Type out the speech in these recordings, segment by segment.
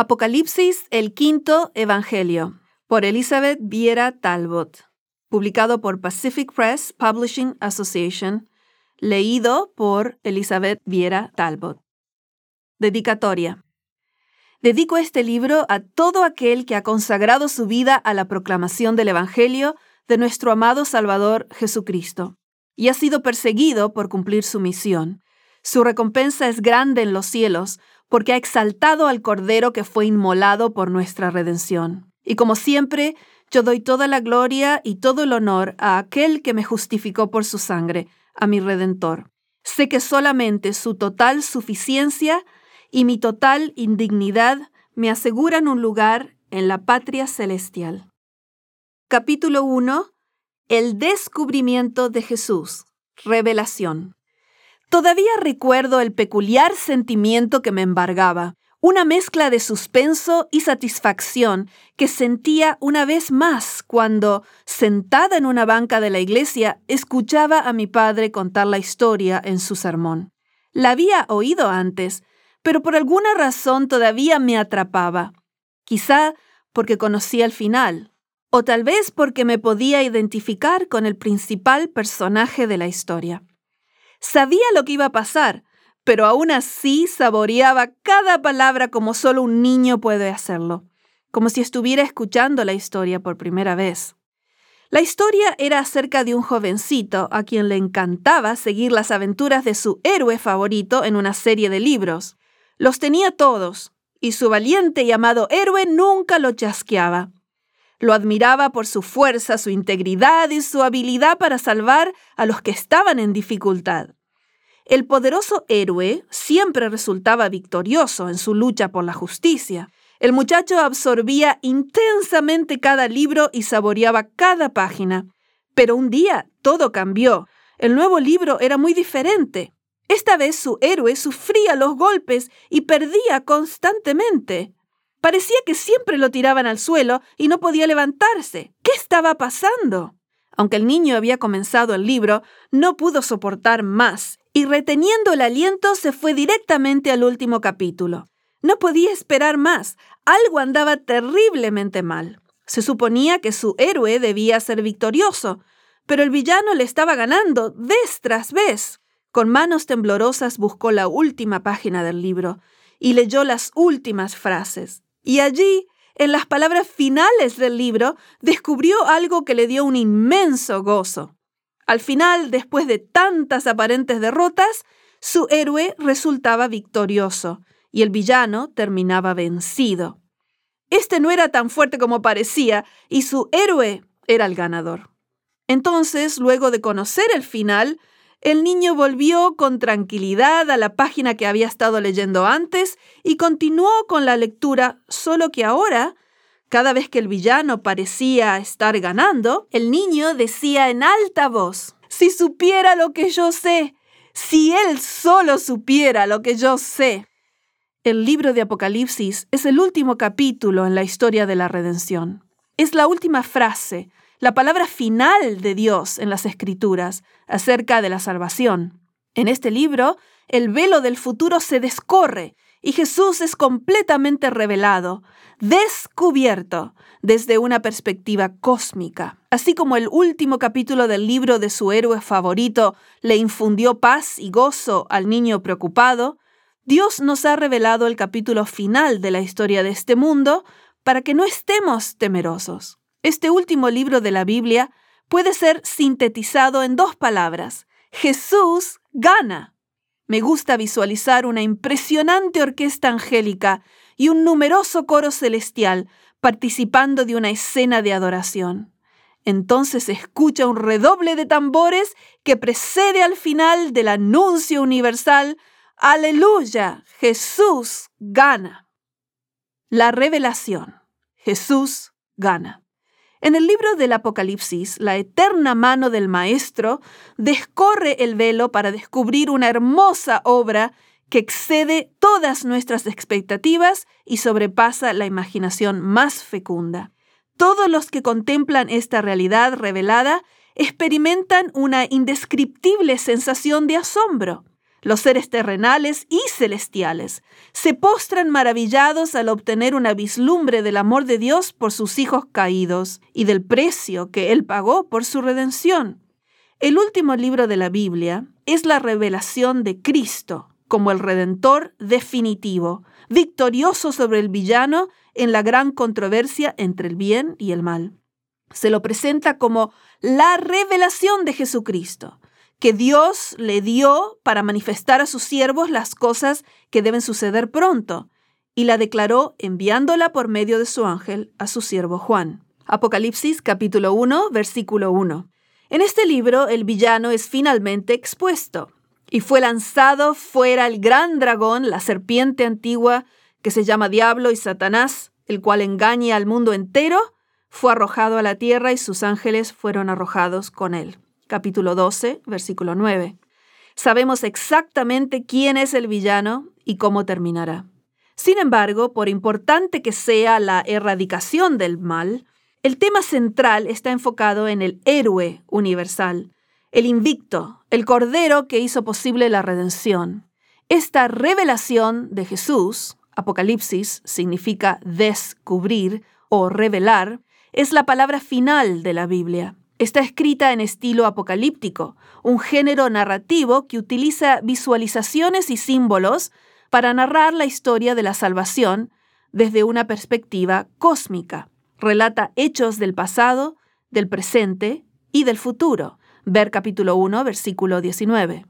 Apocalipsis, el quinto Evangelio, por Elizabeth Viera Talbot, publicado por Pacific Press Publishing Association, leído por Elizabeth Viera Talbot. Dedicatoria. Dedico este libro a todo aquel que ha consagrado su vida a la proclamación del Evangelio de nuestro amado Salvador Jesucristo y ha sido perseguido por cumplir su misión. Su recompensa es grande en los cielos, porque ha exaltado al Cordero que fue inmolado por nuestra redención. Y como siempre, yo doy toda la gloria y todo el honor a aquel que me justificó por su sangre, a mi Redentor. Sé que solamente su total suficiencia y mi total indignidad me aseguran un lugar en la patria celestial. Capítulo 1. El descubrimiento de Jesús. Revelación. Todavía recuerdo el peculiar sentimiento que me embargaba, una mezcla de suspenso y satisfacción que sentía una vez más cuando, sentada en una banca de la iglesia, escuchaba a mi padre contar la historia en su sermón. La había oído antes, pero por alguna razón todavía me atrapaba. Quizá porque conocía el final, o tal vez porque me podía identificar con el principal personaje de la historia. Sabía lo que iba a pasar, pero aún así saboreaba cada palabra como solo un niño puede hacerlo, como si estuviera escuchando la historia por primera vez. La historia era acerca de un jovencito a quien le encantaba seguir las aventuras de su héroe favorito en una serie de libros. Los tenía todos, y su valiente y amado héroe nunca lo chasqueaba. Lo admiraba por su fuerza, su integridad y su habilidad para salvar a los que estaban en dificultad. El poderoso héroe siempre resultaba victorioso en su lucha por la justicia. El muchacho absorbía intensamente cada libro y saboreaba cada página. Pero un día todo cambió. El nuevo libro era muy diferente. Esta vez su héroe sufría los golpes y perdía constantemente. Parecía que siempre lo tiraban al suelo y no podía levantarse. ¿Qué estaba pasando? Aunque el niño había comenzado el libro, no pudo soportar más y reteniendo el aliento se fue directamente al último capítulo. No podía esperar más. Algo andaba terriblemente mal. Se suponía que su héroe debía ser victorioso, pero el villano le estaba ganando vez tras vez. Con manos temblorosas buscó la última página del libro y leyó las últimas frases. Y allí, en las palabras finales del libro, descubrió algo que le dio un inmenso gozo. Al final, después de tantas aparentes derrotas, su héroe resultaba victorioso y el villano terminaba vencido. Este no era tan fuerte como parecía y su héroe era el ganador. Entonces, luego de conocer el final, el niño volvió con tranquilidad a la página que había estado leyendo antes y continuó con la lectura, solo que ahora, cada vez que el villano parecía estar ganando, el niño decía en alta voz, si supiera lo que yo sé, si él solo supiera lo que yo sé. El libro de Apocalipsis es el último capítulo en la historia de la redención. Es la última frase la palabra final de Dios en las Escrituras acerca de la salvación. En este libro, el velo del futuro se descorre y Jesús es completamente revelado, descubierto desde una perspectiva cósmica. Así como el último capítulo del libro de su héroe favorito le infundió paz y gozo al niño preocupado, Dios nos ha revelado el capítulo final de la historia de este mundo para que no estemos temerosos. Este último libro de la Biblia puede ser sintetizado en dos palabras. Jesús gana. Me gusta visualizar una impresionante orquesta angélica y un numeroso coro celestial participando de una escena de adoración. Entonces escucha un redoble de tambores que precede al final del anuncio universal, Aleluya, Jesús gana. La revelación, Jesús gana. En el libro del Apocalipsis, la eterna mano del Maestro descorre el velo para descubrir una hermosa obra que excede todas nuestras expectativas y sobrepasa la imaginación más fecunda. Todos los que contemplan esta realidad revelada experimentan una indescriptible sensación de asombro. Los seres terrenales y celestiales se postran maravillados al obtener una vislumbre del amor de Dios por sus hijos caídos y del precio que Él pagó por su redención. El último libro de la Biblia es la revelación de Cristo como el Redentor definitivo, victorioso sobre el villano en la gran controversia entre el bien y el mal. Se lo presenta como la revelación de Jesucristo, que Dios le dio para manifestar a sus siervos las cosas que deben suceder pronto, y la declaró enviándola por medio de su ángel a su siervo Juan. Apocalipsis capítulo 1, versículo 1. En este libro el villano es finalmente expuesto, y fue lanzado fuera el gran dragón, la serpiente antigua, que se llama Diablo y Satanás, el cual engaña al mundo entero, fue arrojado a la tierra y sus ángeles fueron arrojados con él capítulo 12, versículo 9. Sabemos exactamente quién es el villano y cómo terminará. Sin embargo, por importante que sea la erradicación del mal, el tema central está enfocado en el héroe universal, el invicto, el cordero que hizo posible la redención. Esta revelación de Jesús, Apocalipsis significa descubrir o revelar, es la palabra final de la Biblia. Está escrita en estilo apocalíptico, un género narrativo que utiliza visualizaciones y símbolos para narrar la historia de la salvación desde una perspectiva cósmica. Relata hechos del pasado, del presente y del futuro. Ver capítulo 1, versículo 19.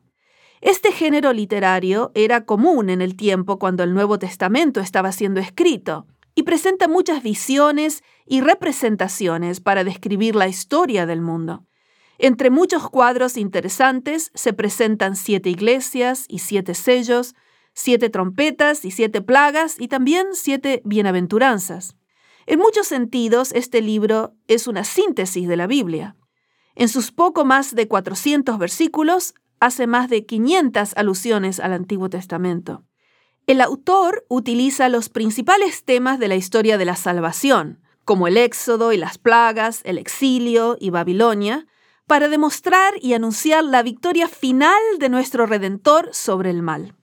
Este género literario era común en el tiempo cuando el Nuevo Testamento estaba siendo escrito y presenta muchas visiones y representaciones para describir la historia del mundo. Entre muchos cuadros interesantes se presentan siete iglesias y siete sellos, siete trompetas y siete plagas y también siete bienaventuranzas. En muchos sentidos, este libro es una síntesis de la Biblia. En sus poco más de 400 versículos, hace más de 500 alusiones al Antiguo Testamento. El autor utiliza los principales temas de la historia de la salvación, como el éxodo y las plagas, el exilio y Babilonia, para demostrar y anunciar la victoria final de nuestro Redentor sobre el mal.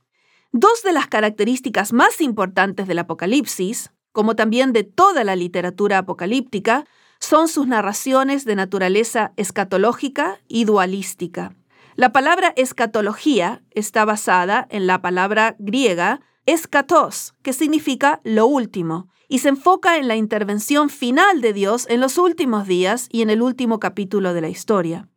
Dos de las características más importantes del Apocalipsis, como también de toda la literatura apocalíptica, son sus narraciones de naturaleza escatológica y dualística. La palabra escatología está basada en la palabra griega escatos, que significa lo último, y se enfoca en la intervención final de Dios en los últimos días y en el último capítulo de la historia.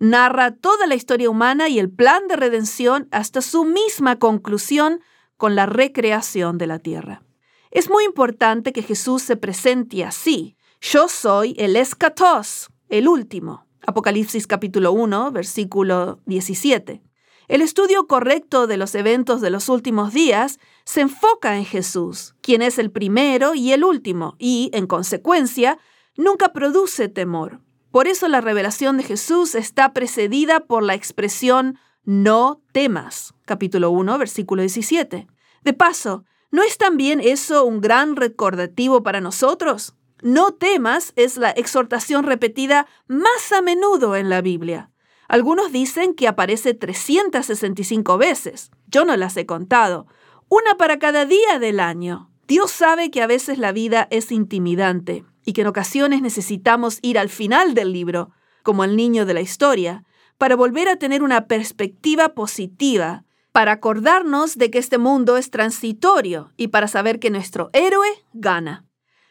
Narra toda la historia humana y el plan de redención hasta su misma conclusión con la recreación de la tierra. Es muy importante que Jesús se presente así. Yo soy el escatos, el último. Apocalipsis capítulo 1, versículo 17. El estudio correcto de los eventos de los últimos días se enfoca en Jesús, quien es el primero y el último, y, en consecuencia, nunca produce temor. Por eso la revelación de Jesús está precedida por la expresión no temas, capítulo 1, versículo 17. De paso, ¿no es también eso un gran recordativo para nosotros? No temas es la exhortación repetida más a menudo en la Biblia. Algunos dicen que aparece 365 veces. Yo no las he contado. Una para cada día del año. Dios sabe que a veces la vida es intimidante y que en ocasiones necesitamos ir al final del libro, como el niño de la historia, para volver a tener una perspectiva positiva, para acordarnos de que este mundo es transitorio y para saber que nuestro héroe gana.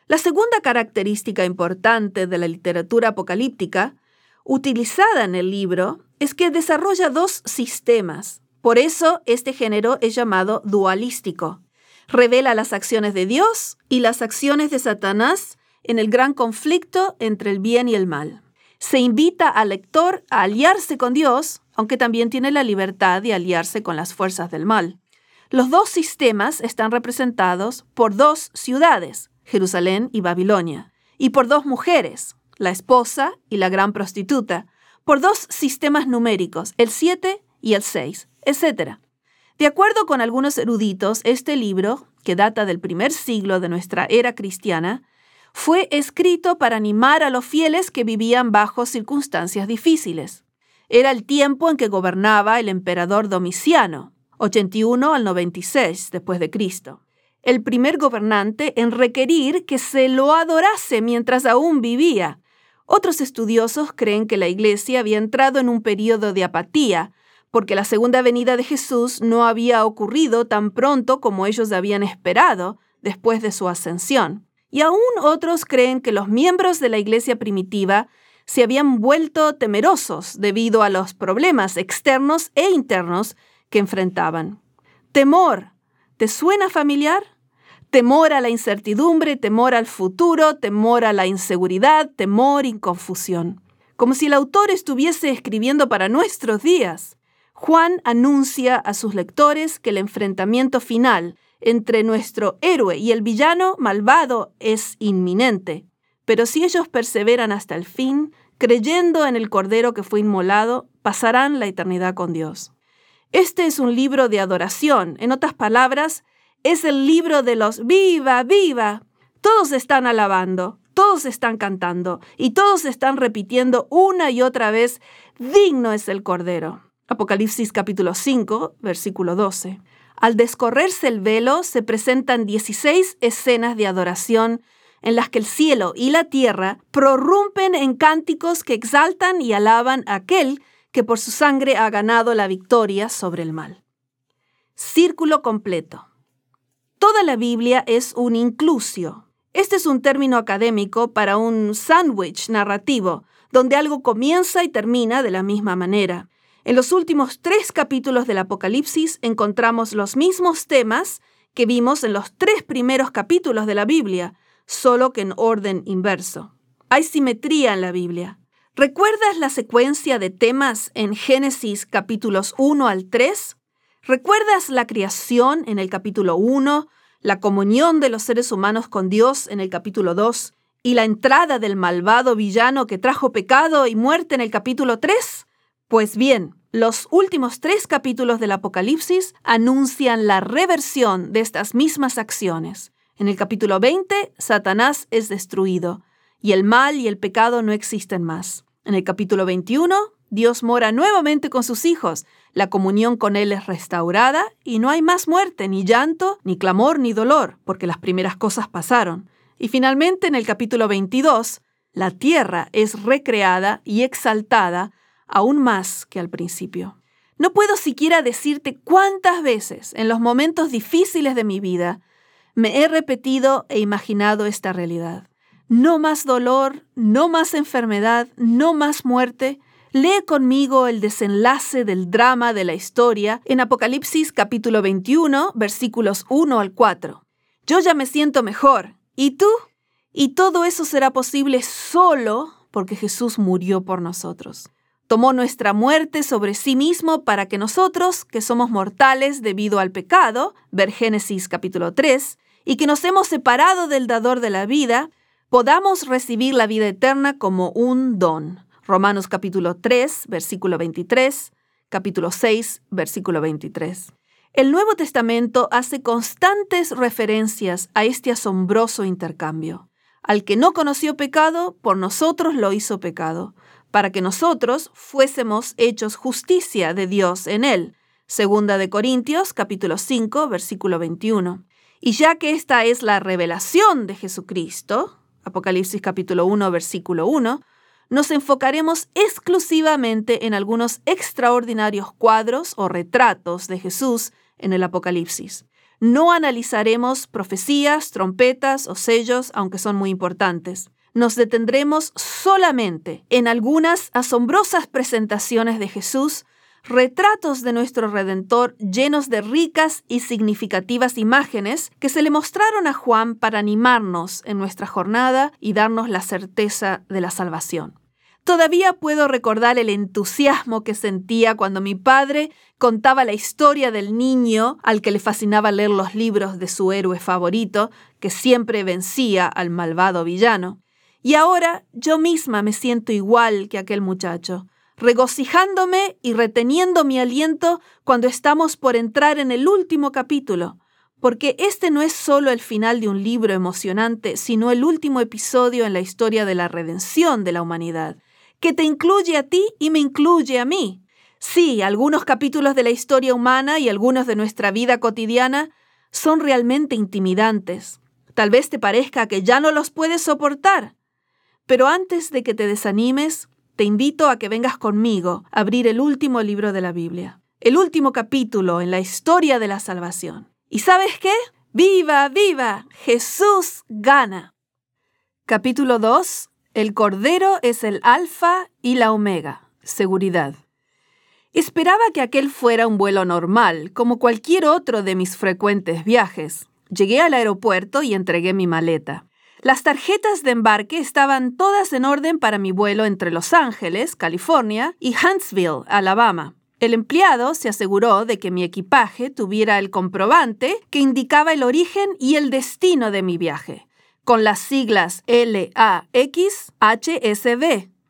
La segunda característica importante de la literatura apocalíptica utilizada en el libro es que desarrolla dos sistemas. Por eso este género es llamado dualístico. Revela las acciones de Dios y las acciones de Satanás en el gran conflicto entre el bien y el mal. Se invita al lector a aliarse con Dios, aunque también tiene la libertad de aliarse con las fuerzas del mal. Los dos sistemas están representados por dos ciudades, Jerusalén y Babilonia, y por dos mujeres, la esposa y la gran prostituta, por dos sistemas numéricos, el 7 y el 6, etc. De acuerdo con algunos eruditos, este libro, que data del primer siglo de nuestra era cristiana, fue escrito para animar a los fieles que vivían bajo circunstancias difíciles. Era el tiempo en que gobernaba el emperador Domiciano, 81 al 96 después de Cristo. El primer gobernante en requerir que se lo adorase mientras aún vivía. Otros estudiosos creen que la iglesia había entrado en un periodo de apatía, porque la segunda venida de Jesús no había ocurrido tan pronto como ellos habían esperado después de su ascensión. Y aún otros creen que los miembros de la iglesia primitiva se habían vuelto temerosos debido a los problemas externos e internos que enfrentaban. Temor, ¿te suena familiar? Temor a la incertidumbre, temor al futuro, temor a la inseguridad, temor y confusión. Como si el autor estuviese escribiendo para nuestros días. Juan anuncia a sus lectores que el enfrentamiento final entre nuestro héroe y el villano malvado es inminente. Pero si ellos perseveran hasta el fin, creyendo en el Cordero que fue inmolado, pasarán la eternidad con Dios. Este es un libro de adoración. En otras palabras, es el libro de los viva, viva. Todos están alabando, todos están cantando y todos están repitiendo una y otra vez, digno es el Cordero. Apocalipsis capítulo 5, versículo 12. Al descorrerse el velo se presentan 16 escenas de adoración en las que el cielo y la tierra prorrumpen en cánticos que exaltan y alaban a aquel que por su sangre ha ganado la victoria sobre el mal. Círculo completo. Toda la Biblia es un inclusio. Este es un término académico para un sándwich narrativo, donde algo comienza y termina de la misma manera. En los últimos tres capítulos del Apocalipsis encontramos los mismos temas que vimos en los tres primeros capítulos de la Biblia, solo que en orden inverso. Hay simetría en la Biblia. ¿Recuerdas la secuencia de temas en Génesis capítulos 1 al 3? ¿Recuerdas la creación en el capítulo 1, la comunión de los seres humanos con Dios en el capítulo 2 y la entrada del malvado villano que trajo pecado y muerte en el capítulo 3? Pues bien, los últimos tres capítulos del Apocalipsis anuncian la reversión de estas mismas acciones. En el capítulo 20, Satanás es destruido y el mal y el pecado no existen más. En el capítulo 21, Dios mora nuevamente con sus hijos, la comunión con Él es restaurada y no hay más muerte, ni llanto, ni clamor, ni dolor, porque las primeras cosas pasaron. Y finalmente, en el capítulo 22, la tierra es recreada y exaltada aún más que al principio. No puedo siquiera decirte cuántas veces en los momentos difíciles de mi vida me he repetido e imaginado esta realidad. No más dolor, no más enfermedad, no más muerte. Lee conmigo el desenlace del drama de la historia en Apocalipsis capítulo 21, versículos 1 al 4. Yo ya me siento mejor. ¿Y tú? Y todo eso será posible solo porque Jesús murió por nosotros tomó nuestra muerte sobre sí mismo para que nosotros, que somos mortales debido al pecado, ver Génesis capítulo 3, y que nos hemos separado del dador de la vida, podamos recibir la vida eterna como un don. Romanos capítulo 3, versículo 23, capítulo 6, versículo 23. El Nuevo Testamento hace constantes referencias a este asombroso intercambio. Al que no conoció pecado, por nosotros lo hizo pecado, para que nosotros fuésemos hechos justicia de Dios en él. Segunda de Corintios, capítulo 5, versículo 21. Y ya que esta es la revelación de Jesucristo, Apocalipsis capítulo 1, versículo 1, nos enfocaremos exclusivamente en algunos extraordinarios cuadros o retratos de Jesús en el Apocalipsis. No analizaremos profecías, trompetas o sellos, aunque son muy importantes nos detendremos solamente en algunas asombrosas presentaciones de Jesús, retratos de nuestro Redentor llenos de ricas y significativas imágenes que se le mostraron a Juan para animarnos en nuestra jornada y darnos la certeza de la salvación. Todavía puedo recordar el entusiasmo que sentía cuando mi padre contaba la historia del niño al que le fascinaba leer los libros de su héroe favorito, que siempre vencía al malvado villano. Y ahora yo misma me siento igual que aquel muchacho, regocijándome y reteniendo mi aliento cuando estamos por entrar en el último capítulo, porque este no es solo el final de un libro emocionante, sino el último episodio en la historia de la redención de la humanidad, que te incluye a ti y me incluye a mí. Sí, algunos capítulos de la historia humana y algunos de nuestra vida cotidiana son realmente intimidantes. Tal vez te parezca que ya no los puedes soportar. Pero antes de que te desanimes, te invito a que vengas conmigo a abrir el último libro de la Biblia, el último capítulo en la historia de la salvación. ¿Y sabes qué? ¡Viva, viva! Jesús gana. Capítulo 2. El Cordero es el Alfa y la Omega. Seguridad. Esperaba que aquel fuera un vuelo normal, como cualquier otro de mis frecuentes viajes. Llegué al aeropuerto y entregué mi maleta. Las tarjetas de embarque estaban todas en orden para mi vuelo entre Los Ángeles, California, y Huntsville, Alabama. El empleado se aseguró de que mi equipaje tuviera el comprobante que indicaba el origen y el destino de mi viaje, con las siglas LAXHSB,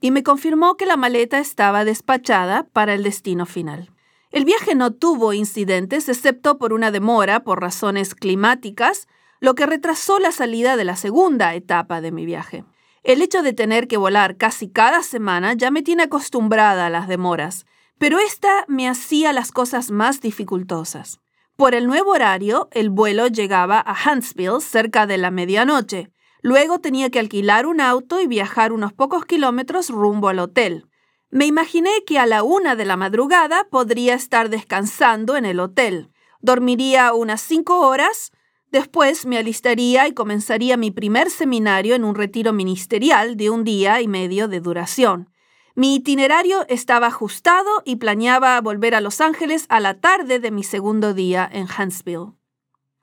y me confirmó que la maleta estaba despachada para el destino final. El viaje no tuvo incidentes excepto por una demora por razones climáticas, lo que retrasó la salida de la segunda etapa de mi viaje. El hecho de tener que volar casi cada semana ya me tiene acostumbrada a las demoras, pero esta me hacía las cosas más dificultosas. Por el nuevo horario, el vuelo llegaba a Huntsville cerca de la medianoche. Luego tenía que alquilar un auto y viajar unos pocos kilómetros rumbo al hotel. Me imaginé que a la una de la madrugada podría estar descansando en el hotel. Dormiría unas cinco horas, después me alistaría y comenzaría mi primer seminario en un retiro ministerial de un día y medio de duración. Mi itinerario estaba ajustado y planeaba volver a Los Ángeles a la tarde de mi segundo día en Huntsville.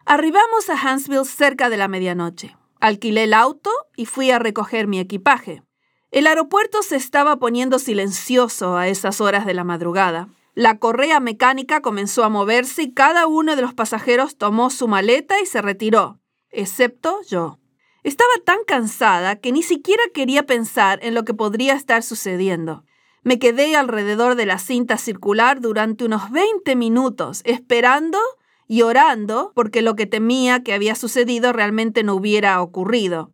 Arribamos a Huntsville cerca de la medianoche. Alquilé el auto y fui a recoger mi equipaje. El aeropuerto se estaba poniendo silencioso a esas horas de la madrugada. La correa mecánica comenzó a moverse y cada uno de los pasajeros tomó su maleta y se retiró, excepto yo. Estaba tan cansada que ni siquiera quería pensar en lo que podría estar sucediendo. Me quedé alrededor de la cinta circular durante unos 20 minutos, esperando y orando porque lo que temía que había sucedido realmente no hubiera ocurrido.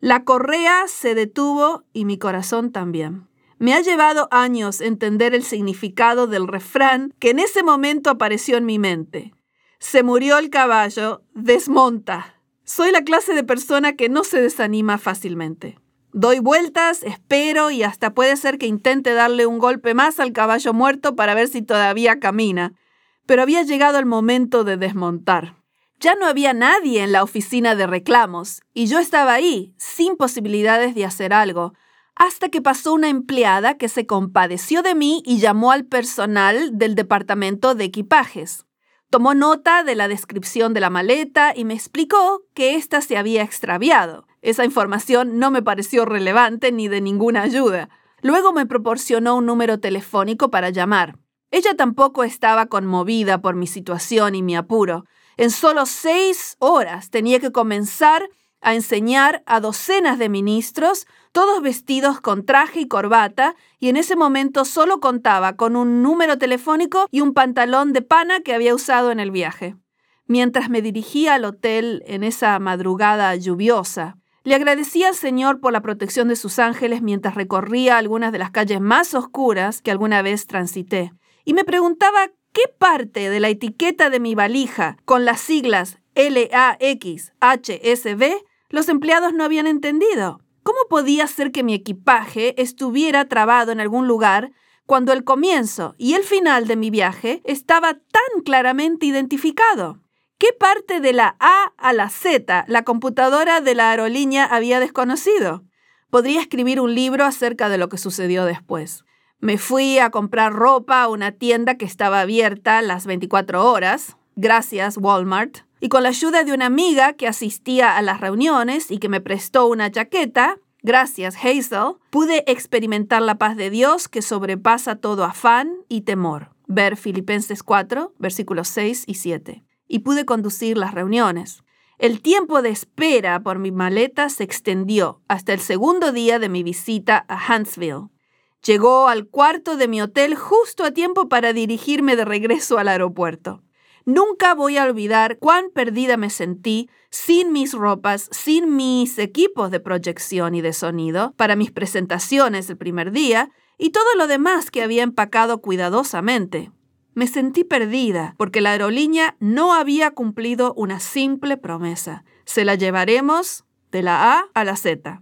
La correa se detuvo y mi corazón también. Me ha llevado años entender el significado del refrán que en ese momento apareció en mi mente. Se murió el caballo, desmonta. Soy la clase de persona que no se desanima fácilmente. Doy vueltas, espero y hasta puede ser que intente darle un golpe más al caballo muerto para ver si todavía camina. Pero había llegado el momento de desmontar. Ya no había nadie en la oficina de reclamos y yo estaba ahí, sin posibilidades de hacer algo, hasta que pasó una empleada que se compadeció de mí y llamó al personal del departamento de equipajes. Tomó nota de la descripción de la maleta y me explicó que ésta se había extraviado. Esa información no me pareció relevante ni de ninguna ayuda. Luego me proporcionó un número telefónico para llamar. Ella tampoco estaba conmovida por mi situación y mi apuro. En solo seis horas tenía que comenzar a enseñar a docenas de ministros, todos vestidos con traje y corbata, y en ese momento solo contaba con un número telefónico y un pantalón de pana que había usado en el viaje. Mientras me dirigía al hotel en esa madrugada lluviosa, le agradecía al Señor por la protección de sus ángeles mientras recorría algunas de las calles más oscuras que alguna vez transité, y me preguntaba qué parte de la etiqueta de mi valija con las siglas LAXHSB los empleados no habían entendido. ¿Cómo podía ser que mi equipaje estuviera trabado en algún lugar cuando el comienzo y el final de mi viaje estaba tan claramente identificado? ¿Qué parte de la A a la Z la computadora de la aerolínea había desconocido? Podría escribir un libro acerca de lo que sucedió después. Me fui a comprar ropa a una tienda que estaba abierta las 24 horas. Gracias, Walmart. Y con la ayuda de una amiga que asistía a las reuniones y que me prestó una chaqueta, gracias Hazel, pude experimentar la paz de Dios que sobrepasa todo afán y temor. Ver Filipenses 4, versículos 6 y 7. Y pude conducir las reuniones. El tiempo de espera por mi maleta se extendió hasta el segundo día de mi visita a Huntsville. Llegó al cuarto de mi hotel justo a tiempo para dirigirme de regreso al aeropuerto. Nunca voy a olvidar cuán perdida me sentí sin mis ropas, sin mis equipos de proyección y de sonido para mis presentaciones el primer día y todo lo demás que había empacado cuidadosamente. Me sentí perdida porque la aerolínea no había cumplido una simple promesa. Se la llevaremos de la A a la Z.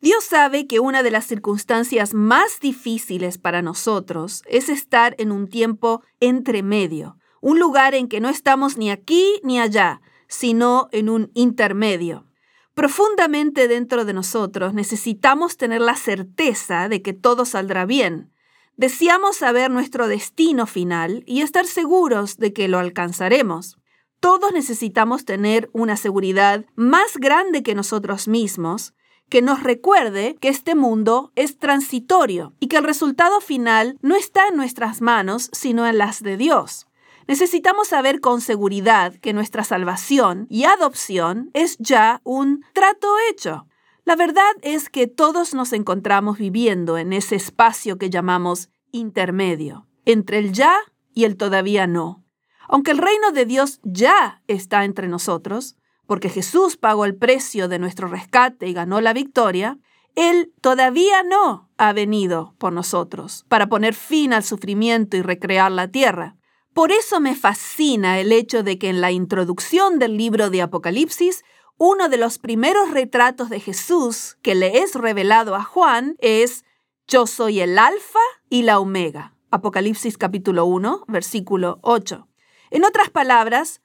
Dios sabe que una de las circunstancias más difíciles para nosotros es estar en un tiempo entre medio, un lugar en que no estamos ni aquí ni allá, sino en un intermedio. Profundamente dentro de nosotros necesitamos tener la certeza de que todo saldrá bien. Deseamos saber nuestro destino final y estar seguros de que lo alcanzaremos. Todos necesitamos tener una seguridad más grande que nosotros mismos, que nos recuerde que este mundo es transitorio y que el resultado final no está en nuestras manos, sino en las de Dios. Necesitamos saber con seguridad que nuestra salvación y adopción es ya un trato hecho. La verdad es que todos nos encontramos viviendo en ese espacio que llamamos intermedio, entre el ya y el todavía no. Aunque el reino de Dios ya está entre nosotros, porque Jesús pagó el precio de nuestro rescate y ganó la victoria, Él todavía no ha venido por nosotros para poner fin al sufrimiento y recrear la tierra. Por eso me fascina el hecho de que en la introducción del libro de Apocalipsis, uno de los primeros retratos de Jesús que le es revelado a Juan es Yo soy el alfa y la omega. Apocalipsis capítulo 1, versículo 8. En otras palabras,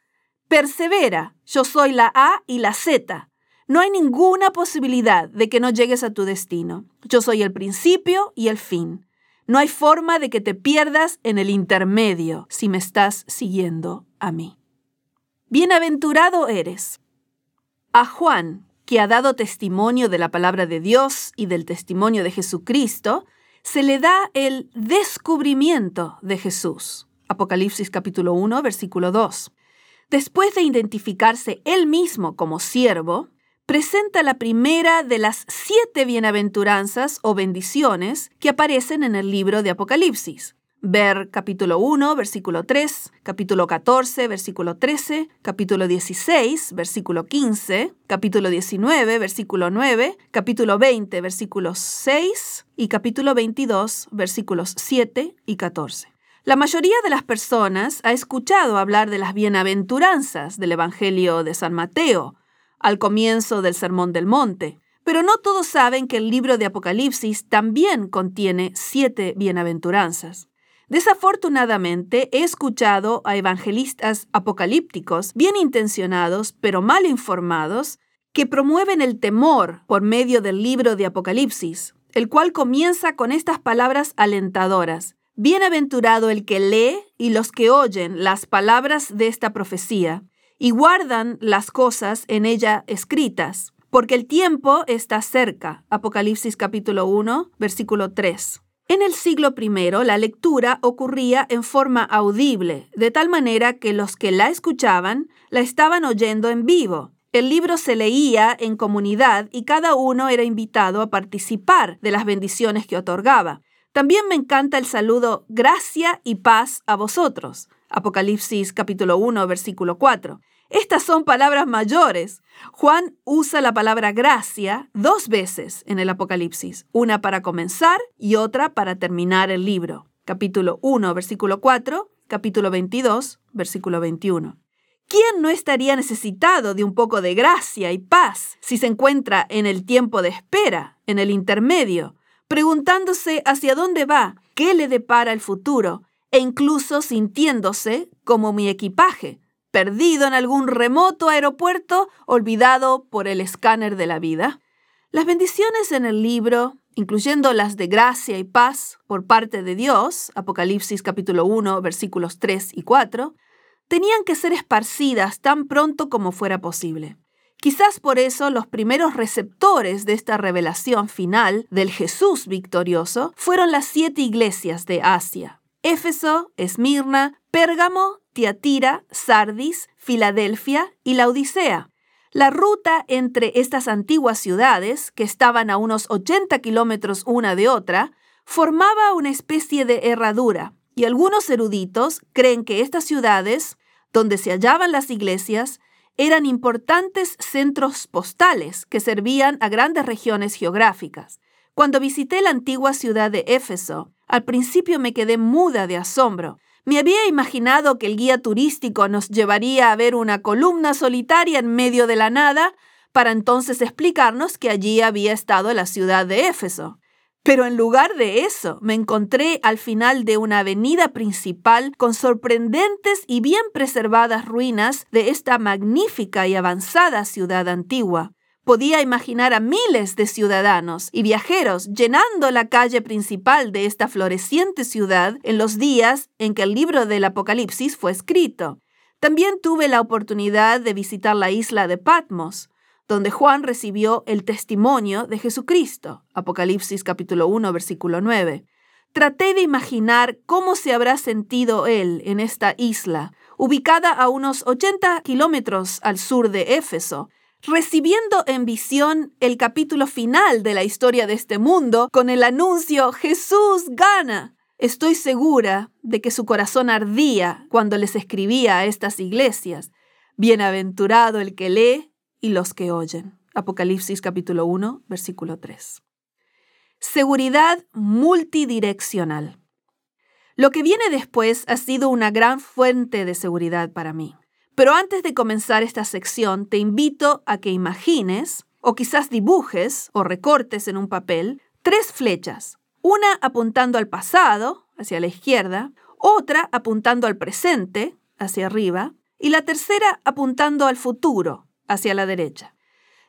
persevera, yo soy la A y la Z. No hay ninguna posibilidad de que no llegues a tu destino. Yo soy el principio y el fin. No hay forma de que te pierdas en el intermedio si me estás siguiendo a mí. Bienaventurado eres. A Juan, que ha dado testimonio de la palabra de Dios y del testimonio de Jesucristo, se le da el descubrimiento de Jesús. Apocalipsis capítulo 1, versículo 2. Después de identificarse él mismo como siervo, presenta la primera de las siete bienaventuranzas o bendiciones que aparecen en el libro de Apocalipsis. Ver capítulo 1, versículo 3, capítulo 14, versículo 13, capítulo 16, versículo 15, capítulo 19, versículo 9, capítulo 20, versículos 6 y capítulo 22, versículos 7 y 14. La mayoría de las personas ha escuchado hablar de las bienaventuranzas del Evangelio de San Mateo, al comienzo del Sermón del Monte. Pero no todos saben que el libro de Apocalipsis también contiene siete bienaventuranzas. Desafortunadamente, he escuchado a evangelistas apocalípticos bien intencionados, pero mal informados, que promueven el temor por medio del libro de Apocalipsis, el cual comienza con estas palabras alentadoras. Bienaventurado el que lee y los que oyen las palabras de esta profecía y guardan las cosas en ella escritas, porque el tiempo está cerca. Apocalipsis capítulo 1, versículo 3. En el siglo I, la lectura ocurría en forma audible, de tal manera que los que la escuchaban la estaban oyendo en vivo. El libro se leía en comunidad y cada uno era invitado a participar de las bendiciones que otorgaba. También me encanta el saludo gracia y paz a vosotros. Apocalipsis capítulo 1, versículo 4. Estas son palabras mayores. Juan usa la palabra gracia dos veces en el Apocalipsis, una para comenzar y otra para terminar el libro. Capítulo 1, versículo 4, capítulo 22, versículo 21. ¿Quién no estaría necesitado de un poco de gracia y paz si se encuentra en el tiempo de espera, en el intermedio, preguntándose hacia dónde va, qué le depara el futuro, e incluso sintiéndose como mi equipaje, perdido en algún remoto aeropuerto, olvidado por el escáner de la vida. Las bendiciones en el libro, incluyendo las de gracia y paz por parte de Dios, Apocalipsis capítulo 1, versículos 3 y 4, tenían que ser esparcidas tan pronto como fuera posible. Quizás por eso los primeros receptores de esta revelación final del Jesús victorioso fueron las siete iglesias de Asia. Éfeso, Esmirna, Pérgamo, Tiatira, Sardis, Filadelfia y la Odisea. La ruta entre estas antiguas ciudades, que estaban a unos 80 kilómetros una de otra, formaba una especie de herradura, y algunos eruditos creen que estas ciudades, donde se hallaban las iglesias, eran importantes centros postales que servían a grandes regiones geográficas. Cuando visité la antigua ciudad de Éfeso, al principio me quedé muda de asombro. Me había imaginado que el guía turístico nos llevaría a ver una columna solitaria en medio de la nada, para entonces explicarnos que allí había estado la ciudad de Éfeso. Pero en lugar de eso, me encontré al final de una avenida principal con sorprendentes y bien preservadas ruinas de esta magnífica y avanzada ciudad antigua. Podía imaginar a miles de ciudadanos y viajeros llenando la calle principal de esta floreciente ciudad en los días en que el libro del Apocalipsis fue escrito. También tuve la oportunidad de visitar la isla de Patmos, donde Juan recibió el testimonio de Jesucristo. Apocalipsis capítulo 1, versículo 9. Traté de imaginar cómo se habrá sentido él en esta isla, ubicada a unos 80 kilómetros al sur de Éfeso, recibiendo en visión el capítulo final de la historia de este mundo con el anuncio Jesús gana. Estoy segura de que su corazón ardía cuando les escribía a estas iglesias. Bienaventurado el que lee y los que oyen. Apocalipsis capítulo 1, versículo 3. Seguridad multidireccional. Lo que viene después ha sido una gran fuente de seguridad para mí. Pero antes de comenzar esta sección, te invito a que imagines, o quizás dibujes o recortes en un papel, tres flechas. Una apuntando al pasado, hacia la izquierda, otra apuntando al presente, hacia arriba, y la tercera apuntando al futuro, hacia la derecha.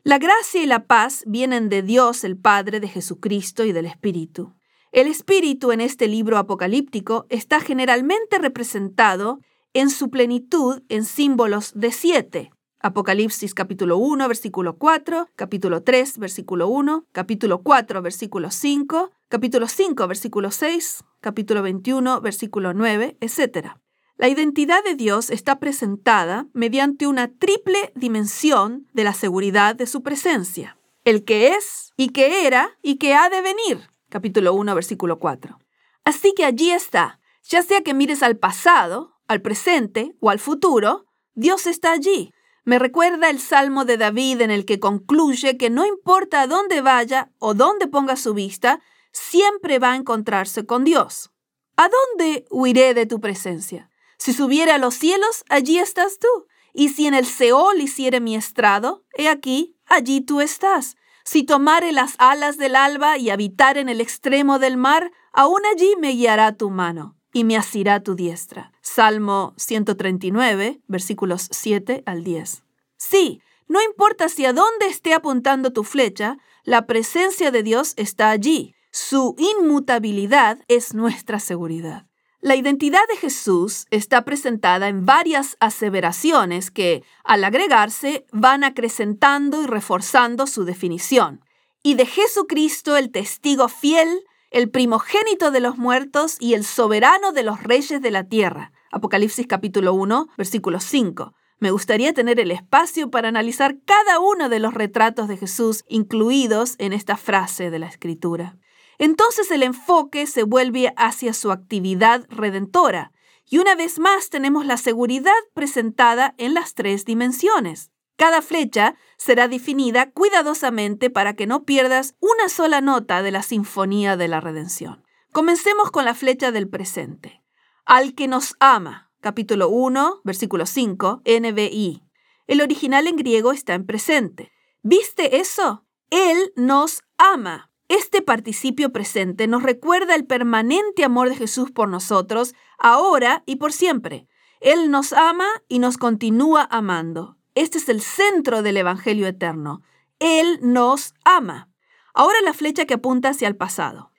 La gracia y la paz vienen de Dios el Padre, de Jesucristo y del Espíritu. El Espíritu en este libro apocalíptico está generalmente representado en su plenitud en símbolos de siete. Apocalipsis capítulo 1, versículo 4, capítulo 3, versículo 1, capítulo 4, versículo 5, capítulo 5, versículo 6, capítulo 21, versículo 9, etc. La identidad de Dios está presentada mediante una triple dimensión de la seguridad de su presencia. El que es y que era y que ha de venir. Capítulo 1, versículo 4. Así que allí está. Ya sea que mires al pasado, al presente o al futuro, Dios está allí. Me recuerda el Salmo de David en el que concluye que no importa a dónde vaya o dónde ponga su vista, siempre va a encontrarse con Dios. ¿A dónde huiré de tu presencia? Si subiera a los cielos, allí estás tú. Y si en el Seol hiciere mi estrado, he aquí, allí tú estás. Si tomare las alas del alba y habitar en el extremo del mar, aún allí me guiará tu mano y me asirá tu diestra. Salmo 139, versículos 7 al 10. Sí, no importa si a dónde esté apuntando tu flecha, la presencia de Dios está allí. Su inmutabilidad es nuestra seguridad. La identidad de Jesús está presentada en varias aseveraciones que, al agregarse, van acrecentando y reforzando su definición. Y de Jesucristo el testigo fiel, el primogénito de los muertos y el soberano de los reyes de la tierra. Apocalipsis capítulo 1, versículo 5. Me gustaría tener el espacio para analizar cada uno de los retratos de Jesús incluidos en esta frase de la Escritura entonces el enfoque se vuelve hacia su actividad redentora. Y una vez más tenemos la seguridad presentada en las tres dimensiones. Cada flecha será definida cuidadosamente para que no pierdas una sola nota de la sinfonía de la redención. Comencemos con la flecha del presente. Al que nos ama, capítulo 1, versículo 5, NBI. El original en griego está en presente. ¿Viste eso? Él nos ama. Este participio presente nos recuerda el permanente amor de Jesús por nosotros, ahora y por siempre. Él nos ama y nos continúa amando. Este es el centro del Evangelio eterno. Él nos ama. Ahora la flecha que apunta hacia el pasado.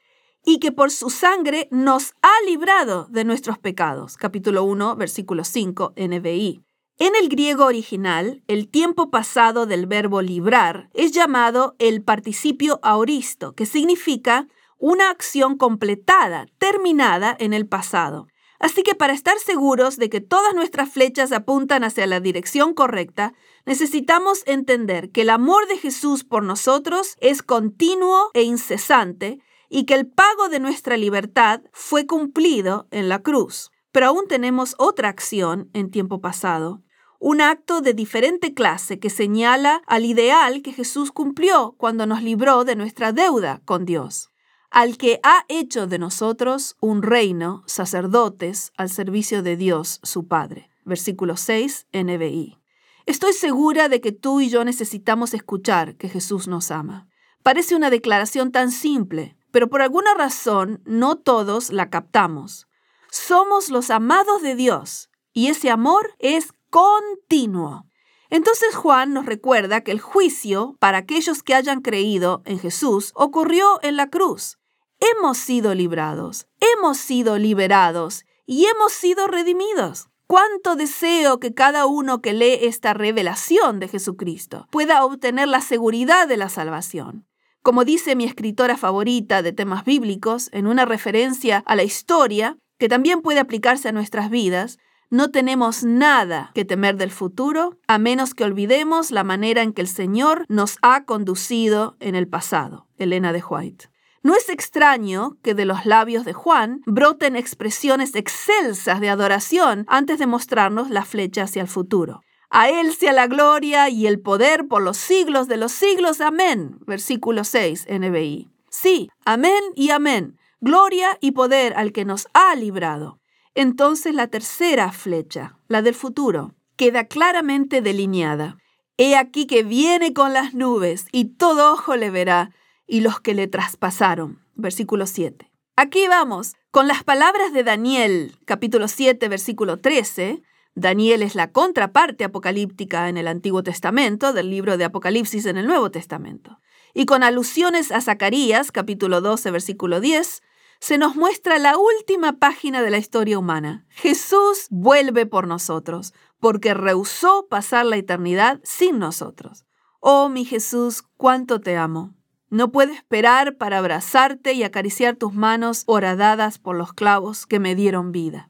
Y que por su sangre nos ha librado de nuestros pecados. Capítulo 1, versículo 5, NBI. En el griego original, el tiempo pasado del verbo librar es llamado el participio aoristo, que significa una acción completada, terminada en el pasado. Así que para estar seguros de que todas nuestras flechas apuntan hacia la dirección correcta, necesitamos entender que el amor de Jesús por nosotros es continuo e incesante y que el pago de nuestra libertad fue cumplido en la cruz. Pero aún tenemos otra acción en tiempo pasado, un acto de diferente clase que señala al ideal que Jesús cumplió cuando nos libró de nuestra deuda con Dios, al que ha hecho de nosotros un reino, sacerdotes al servicio de Dios su Padre. Versículo 6 NBI. Estoy segura de que tú y yo necesitamos escuchar que Jesús nos ama. Parece una declaración tan simple, pero por alguna razón no todos la captamos. Somos los amados de Dios y ese amor es continuo. Entonces Juan nos recuerda que el juicio para aquellos que hayan creído en Jesús ocurrió en la cruz. Hemos sido librados, hemos sido liberados y hemos sido redimidos. Cuánto deseo que cada uno que lee esta revelación de Jesucristo pueda obtener la seguridad de la salvación. Como dice mi escritora favorita de temas bíblicos, en una referencia a la historia, que también puede aplicarse a nuestras vidas, no tenemos nada que temer del futuro a menos que olvidemos la manera en que el Señor nos ha conducido en el pasado. Elena de White. No es extraño que de los labios de Juan broten expresiones excelsas de adoración antes de mostrarnos la flecha hacia el futuro. A Él sea la gloria y el poder por los siglos de los siglos. Amén. Versículo 6, NBI. Sí, amén y amén. Gloria y poder al que nos ha librado. Entonces la tercera flecha, la del futuro, queda claramente delineada. He aquí que viene con las nubes y todo ojo le verá y los que le traspasaron. Versículo 7. Aquí vamos, con las palabras de Daniel, capítulo 7, versículo 13. Daniel es la contraparte apocalíptica en el Antiguo Testamento del libro de Apocalipsis en el Nuevo Testamento. Y con alusiones a Zacarías, capítulo 12, versículo 10, se nos muestra la última página de la historia humana. Jesús vuelve por nosotros, porque rehusó pasar la eternidad sin nosotros. Oh mi Jesús, cuánto te amo. No puedo esperar para abrazarte y acariciar tus manos horadadas por los clavos que me dieron vida.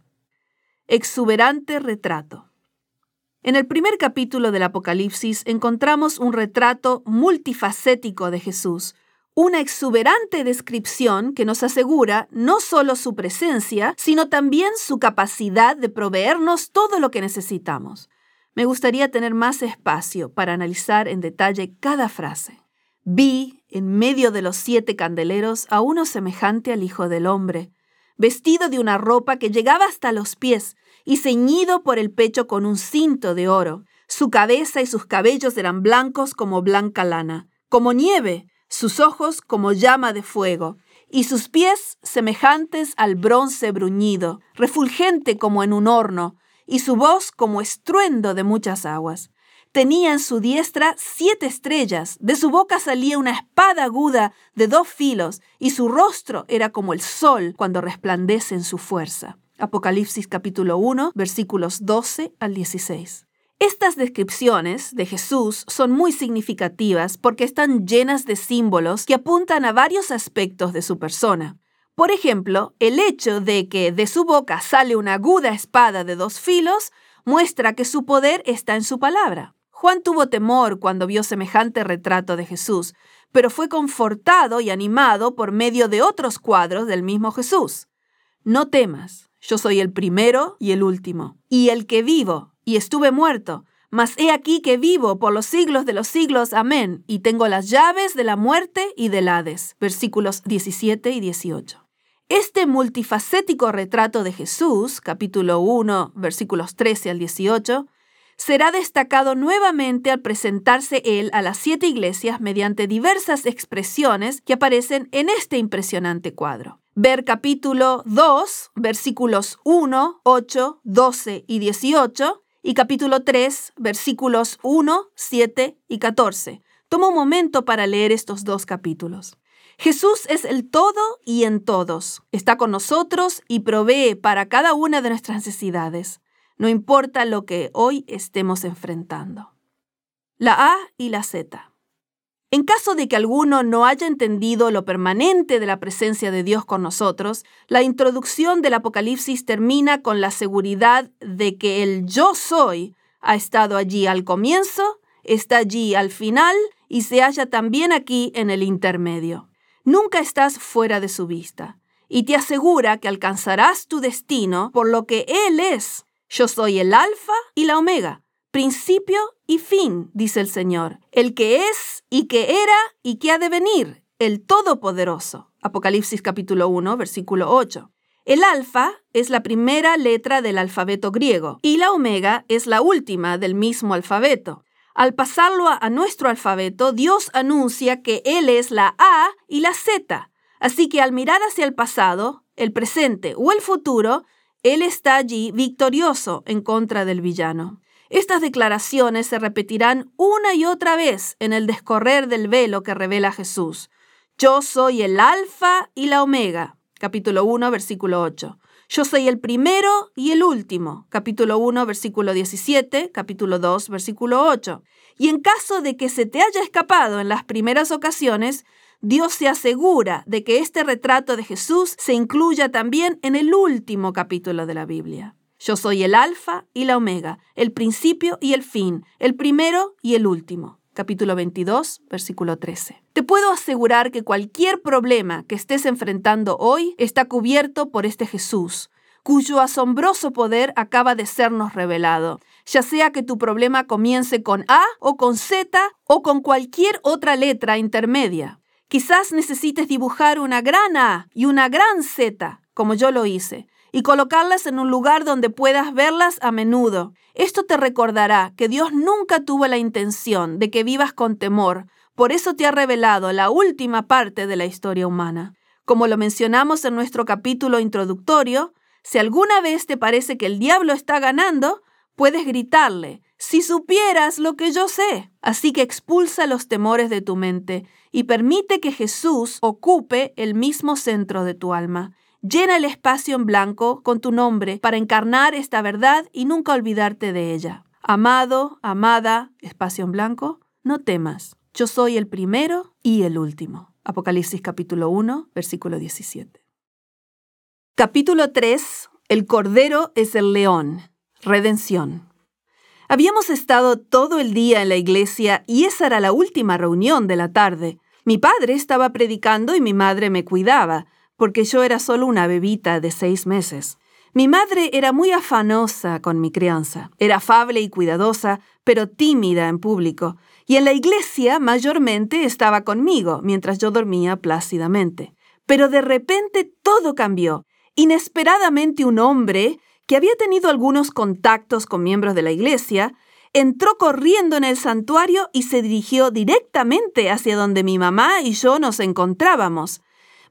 Exuberante retrato. En el primer capítulo del Apocalipsis encontramos un retrato multifacético de Jesús, una exuberante descripción que nos asegura no solo su presencia, sino también su capacidad de proveernos todo lo que necesitamos. Me gustaría tener más espacio para analizar en detalle cada frase. Vi, en medio de los siete candeleros, a uno semejante al Hijo del Hombre, vestido de una ropa que llegaba hasta los pies y ceñido por el pecho con un cinto de oro. Su cabeza y sus cabellos eran blancos como blanca lana, como nieve, sus ojos como llama de fuego, y sus pies semejantes al bronce bruñido, refulgente como en un horno, y su voz como estruendo de muchas aguas. Tenía en su diestra siete estrellas, de su boca salía una espada aguda de dos filos, y su rostro era como el sol cuando resplandece en su fuerza. Apocalipsis capítulo 1, versículos 12 al 16. Estas descripciones de Jesús son muy significativas porque están llenas de símbolos que apuntan a varios aspectos de su persona. Por ejemplo, el hecho de que de su boca sale una aguda espada de dos filos muestra que su poder está en su palabra. Juan tuvo temor cuando vio semejante retrato de Jesús, pero fue confortado y animado por medio de otros cuadros del mismo Jesús. No temas, yo soy el primero y el último, y el que vivo, y estuve muerto, mas he aquí que vivo por los siglos de los siglos, amén, y tengo las llaves de la muerte y del Hades. Versículos 17 y 18. Este multifacético retrato de Jesús, capítulo 1, versículos 13 al 18, será destacado nuevamente al presentarse él a las siete iglesias mediante diversas expresiones que aparecen en este impresionante cuadro. Ver capítulo 2, versículos 1, 8, 12 y 18 y capítulo 3, versículos 1, 7 y 14. Toma un momento para leer estos dos capítulos. Jesús es el todo y en todos. Está con nosotros y provee para cada una de nuestras necesidades no importa lo que hoy estemos enfrentando. La A y la Z. En caso de que alguno no haya entendido lo permanente de la presencia de Dios con nosotros, la introducción del Apocalipsis termina con la seguridad de que el yo soy ha estado allí al comienzo, está allí al final y se halla también aquí en el intermedio. Nunca estás fuera de su vista y te asegura que alcanzarás tu destino por lo que Él es. Yo soy el alfa y la omega, principio y fin, dice el Señor, el que es y que era y que ha de venir, el Todopoderoso. Apocalipsis capítulo 1, versículo 8. El alfa es la primera letra del alfabeto griego y la omega es la última del mismo alfabeto. Al pasarlo a, nuestro alfabeto, Dios anuncia que Él es la A y la Z. Así que al mirar hacia el pasado, el presente o el futuro, Él está allí victorioso en contra del villano. Estas declaraciones se repetirán una y otra vez en el descorrer del velo que revela Jesús. Yo soy el alfa y la omega. Capítulo 1, versículo 8. Yo soy el primero y el último. Capítulo 1, versículo 17, capítulo 2, versículo 8. Y en caso de que se te haya escapado en las primeras ocasiones, Dios se asegura de que este retrato de Jesús se incluya también en el último capítulo de la Biblia. Yo soy el alfa y la omega, el principio y el fin, el primero y el último capítulo 22, versículo 13. Te puedo asegurar que cualquier problema que estés enfrentando hoy está cubierto por este Jesús, cuyo asombroso poder acaba de sernos revelado, ya sea que tu problema comience con A o con Z o con cualquier otra letra intermedia. Quizás necesites dibujar una gran A y una gran Z, como yo lo hice, y colocarlas en un lugar donde puedas verlas a menudo. Esto te recordará que Dios nunca tuvo la intención de que vivas con temor, por eso te ha revelado la última parte de la historia humana. Como lo mencionamos en nuestro capítulo introductorio, si alguna vez te parece que el diablo está ganando, puedes gritarle, si supieras lo que yo sé. Así que expulsa los temores de tu mente y permite que Jesús ocupe el mismo centro de tu alma. Llena el espacio en blanco con tu nombre para encarnar esta verdad y nunca olvidarte de ella. Amado, amada, espacio en blanco, no temas. Yo soy el primero y el último. Apocalipsis capítulo 1, versículo 17. Capítulo 3. El Cordero es el león. Redención. Habíamos estado todo el día en la iglesia y esa era la última reunión de la tarde. Mi padre estaba predicando y mi madre me cuidaba porque yo era solo una bebita de seis meses. Mi madre era muy afanosa con mi crianza. Era afable y cuidadosa, pero tímida en público. Y en la iglesia mayormente estaba conmigo, mientras yo dormía plácidamente. Pero de repente todo cambió. Inesperadamente un hombre, que había tenido algunos contactos con miembros de la iglesia, entró corriendo en el santuario y se dirigió directamente hacia donde mi mamá y yo nos encontrábamos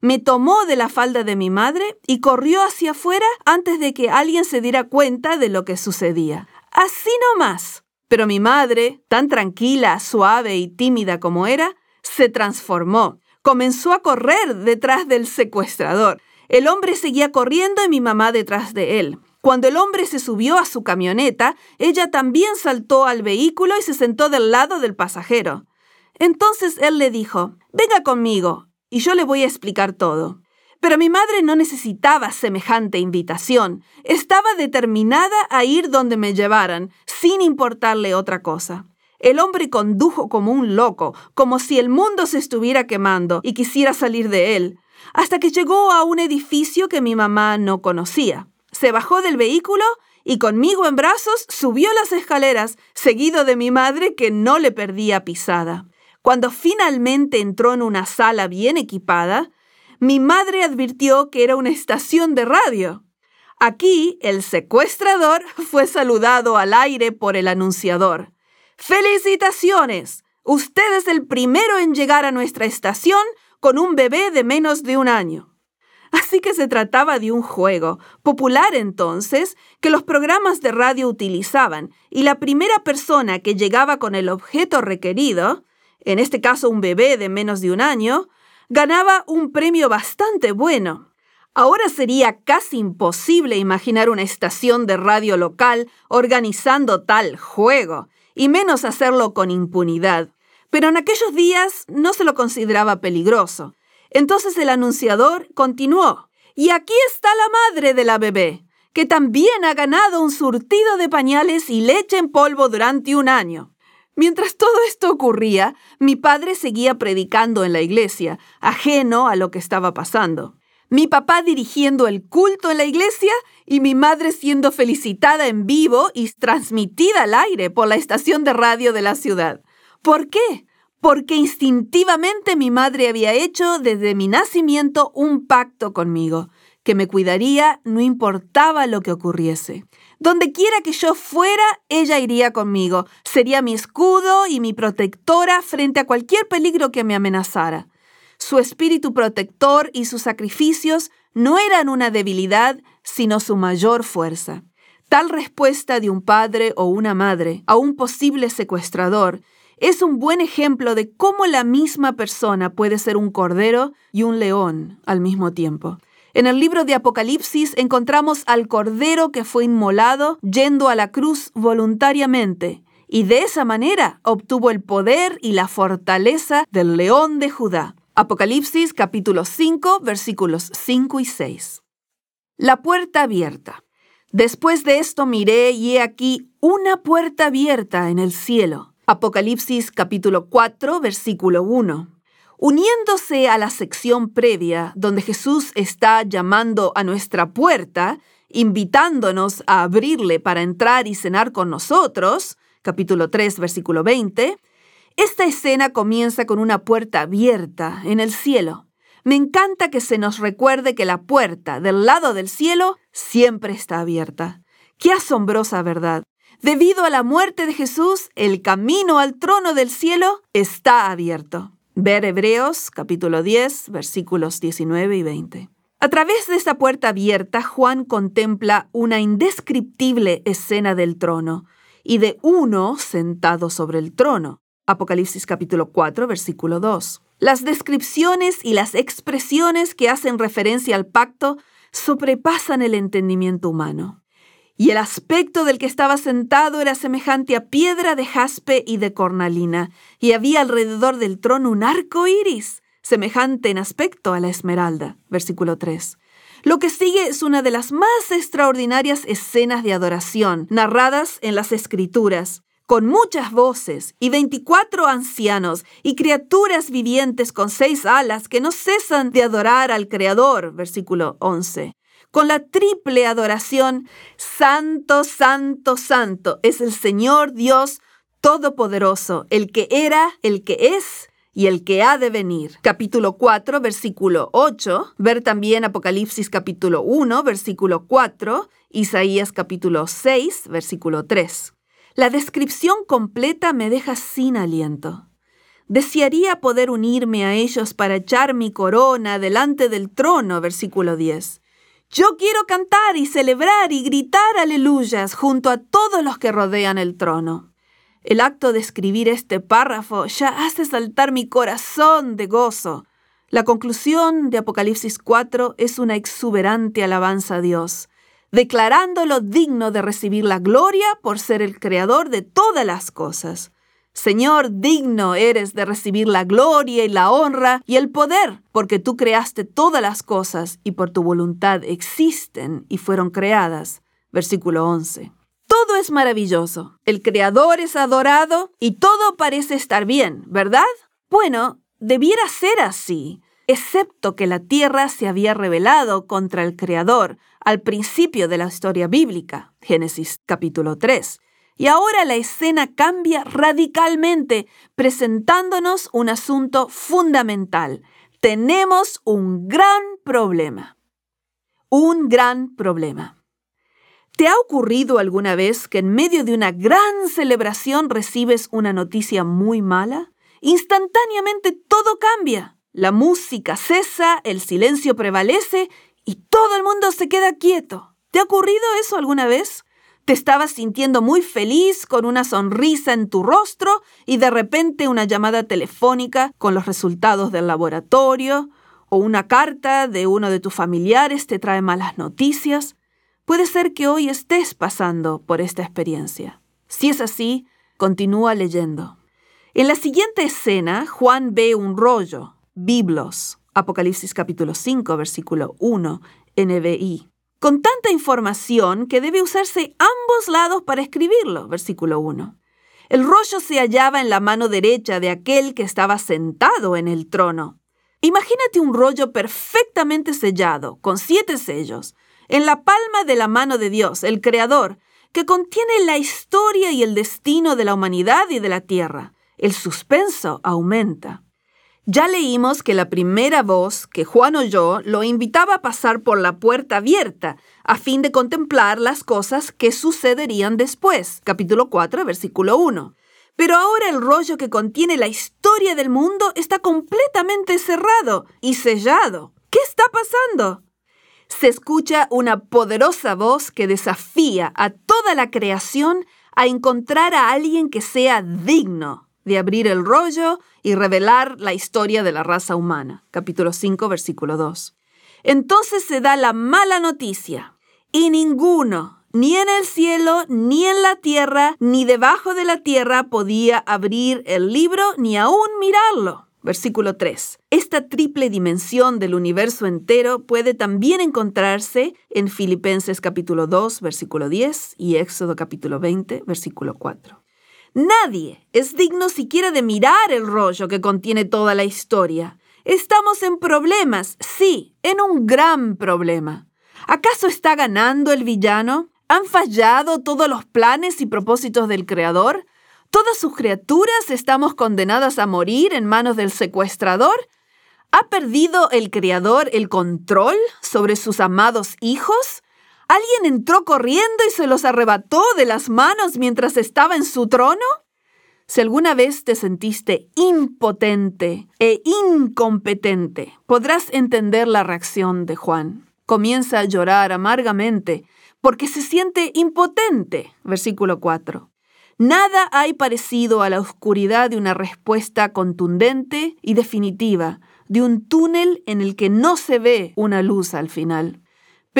me tomó de la falda de mi madre y corrió hacia afuera antes de que alguien se diera cuenta de lo que sucedía. Así no más. Pero mi madre, tan tranquila, suave y tímida como era, se transformó. Comenzó a correr detrás del secuestrador. El hombre seguía corriendo y mi mamá detrás de él. Cuando el hombre se subió a su camioneta, ella también saltó al vehículo y se sentó del lado del pasajero. Entonces él le dijo, Venga conmigo, y yo le voy a explicar todo. Pero mi madre no necesitaba semejante invitación. Estaba determinada a ir donde me llevaran, sin importarle otra cosa. El hombre condujo como un loco, como si el mundo se estuviera quemando y quisiera salir de él, hasta que llegó a un edificio que mi mamá no conocía. Se bajó del vehículo y conmigo en brazos subió las escaleras, seguido de mi madre que no le perdía pisada. Cuando finalmente entró en una sala bien equipada, mi madre advirtió que era una estación de radio. Aquí el secuestrador fue saludado al aire por el anunciador. ¡Felicitaciones! Usted es el primero en llegar a nuestra estación con un bebé de menos de un año. Así que se trataba de un juego, popular entonces, que los programas de radio utilizaban, y la primera persona que llegaba con el objeto requerido en este caso un bebé de menos de un año, ganaba un premio bastante bueno. Ahora sería casi imposible imaginar una estación de radio local organizando tal juego, y menos hacerlo con impunidad. Pero en aquellos días no se lo consideraba peligroso. Entonces el anunciador continuó. Y aquí está la madre de la bebé, que también ha ganado un surtido de pañales y leche en polvo durante un año. Mientras todo esto ocurría, mi padre seguía predicando en la iglesia, ajeno a lo que estaba pasando. Mi papá dirigiendo el culto en la iglesia y mi madre siendo felicitada en vivo y transmitida al aire por la estación de radio de la ciudad. ¿Por qué? Porque instintivamente mi madre había hecho desde mi nacimiento un pacto conmigo, que me cuidaría no importaba lo que ocurriese. Donde quiera que yo fuera, ella iría conmigo, sería mi escudo y mi protectora frente a cualquier peligro que me amenazara. Su espíritu protector y sus sacrificios no eran una debilidad, sino su mayor fuerza. Tal respuesta de un padre o una madre a un posible secuestrador es un buen ejemplo de cómo la misma persona puede ser un cordero y un león al mismo tiempo. En el libro de Apocalipsis encontramos al cordero que fue inmolado yendo a la cruz voluntariamente y de esa manera obtuvo el poder y la fortaleza del león de Judá. Apocalipsis capítulo 5 versículos 5 y 6. La puerta abierta. Después de esto miré y he aquí una puerta abierta en el cielo. Apocalipsis capítulo 4 versículo 1. Uniéndose a la sección previa donde Jesús está llamando a nuestra puerta, invitándonos a abrirle para entrar y cenar con nosotros, capítulo 3 versículo 20, esta escena comienza con una puerta abierta en el cielo. Me encanta que se nos recuerde que la puerta del lado del cielo siempre está abierta. ¡Qué asombrosa verdad! Debido a la muerte de Jesús, el camino al trono del cielo está abierto. Ver Hebreos capítulo 10 versículos 19 y 20. A través de esta puerta abierta, Juan contempla una indescriptible escena del trono y de uno sentado sobre el trono. Apocalipsis capítulo 4, versículo 2. Las descripciones y las expresiones que hacen referencia al pacto sobrepasan el entendimiento humano. Y el aspecto del que estaba sentado era semejante a piedra de jaspe y de cornalina, y había alrededor del trono un arco iris, semejante en aspecto a la esmeralda. Versículo 3. Lo que sigue es una de las más extraordinarias escenas de adoración narradas en las Escrituras con muchas voces, y veinticuatro ancianos, y criaturas vivientes con seis alas que no cesan de adorar al Creador, versículo 11. Con la triple adoración, Santo, Santo, Santo, es el Señor Dios Todopoderoso, el que era, el que es y el que ha de venir. Capítulo 4, versículo 8. Ver también Apocalipsis capítulo 1, versículo 4. Isaías capítulo 6, versículo 3. La descripción completa me deja sin aliento. Desearía poder unirme a ellos para echar mi corona delante del trono, versículo 10. Yo quiero cantar y celebrar y gritar aleluyas junto a todos los que rodean el trono. El acto de escribir este párrafo ya hace saltar mi corazón de gozo. La conclusión de Apocalipsis 4 es una exuberante alabanza a Dios declarándolo digno de recibir la gloria por ser el creador de todas las cosas. Señor, digno eres de recibir la gloria y la honra y el poder, porque tú creaste todas las cosas y por tu voluntad existen y fueron creadas. Versículo 11. Todo es maravilloso, el Creador es adorado y todo parece estar bien, ¿verdad? Bueno, debiera ser así, excepto que la tierra se había rebelado contra el Creador, al principio de la historia bíblica, Génesis capítulo 3. Y ahora la escena cambia radicalmente, presentándonos un asunto fundamental. Tenemos un gran problema. Un gran problema. ¿Te ha ocurrido alguna vez que en medio de una gran celebración recibes una noticia muy mala? Instantáneamente todo cambia. La música cesa, el silencio prevalece y todo el mundo se queda quieto. ¿Te ha ocurrido eso alguna vez? Te estabas sintiendo muy feliz con una sonrisa en tu rostro y de repente una llamada telefónica con los resultados del laboratorio o una carta de uno de tus familiares te trae malas noticias. Puede ser que hoy estés pasando por esta experiencia. Si es así, continúa leyendo. En la siguiente escena, Juan ve un rollo, biblos, Apocalipsis capítulo 5, versículo 1, NBI. Con tanta información que debe usarse ambos lados para escribirlo, versículo 1. El rollo se hallaba en la mano derecha de aquel que estaba sentado en el trono. Imagínate un rollo perfectamente sellado, con siete sellos, en la palma de la mano de Dios, el Creador, que contiene la historia y el destino de la humanidad y de la tierra. El suspenso aumenta. Ya leímos que la primera voz que Juan oyó lo invitaba a pasar por la puerta abierta, a fin de contemplar las cosas que sucederían después. Capítulo 4, versículo 1. Pero ahora el rollo que contiene la historia del mundo está completamente cerrado y sellado. ¿Qué está pasando? Se escucha una poderosa voz que desafía a toda la creación a encontrar a alguien que sea digno de abrir el rollo y revelar la historia de la raza humana. Capítulo 5, versículo 2. Entonces se da la mala noticia. Y ninguno, ni en el cielo, ni en la tierra, ni debajo de la tierra podía abrir el libro ni aún mirarlo. Versículo 3. Esta triple dimensión del universo entero puede también encontrarse en Filipenses capítulo 2, versículo 10 y Éxodo capítulo 20, versículo 4. Nadie es digno siquiera de mirar el rollo que contiene toda la historia. Estamos en problemas, sí, en un gran problema. ¿Acaso está ganando el villano? ¿Han fallado todos los planes y propósitos del Creador? ¿Todas sus criaturas estamos condenadas a morir en manos del secuestrador? ¿Ha perdido el Creador el control sobre sus amados hijos? ¿Alguien entró corriendo y se los arrebató de las manos mientras estaba en su trono? Si alguna vez te sentiste impotente e incompetente, podrás entender la reacción de Juan. Comienza a llorar amargamente porque se siente impotente. Versículo 4. Nada hay parecido a la oscuridad de una respuesta contundente y definitiva, de un túnel en el que no se ve una luz al final.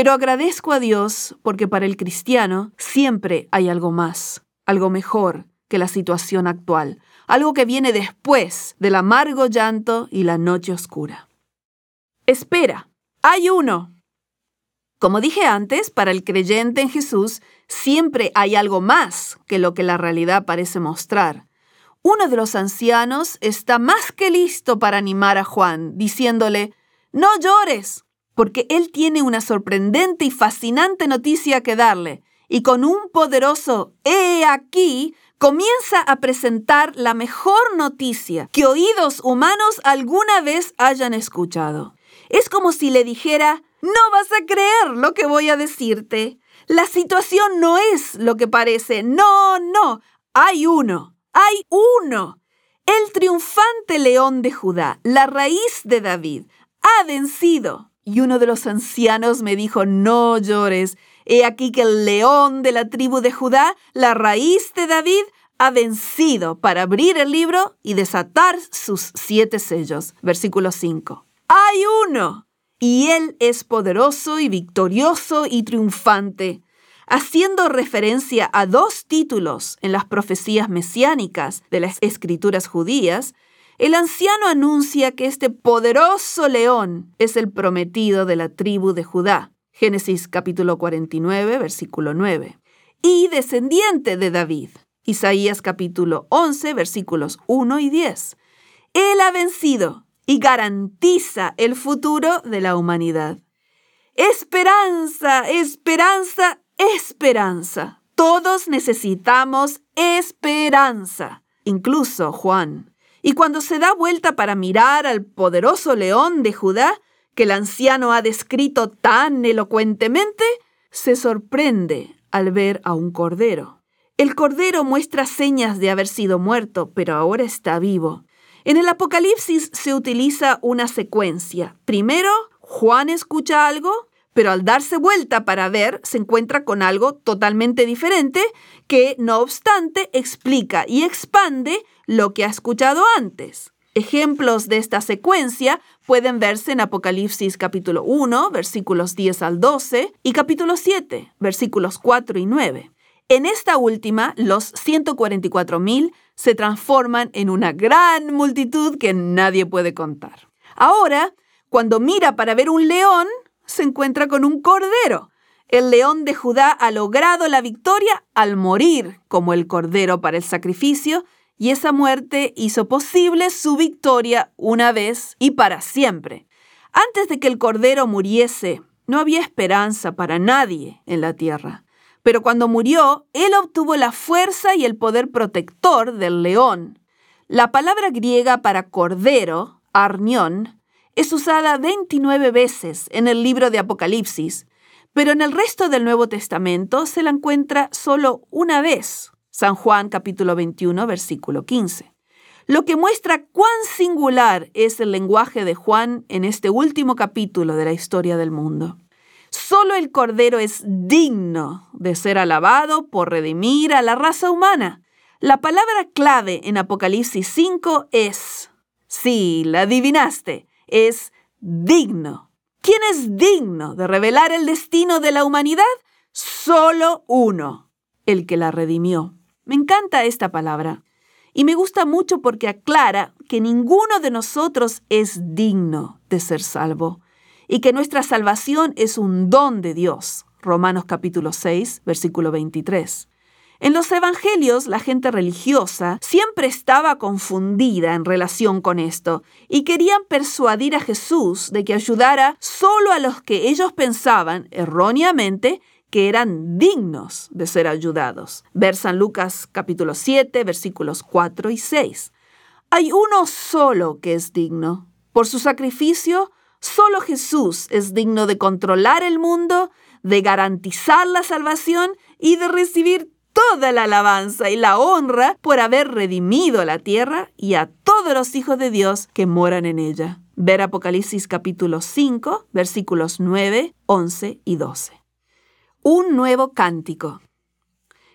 Pero agradezco a Dios porque para el cristiano siempre hay algo más, algo mejor que la situación actual, algo que viene después del amargo llanto y la noche oscura. Espera, hay uno, como dije antes, para el creyente en Jesús siempre hay algo más que lo que la realidad parece mostrar. Uno de los ancianos está más que listo para animar a Juan, diciéndole, No llores, porque él tiene una sorprendente y fascinante noticia que darle, y con un poderoso He aquí comienza a presentar la mejor noticia que oídos humanos alguna vez hayan escuchado. Es como si le dijera, no vas a creer lo que voy a decirte. La situación no es lo que parece. No, no. Hay uno. Hay uno. El triunfante león de Judá, la raíz de David, ha vencido. Y uno de los ancianos me dijo, no llores. He aquí que el león de la tribu de Judá, la raíz de David, ha vencido para abrir el libro y desatar sus siete sellos. Versículo 5. Hay uno y Él es poderoso y victorioso y triunfante, haciendo referencia a dos títulos en las profecías mesiánicas de las escrituras judías, el anciano anuncia que este poderoso león es el prometido de la tribu de Judá. Génesis capítulo 49, versículo 9. Y descendiente de David. Isaías capítulo 11, versículos 1 y 10. Él ha vencido y garantiza el futuro de la humanidad. Esperanza, esperanza, esperanza. Todos necesitamos esperanza, incluso Juan. Y cuando se da vuelta para mirar al poderoso león de Judá, que el anciano ha descrito tan elocuentemente, se sorprende al ver a un cordero. El cordero muestra señas de haber sido muerto, pero ahora está vivo. En el Apocalipsis se utiliza una secuencia. Primero, Juan escucha algo, pero al darse vuelta para ver, se encuentra con algo totalmente diferente que, no obstante, explica y expande lo que ha escuchado antes. Ejemplos de esta secuencia pueden verse en Apocalipsis capítulo 1, versículos 10 al 12, y capítulo 7, versículos 4 y 9. En esta última, los 144.000 se transforman en una gran multitud que nadie puede contar. Ahora, cuando mira para ver un león, se encuentra con un cordero. El león de Judá ha logrado la victoria al morir como el cordero para el sacrificio y esa muerte hizo posible su victoria una vez y para siempre. Antes de que el Cordero muriese, no había esperanza para nadie en la tierra. Pero cuando murió, él obtuvo la fuerza y el poder protector del león. La palabra griega para cordero, arnión, es usada 29 veces en el libro de Apocalipsis, pero en el resto del Nuevo Testamento se la encuentra solo una vez. San Juan capítulo 21, versículo 15. Lo que muestra cuán singular es el lenguaje de Juan en este último capítulo de la historia del mundo. Solo el Cordero es digno de ser alabado por redimir a la raza humana. La palabra clave en Apocalipsis 5 es, sí, la adivinaste, es digno. ¿Quién es digno de revelar el destino de la humanidad? Solo uno, el que la redimió. Me encanta esta palabra y me gusta mucho porque aclara que ninguno de nosotros es digno de ser salvo y que nuestra salvación es un don de Dios. Romanos capítulo 6, versículo 23. En los evangelios la gente religiosa siempre estaba confundida en relación con esto y querían persuadir a Jesús de que ayudara solo a los que ellos pensaban erróneamente que eran dignos de ser ayudados. Ver San Lucas capítulo 7 versículos 4 y 6. Hay uno solo que es digno. Por su sacrificio Solo Jesús es digno de controlar el mundo, de garantizar la salvación y de recibir toda la alabanza y la honra por haber redimido la tierra y a todos los hijos de Dios que moran en ella. Ver Apocalipsis capítulo 5, versículos 9, 11 y 12. Un nuevo cántico.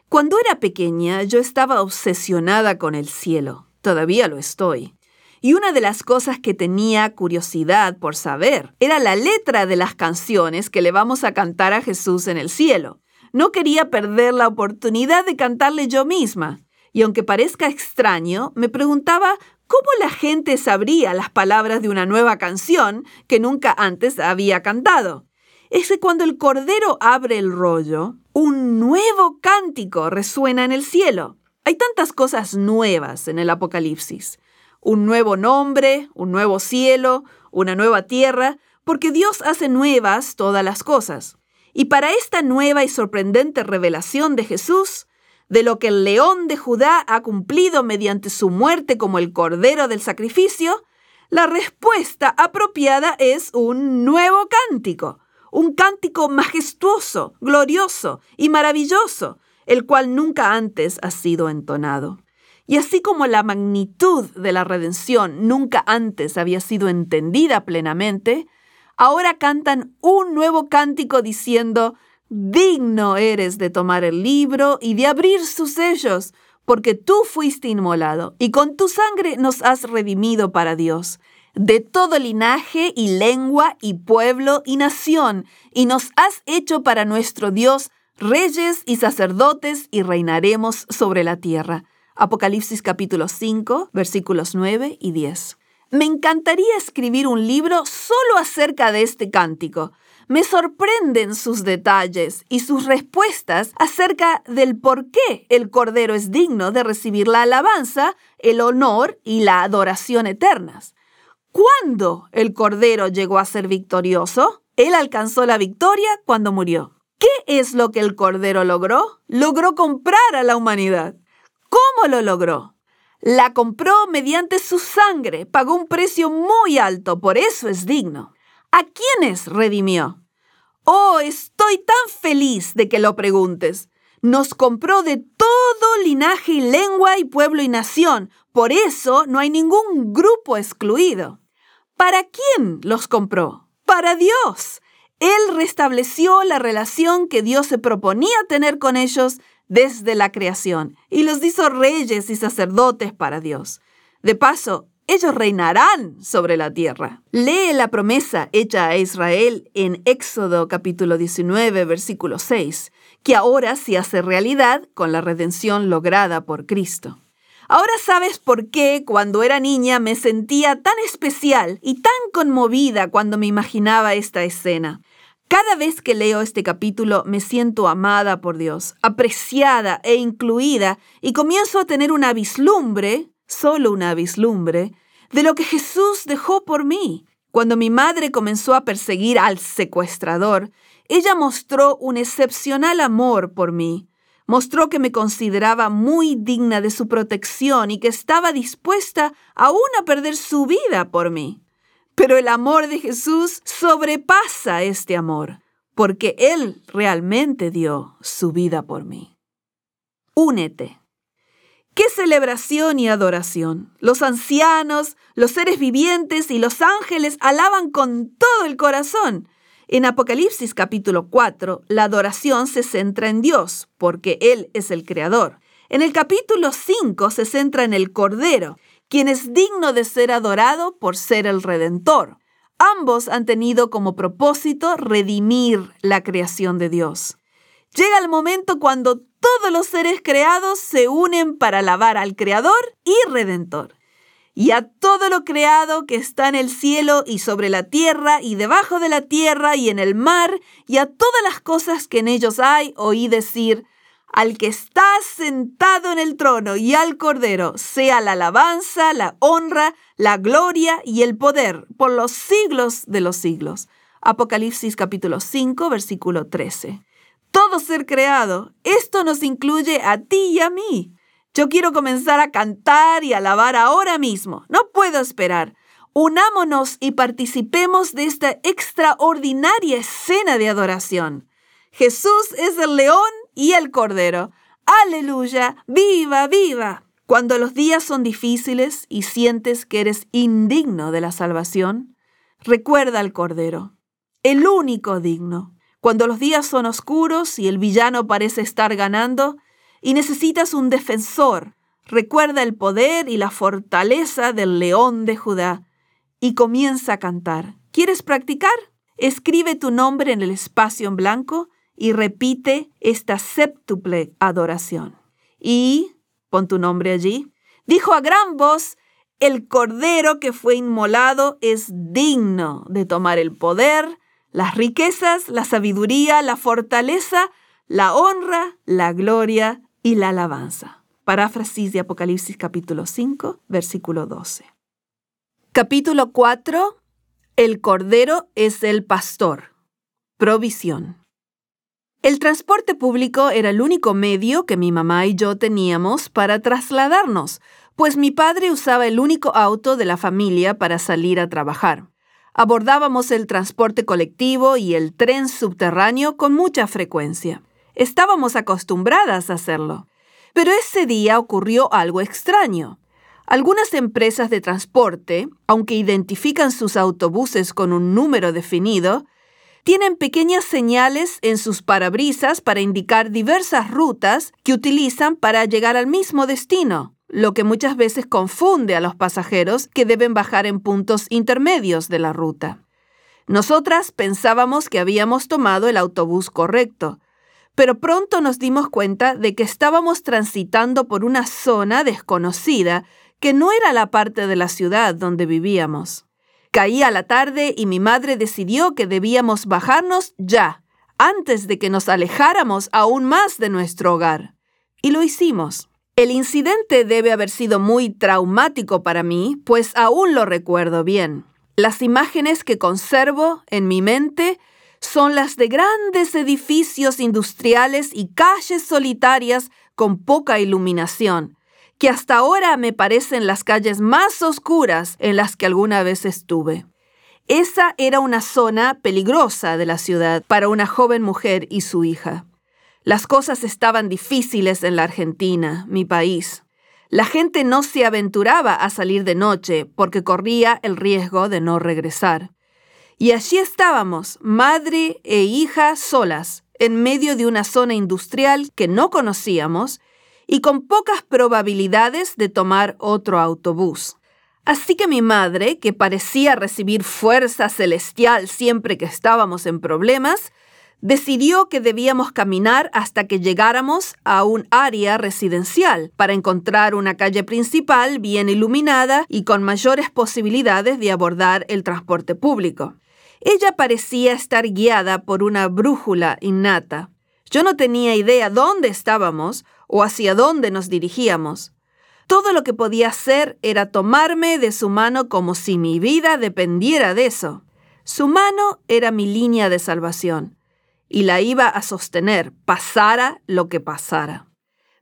Cuando era pequeña yo estaba obsesionada con el cielo. Todavía lo estoy. Y una de las cosas que tenía curiosidad por saber era la letra de las canciones que le vamos a cantar a Jesús en el cielo. No quería perder la oportunidad de cantarle yo misma. Y aunque parezca extraño, me preguntaba cómo la gente sabría las palabras de una nueva canción que nunca antes había cantado. Es que cuando el Cordero abre el rollo, un nuevo cántico resuena en el cielo. Hay tantas cosas nuevas en el Apocalipsis un nuevo nombre, un nuevo cielo, una nueva tierra, porque Dios hace nuevas todas las cosas. Y para esta nueva y sorprendente revelación de Jesús, de lo que el león de Judá ha cumplido mediante su muerte como el cordero del sacrificio, la respuesta apropiada es un nuevo cántico, un cántico majestuoso, glorioso y maravilloso, el cual nunca antes ha sido entonado. Y así como la magnitud de la redención nunca antes había sido entendida plenamente, ahora cantan un nuevo cántico diciendo, digno eres de tomar el libro y de abrir sus sellos, porque tú fuiste inmolado y con tu sangre nos has redimido para Dios, de todo linaje y lengua y pueblo y nación, y nos has hecho para nuestro Dios reyes y sacerdotes y reinaremos sobre la tierra. Apocalipsis capítulo 5, versículos 9 y 10. Me encantaría escribir un libro solo acerca de este cántico. Me sorprenden sus detalles y sus respuestas acerca del por qué el Cordero es digno de recibir la alabanza, el honor y la adoración eternas. ¿Cuándo el Cordero llegó a ser victorioso? Él alcanzó la victoria cuando murió. ¿Qué es lo que el Cordero logró? Logró comprar a la humanidad. ¿Cómo lo logró? La compró mediante su sangre, pagó un precio muy alto, por eso es digno. ¿A quiénes redimió? Oh, estoy tan feliz de que lo preguntes. Nos compró de todo linaje y lengua y pueblo y nación, por eso no hay ningún grupo excluido. ¿Para quién los compró? Para Dios. Él restableció la relación que Dios se proponía tener con ellos desde la creación y los hizo reyes y sacerdotes para Dios. De paso, ellos reinarán sobre la tierra. Lee la promesa hecha a Israel en Éxodo capítulo 19, versículo 6, que ahora se hace realidad con la redención lograda por Cristo. Ahora sabes por qué cuando era niña me sentía tan especial y tan conmovida cuando me imaginaba esta escena. Cada vez que leo este capítulo me siento amada por Dios, apreciada e incluida y comienzo a tener una vislumbre, solo una vislumbre, de lo que Jesús dejó por mí. Cuando mi madre comenzó a perseguir al secuestrador, ella mostró un excepcional amor por mí. Mostró que me consideraba muy digna de su protección y que estaba dispuesta aún a perder su vida por mí. Pero el amor de Jesús sobrepasa este amor, porque Él realmente dio su vida por mí. Únete. ¡Qué celebración y adoración! Los ancianos, los seres vivientes y los ángeles alaban con todo el corazón. En Apocalipsis capítulo 4, la adoración se centra en Dios, porque Él es el Creador. En el capítulo 5 se centra en el Cordero, quien es digno de ser adorado por ser el Redentor. Ambos han tenido como propósito redimir la creación de Dios. Llega el momento cuando todos los seres creados se unen para alabar al Creador y Redentor. Y a todo lo creado que está en el cielo y sobre la tierra y debajo de la tierra y en el mar y a todas las cosas que en ellos hay, oí decir, al que está sentado en el trono y al Cordero, sea la alabanza, la honra, la gloria y el poder por los siglos de los siglos. Apocalipsis capítulo 5, versículo 13. Todo ser creado, esto nos incluye a ti y a mí. Yo quiero comenzar a cantar y alabar ahora mismo. No puedo esperar. Unámonos y participemos de esta extraordinaria escena de adoración. Jesús es el león y el Cordero. Aleluya, viva, viva. Cuando los días son difíciles y sientes que eres indigno de la salvación, recuerda al Cordero, el único digno. Cuando los días son oscuros y el villano parece estar ganando y necesitas un defensor, recuerda el poder y la fortaleza del león de Judá y comienza a cantar. ¿Quieres practicar? Escribe tu nombre en el espacio en blanco y repite esta séptuple adoración. Y, pon tu nombre allí, dijo a gran voz, el cordero que fue inmolado es digno de tomar el poder, las riquezas, la sabiduría, la fortaleza, la honra, la gloria y la alabanza. Paráfrasis de Apocalipsis capítulo 5, versículo 12. Capítulo 4. El Cordero es el pastor. Provisión. El transporte público era el único medio que mi mamá y yo teníamos para trasladarnos, pues mi padre usaba el único auto de la familia para salir a trabajar. Abordábamos el transporte colectivo y el tren subterráneo con mucha frecuencia. Estábamos acostumbradas a hacerlo. Pero ese día ocurrió algo extraño. Algunas empresas de transporte, aunque identifican sus autobuses con un número definido, tienen pequeñas señales en sus parabrisas para indicar diversas rutas que utilizan para llegar al mismo destino, lo que muchas veces confunde a los pasajeros que deben bajar en puntos intermedios de la ruta. Nosotras pensábamos que habíamos tomado el autobús correcto, pero pronto nos dimos cuenta de que estábamos transitando por una zona desconocida que no era la parte de la ciudad donde vivíamos. Caía la tarde y mi madre decidió que debíamos bajarnos ya, antes de que nos alejáramos aún más de nuestro hogar. Y lo hicimos. El incidente debe haber sido muy traumático para mí, pues aún lo recuerdo bien. Las imágenes que conservo en mi mente son las de grandes edificios industriales y calles solitarias con poca iluminación, que hasta ahora me parecen las calles más oscuras en las que alguna vez estuve. Esa era una zona peligrosa de la ciudad para una joven mujer y su hija. Las cosas estaban difíciles en la Argentina, mi país. La gente no se aventuraba a salir de noche porque corría el riesgo de no regresar. Y allí estábamos, madre e hija solas, en medio de una zona industrial que no conocíamos y con pocas probabilidades de tomar otro autobús. Así que mi madre, que parecía recibir fuerza celestial siempre que estábamos en problemas, decidió que debíamos caminar hasta que llegáramos a un área residencial para encontrar una calle principal bien iluminada y con mayores posibilidades de abordar el transporte público. Ella parecía estar guiada por una brújula innata. Yo no tenía idea dónde estábamos o hacia dónde nos dirigíamos. Todo lo que podía hacer era tomarme de su mano como si mi vida dependiera de eso. Su mano era mi línea de salvación y la iba a sostener, pasara lo que pasara.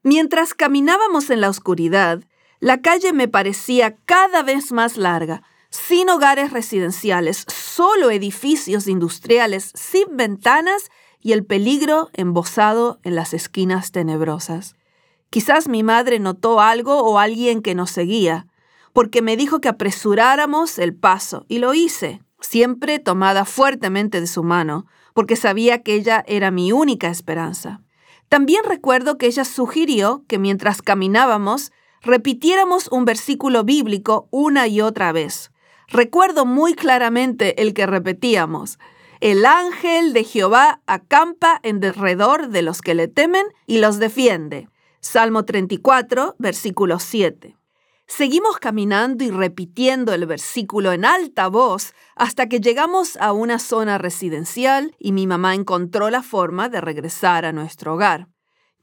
Mientras caminábamos en la oscuridad, la calle me parecía cada vez más larga, sin hogares residenciales, solo edificios industriales sin ventanas y el peligro embosado en las esquinas tenebrosas. Quizás mi madre notó algo o alguien que nos seguía, porque me dijo que apresuráramos el paso, y lo hice, siempre tomada fuertemente de su mano, porque sabía que ella era mi única esperanza. También recuerdo que ella sugirió que mientras caminábamos, repitiéramos un versículo bíblico una y otra vez. Recuerdo muy claramente el que repetíamos. El ángel de Jehová acampa en derredor de los que le temen y los defiende. Salmo 34, versículo 7. Seguimos caminando y repitiendo el versículo en alta voz hasta que llegamos a una zona residencial y mi mamá encontró la forma de regresar a nuestro hogar.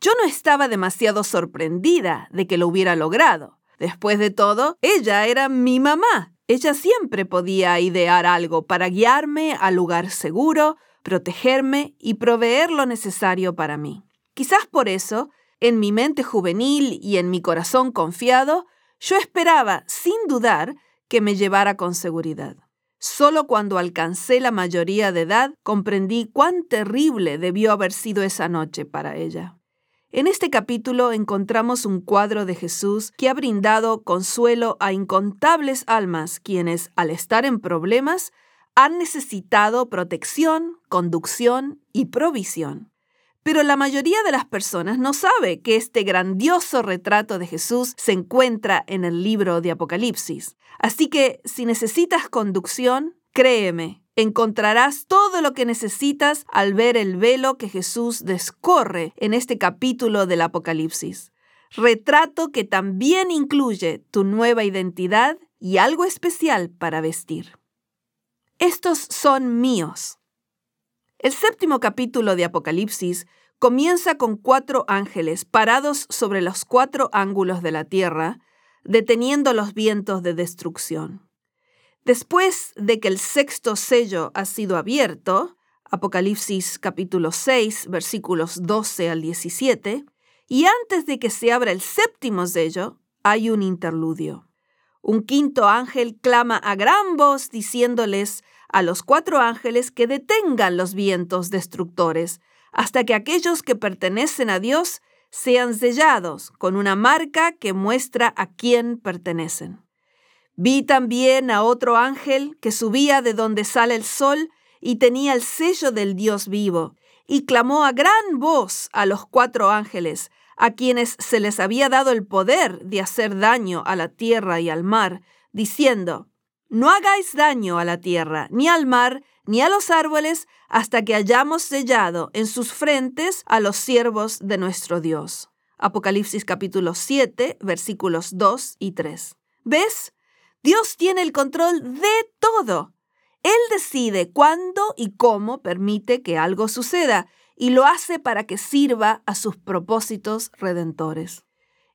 Yo no estaba demasiado sorprendida de que lo hubiera logrado. Después de todo, ella era mi mamá. Ella siempre podía idear algo para guiarme al lugar seguro, protegerme y proveer lo necesario para mí. Quizás por eso en mi mente juvenil y en mi corazón confiado, yo esperaba, sin dudar, que me llevara con seguridad. Solo cuando alcancé la mayoría de edad comprendí cuán terrible debió haber sido esa noche para ella. En este capítulo encontramos un cuadro de Jesús que ha brindado consuelo a incontables almas quienes, al estar en problemas, han necesitado protección, conducción y provisión. Pero la mayoría de las personas no sabe que este grandioso retrato de Jesús se encuentra en el libro de Apocalipsis. Así que si necesitas conducción, créeme, encontrarás todo lo que necesitas al ver el velo que Jesús descorre en este capítulo del Apocalipsis. Retrato que también incluye tu nueva identidad y algo especial para vestir. Estos son míos. El séptimo capítulo de Apocalipsis comienza con cuatro ángeles parados sobre los cuatro ángulos de la tierra, deteniendo los vientos de destrucción. Después de que el sexto sello ha sido abierto, Apocalipsis capítulo 6 versículos 12 al 17, y antes de que se abra el séptimo sello, hay un interludio. Un quinto ángel clama a gran voz diciéndoles a los cuatro ángeles que detengan los vientos destructores hasta que aquellos que pertenecen a Dios sean sellados con una marca que muestra a quién pertenecen. Vi también a otro ángel que subía de donde sale el sol y tenía el sello del Dios vivo, y clamó a gran voz a los cuatro ángeles, a quienes se les había dado el poder de hacer daño a la tierra y al mar, diciendo, no hagáis daño a la tierra, ni al mar, ni a los árboles, hasta que hayamos sellado en sus frentes a los siervos de nuestro Dios. Apocalipsis capítulo 7, versículos 2 y 3. ¿Ves? Dios tiene el control de todo. Él decide cuándo y cómo permite que algo suceda y lo hace para que sirva a sus propósitos redentores.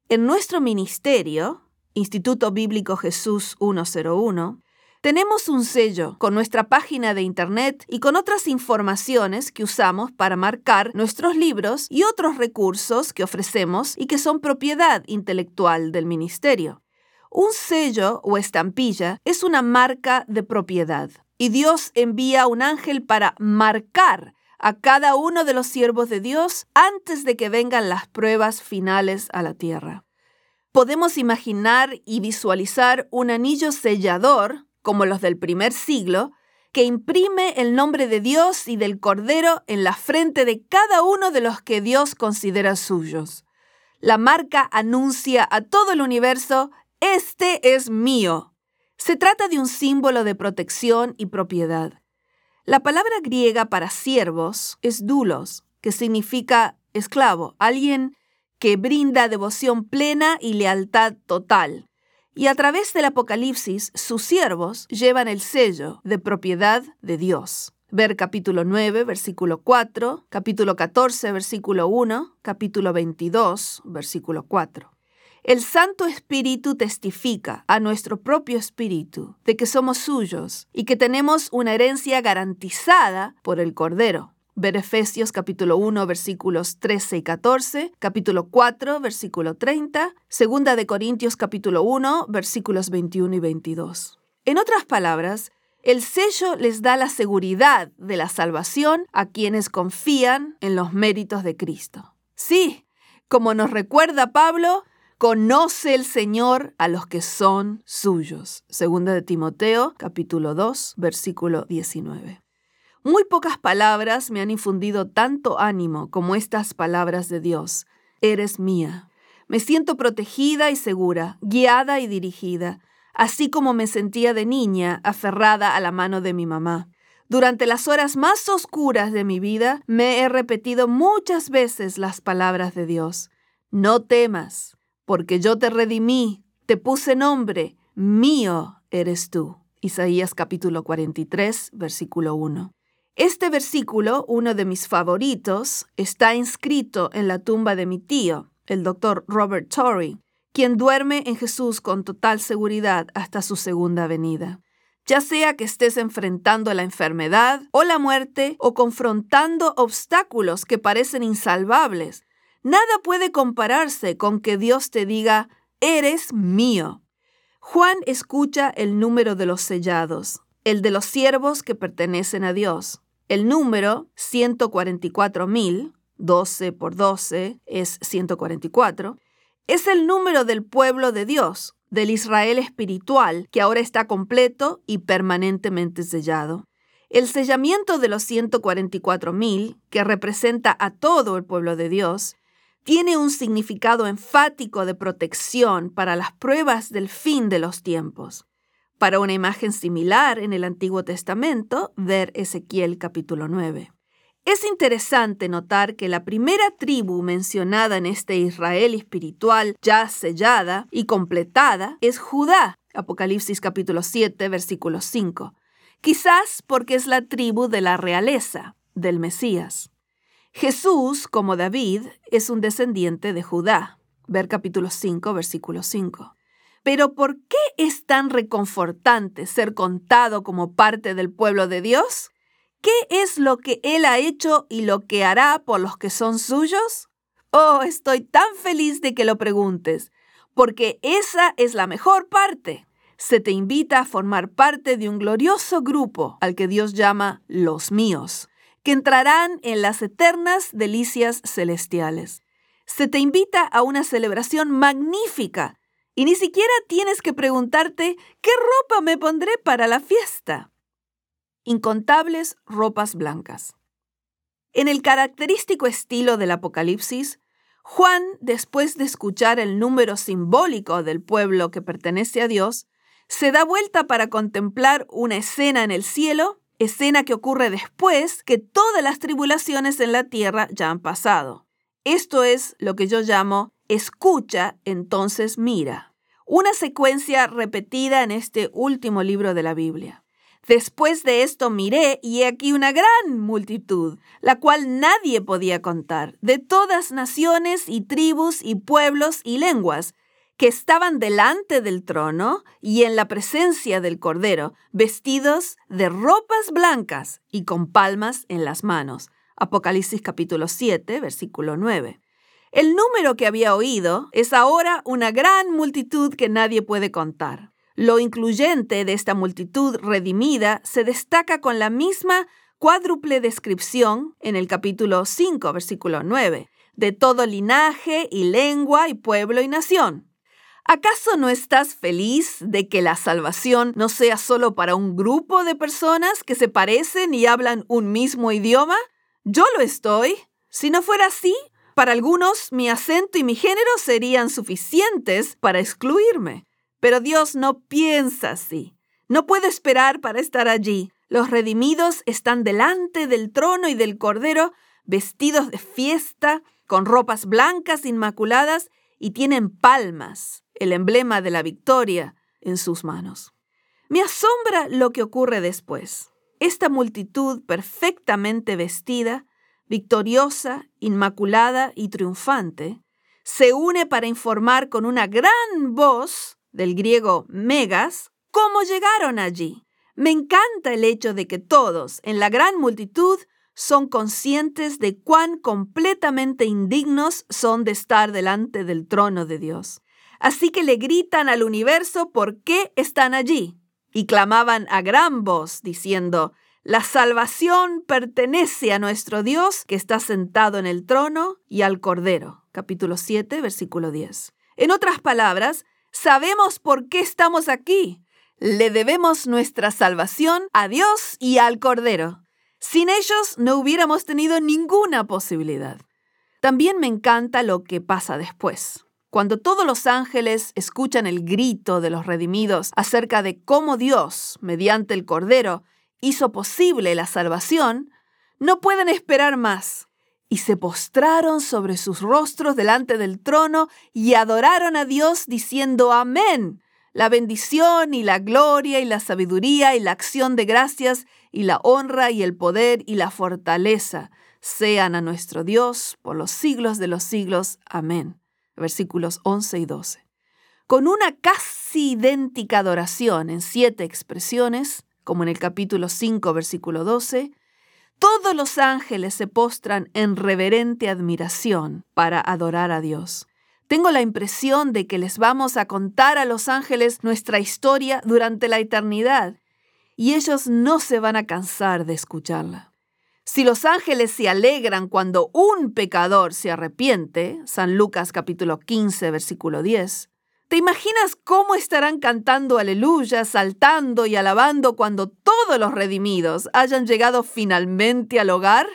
En nuestro ministerio, Instituto Bíblico Jesús 101, tenemos un sello con nuestra página de internet y con otras informaciones que usamos para marcar nuestros libros y otros recursos que ofrecemos y que son propiedad intelectual del ministerio. Un sello o estampilla es una marca de propiedad y Dios envía un ángel para marcar a cada uno de los siervos de Dios antes de que vengan las pruebas finales a la tierra. Podemos imaginar y visualizar un anillo sellador como los del primer siglo, que imprime el nombre de Dios y del Cordero en la frente de cada uno de los que Dios considera suyos. La marca anuncia a todo el universo, este es mío. Se trata de un símbolo de protección y propiedad. La palabra griega para siervos es dulos, que significa esclavo, alguien que brinda devoción plena y lealtad total Y a través del Apocalipsis, sus siervos llevan el sello de propiedad de Dios. Ver capítulo 9, versículo 4, capítulo 14, versículo 1, capítulo 22, versículo 4. El Santo Espíritu testifica a nuestro propio espíritu de que somos suyos y que tenemos una herencia garantizada por el Cordero. Ver Efesios capítulo 1 versículos 13 y 14, capítulo 4 versículo 30, segunda de Corintios capítulo 1 versículos 21 y 22. En otras palabras, el sello les da la seguridad de la salvación a quienes confían en los méritos de Cristo. Sí, como nos recuerda Pablo, conoce el Señor a los que son suyos. Segunda de Timoteo, capítulo 2, versículo 19. Muy pocas palabras me han infundido tanto ánimo como estas palabras de Dios. Eres mía. Me siento protegida y segura, guiada y dirigida, así como me sentía de niña aferrada a la mano de mi mamá. Durante las horas más oscuras de mi vida me he repetido muchas veces las palabras de Dios. No temas, porque yo te redimí, te puse nombre, mío eres tú. Isaías capítulo 43, versículo 1. Este versículo, uno de mis favoritos, está inscrito en la tumba de mi tío, el doctor Robert Torrey, quien duerme en Jesús con total seguridad hasta su segunda venida. Ya sea que estés enfrentando la enfermedad o la muerte o confrontando obstáculos que parecen insalvables, nada puede compararse con que Dios te diga, eres mío. Juan escucha el número de los sellados, el de los siervos que pertenecen a Dios. El número 144.000, 12 por 12 es 144, es el número del pueblo de Dios, del Israel espiritual, que ahora está completo y permanentemente sellado. El sellamiento de los 144.000, que representa a todo el pueblo de Dios, tiene un significado enfático de protección para las pruebas del fin de los tiempos. Para una imagen similar en el Antiguo Testamento, ver Ezequiel capítulo 9. Es interesante notar que la primera tribu mencionada en este Israel espiritual ya sellada y completada es Judá, Apocalipsis capítulo 7, versículo 5, quizás porque es la tribu de la realeza, del Mesías. Jesús, como David, es un descendiente de Judá, ver capítulo 5, versículo 5. Pero ¿por qué es tan reconfortante ser contado como parte del pueblo de Dios? ¿Qué es lo que Él ha hecho y lo que hará por los que son suyos? Oh, estoy tan feliz de que lo preguntes, porque esa es la mejor parte. Se te invita a formar parte de un glorioso grupo al que Dios llama los míos, que entrarán en las eternas delicias celestiales. Se te invita a una celebración magnífica y ni siquiera tienes que preguntarte qué ropa me pondré para la fiesta. Incontables ropas blancas. En el característico estilo del Apocalipsis, Juan, después de escuchar el número simbólico del pueblo que pertenece a Dios, se da vuelta para contemplar una escena en el cielo, escena que ocurre después que todas las tribulaciones en la tierra ya han pasado. Esto es lo que yo llamo escucha, entonces mira. Una secuencia repetida en este último libro de la Biblia. Después de esto miré y he aquí una gran multitud, la cual nadie podía contar, de todas naciones y tribus y pueblos y lenguas, que estaban delante del trono y en la presencia del Cordero, vestidos de ropas blancas y con palmas en las manos. Apocalipsis capítulo 7, versículo 9. El número que había oído es ahora una gran multitud que nadie puede contar. Lo incluyente de esta multitud redimida se destaca con la misma cuádruple descripción en el capítulo 5, versículo 9, de todo linaje y lengua y pueblo y nación. ¿Acaso no estás feliz de que la salvación no sea solo para un grupo de personas que se parecen y hablan un mismo idioma? Yo lo estoy. Si no fuera así, para algunos, mi acento y mi género serían suficientes para excluirme. Pero Dios no piensa así. No puede esperar para estar allí. Los redimidos están delante del trono y del cordero, vestidos de fiesta, con ropas blancas inmaculadas, y tienen palmas el emblema de la victoria, en sus manos. Me asombra lo que ocurre después. Esta multitud perfectamente vestida, victoriosa, inmaculada y triunfante, se une para informar con una gran voz, del griego megas, cómo llegaron allí. Me encanta el hecho de que todos, en la gran multitud, son conscientes de cuán completamente indignos son de estar delante del trono de Dios. Así que le gritan al universo por qué están allí y clamaban a gran voz diciendo, la salvación pertenece a nuestro Dios que está sentado en el trono y al Cordero. Capítulo 7, versículo 10. En otras palabras, sabemos por qué estamos aquí. Le debemos nuestra salvación a Dios y al Cordero. Sin ellos no hubiéramos tenido ninguna posibilidad. También me encanta lo que pasa después. Cuando todos los ángeles escuchan el grito de los redimidos acerca de cómo Dios, mediante el Cordero, hizo posible la salvación, no pueden esperar más. Y se postraron sobre sus rostros delante del trono y adoraron a Dios diciendo Amén. La bendición y la gloria y la sabiduría y la acción de gracias y la honra y el poder y la fortaleza sean a nuestro Dios por los siglos de los siglos. Amén versículos 11 y 12. Con una casi idéntica adoración en siete expresiones, como en el capítulo 5, versículo 12, todos los ángeles se postran en reverente admiración para adorar a Dios. Tengo la impresión de que les vamos a contar a los ángeles nuestra historia durante la eternidad, y ellos no se van a cansar de escucharla. Si los ángeles se alegran cuando un pecador se arrepiente, San Lucas capítulo 15, versículo 10, ¿te imaginas cómo estarán cantando aleluya, saltando y alabando cuando todos los redimidos hayan llegado finalmente al hogar?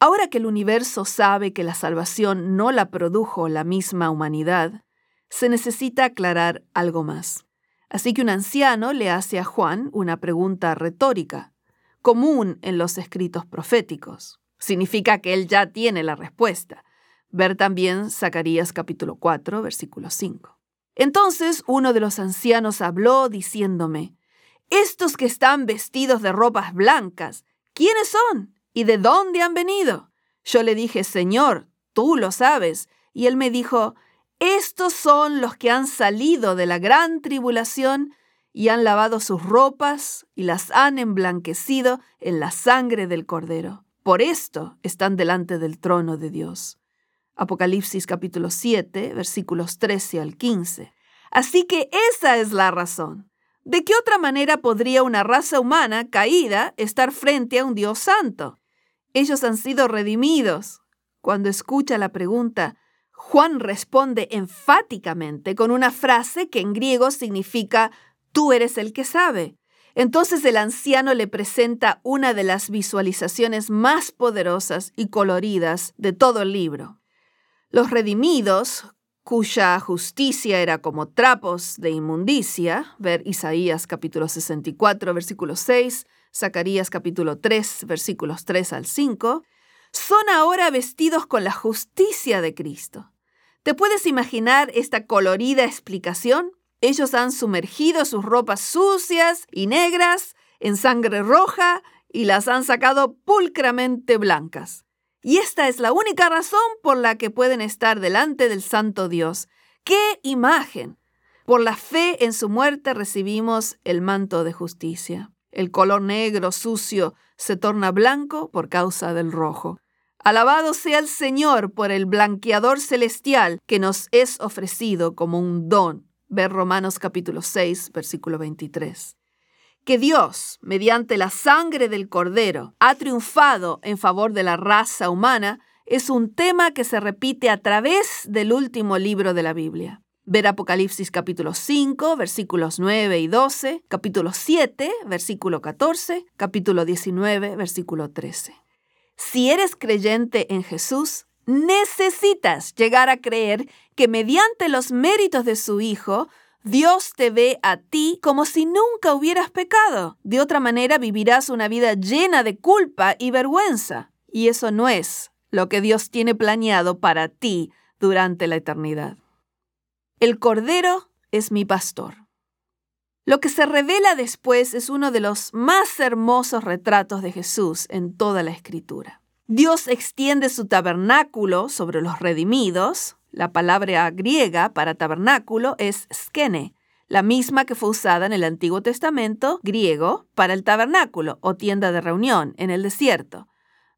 Ahora que el universo sabe que la salvación no la produjo la misma humanidad, se necesita aclarar algo más. Así que un anciano le hace a Juan una pregunta retórica común en los escritos proféticos. Significa que él ya tiene la respuesta. Ver también Zacarías capítulo 4, versículo 5. Entonces uno de los ancianos habló diciéndome, Estos que están vestidos de ropas blancas, ¿quiénes son? ¿Y de dónde han venido? Yo le dije, Señor, tú lo sabes. Y él me dijo, Estos son los que han salido de la gran tribulación y han lavado sus ropas y las han emblanquecido en la sangre del Cordero. Por esto están delante del trono de Dios. Apocalipsis capítulo 7, versículos 13 al 15. Así que esa es la razón. ¿De qué otra manera podría una raza humana caída estar frente a un Dios santo? Ellos han sido redimidos. Cuando escucha la pregunta, Juan responde enfáticamente con una frase que en griego significa Tú eres el que sabe. Entonces el anciano le presenta una de las visualizaciones más poderosas y coloridas de todo el libro. Los redimidos, cuya justicia era como trapos de inmundicia, ver Isaías capítulo 64, versículo 6, Zacarías capítulo 3, versículos 3 al 5, son ahora vestidos con la justicia de Cristo. ¿Te puedes imaginar esta colorida explicación? Ellos han sumergido sus ropas sucias y negras en sangre roja y las han sacado pulcramente blancas. Y esta es la única razón por la que pueden estar delante del Santo Dios. ¡Qué imagen! Por la fe en su muerte recibimos el manto de justicia. El color negro sucio se torna blanco por causa del rojo. Alabado sea el Señor por el blanqueador celestial que nos es ofrecido como un don Ver Romanos capítulo 6, versículo 23. Que Dios, mediante la sangre del Cordero, ha triunfado en favor de la raza humana es un tema que se repite a través del último libro de la Biblia. Ver Apocalipsis capítulo 5, versículos 9 y 12, capítulo 7, versículo 14, capítulo 19, versículo 13. Si eres creyente en Jesús, necesitas llegar a creer que mediante los méritos de su Hijo, Dios te ve a ti como si nunca hubieras pecado. De otra manera vivirás una vida llena de culpa y vergüenza. Y eso no es lo que Dios tiene planeado para ti durante la eternidad. El Cordero es mi pastor. Lo que se revela después es uno de los más hermosos retratos de Jesús en toda la escritura. Dios extiende su tabernáculo sobre los redimidos. La palabra griega para tabernáculo es skene, la misma que fue usada en el Antiguo Testamento griego para el tabernáculo o tienda de reunión en el desierto.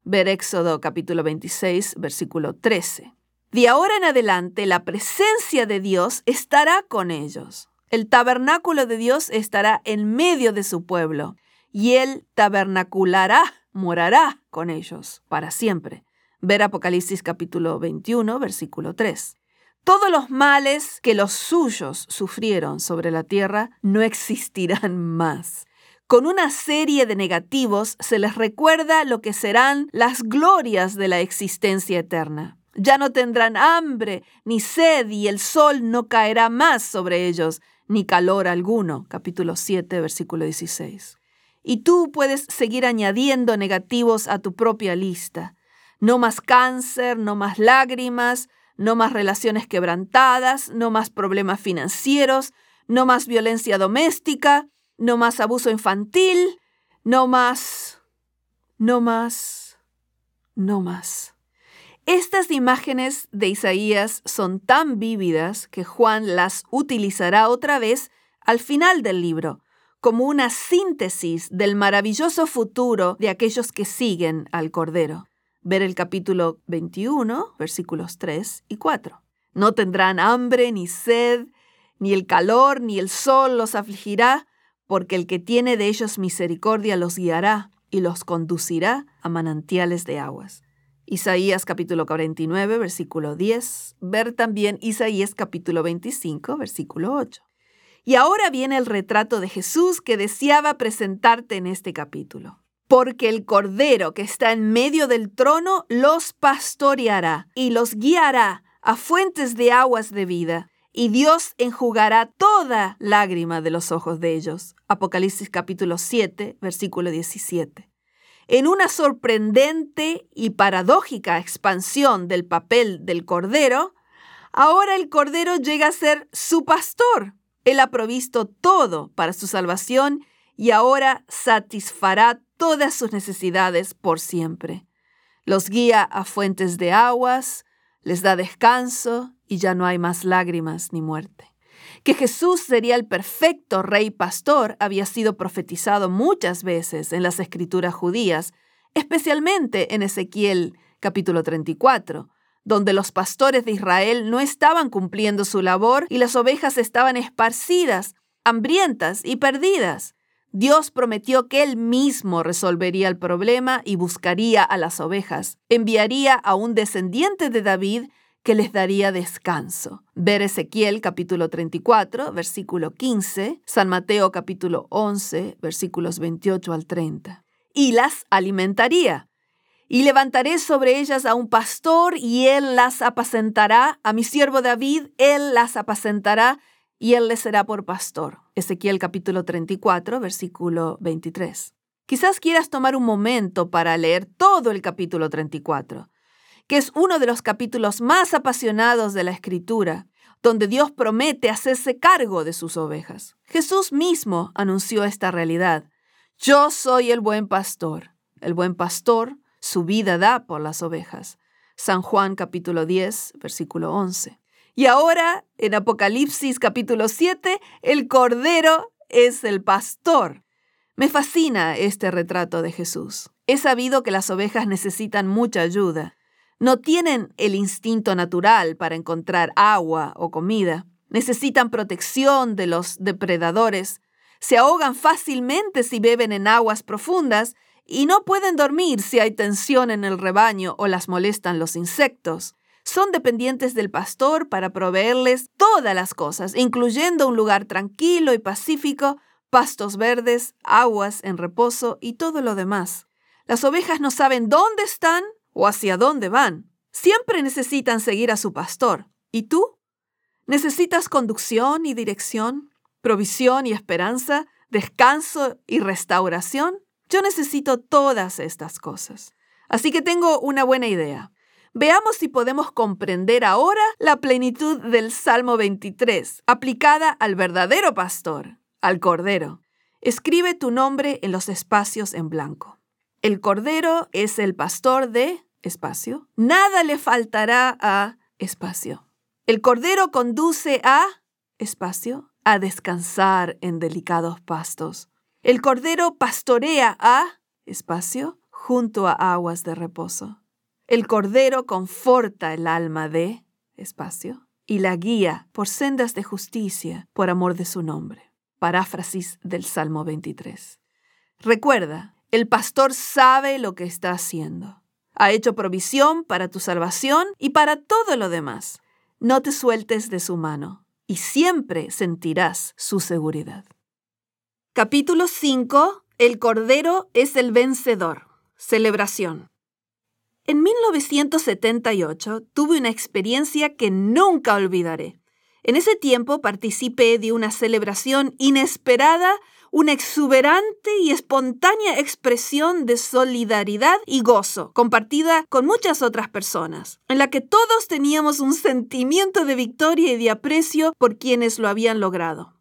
Ver Éxodo capítulo 26, versículo 13. De ahora en adelante la presencia de Dios estará con ellos. El tabernáculo de Dios estará en medio de su pueblo y él tabernaculará, morará con ellos para siempre. Ver Apocalipsis capítulo 21, versículo 3. Todos los males que los suyos sufrieron sobre la tierra no existirán más. Con una serie de negativos se les recuerda lo que serán las glorias de la existencia eterna. Ya no tendrán hambre ni sed y el sol no caerá más sobre ellos, ni calor alguno. Capítulo 7, versículo 16. Y tú puedes seguir añadiendo negativos a tu propia lista. No más cáncer, no más lágrimas, no más relaciones quebrantadas, no más problemas financieros, no más violencia doméstica, no más abuso infantil, no más, no más, no más. Estas imágenes de Isaías son tan vívidas que Juan las utilizará otra vez al final del libro, como una síntesis del maravilloso futuro de aquellos que siguen al Cordero ver el capítulo 21, versículos 3 y 4. No tendrán hambre ni sed, ni el calor ni el sol los afligirá, porque el que tiene de ellos misericordia los guiará y los conducirá a manantiales de aguas. Isaías capítulo 49, versículo 10. Ver también Isaías capítulo 25, versículo 8. Y ahora viene el retrato de Jesús que deseaba presentarte en este capítulo porque el Cordero que está en medio del trono los pastoreará y los guiará a fuentes de aguas de vida, y Dios enjugará toda lágrima de los ojos de ellos. Apocalipsis capítulo 7, versículo 17. En una sorprendente y paradójica expansión del papel del Cordero, ahora el Cordero llega a ser su pastor. Él ha provisto todo para su salvación y ahora satisfará todas sus necesidades por siempre. Los guía a fuentes de aguas, les da descanso y ya no hay más lágrimas ni muerte. Que Jesús sería el perfecto rey pastor había sido profetizado muchas veces en las escrituras judías, especialmente en Ezequiel capítulo 34, donde los pastores de Israel no estaban cumpliendo su labor y las ovejas estaban esparcidas, hambrientas y perdidas. Dios prometió que Él mismo resolvería el problema y buscaría a las ovejas. Enviaría a un descendiente de David que les daría descanso. Ver Ezequiel capítulo 34, versículo 15, San Mateo capítulo 11, versículos 28 al 30. Y las alimentaría. Y levantaré sobre ellas a un pastor y él las apacentará, a mi siervo David, él las apacentará y él les será por pastor. Ezequiel capítulo 34, versículo 23. Quizás quieras tomar un momento para leer todo el capítulo 34, que es uno de los capítulos más apasionados de la Escritura, donde Dios promete hacerse cargo de sus ovejas. Jesús mismo anunció esta realidad. Yo soy el buen pastor. El buen pastor su vida da por las ovejas. San Juan capítulo 10, versículo 11. Y ahora, en Apocalipsis capítulo 7, el Cordero es el pastor. Me fascina este retrato de Jesús. He sabido que las ovejas necesitan mucha ayuda. No tienen el instinto natural para encontrar agua o comida. Necesitan protección de los depredadores. Se ahogan fácilmente si beben en aguas profundas y no pueden dormir si hay tensión en el rebaño o las molestan los insectos son dependientes del pastor para proveerles todas las cosas, incluyendo un lugar tranquilo y pacífico, pastos verdes, aguas en reposo y todo lo demás. Las ovejas no saben dónde están o hacia dónde van. Siempre necesitan seguir a su pastor. ¿Y tú? ¿Necesitas conducción y dirección, provisión y esperanza, descanso y restauración? Yo necesito todas estas cosas. Así que tengo una buena idea. Veamos si podemos comprender ahora la plenitud del Salmo 23, aplicada al verdadero pastor, al Cordero. Escribe tu nombre en los espacios en blanco. El Cordero es el pastor de espacio. Nada le faltará a espacio. El Cordero conduce a espacio, a descansar en delicados pastos. El Cordero pastorea a espacio junto a aguas de reposo. El Cordero conforta el alma de espacio y la guía por sendas de justicia por amor de su nombre. Paráfrasis del Salmo 23. Recuerda, el pastor sabe lo que está haciendo. Ha hecho provisión para tu salvación y para todo lo demás. No te sueltes de su mano y siempre sentirás su seguridad. Capítulo 5. El Cordero es el vencedor. Celebración. En 1978 tuve una experiencia que nunca olvidaré. En ese tiempo participé de una celebración inesperada, una exuberante y espontánea expresión de solidaridad y gozo, compartida con muchas otras personas, en la que todos teníamos un sentimiento de victoria y de aprecio por quienes lo habían logrado.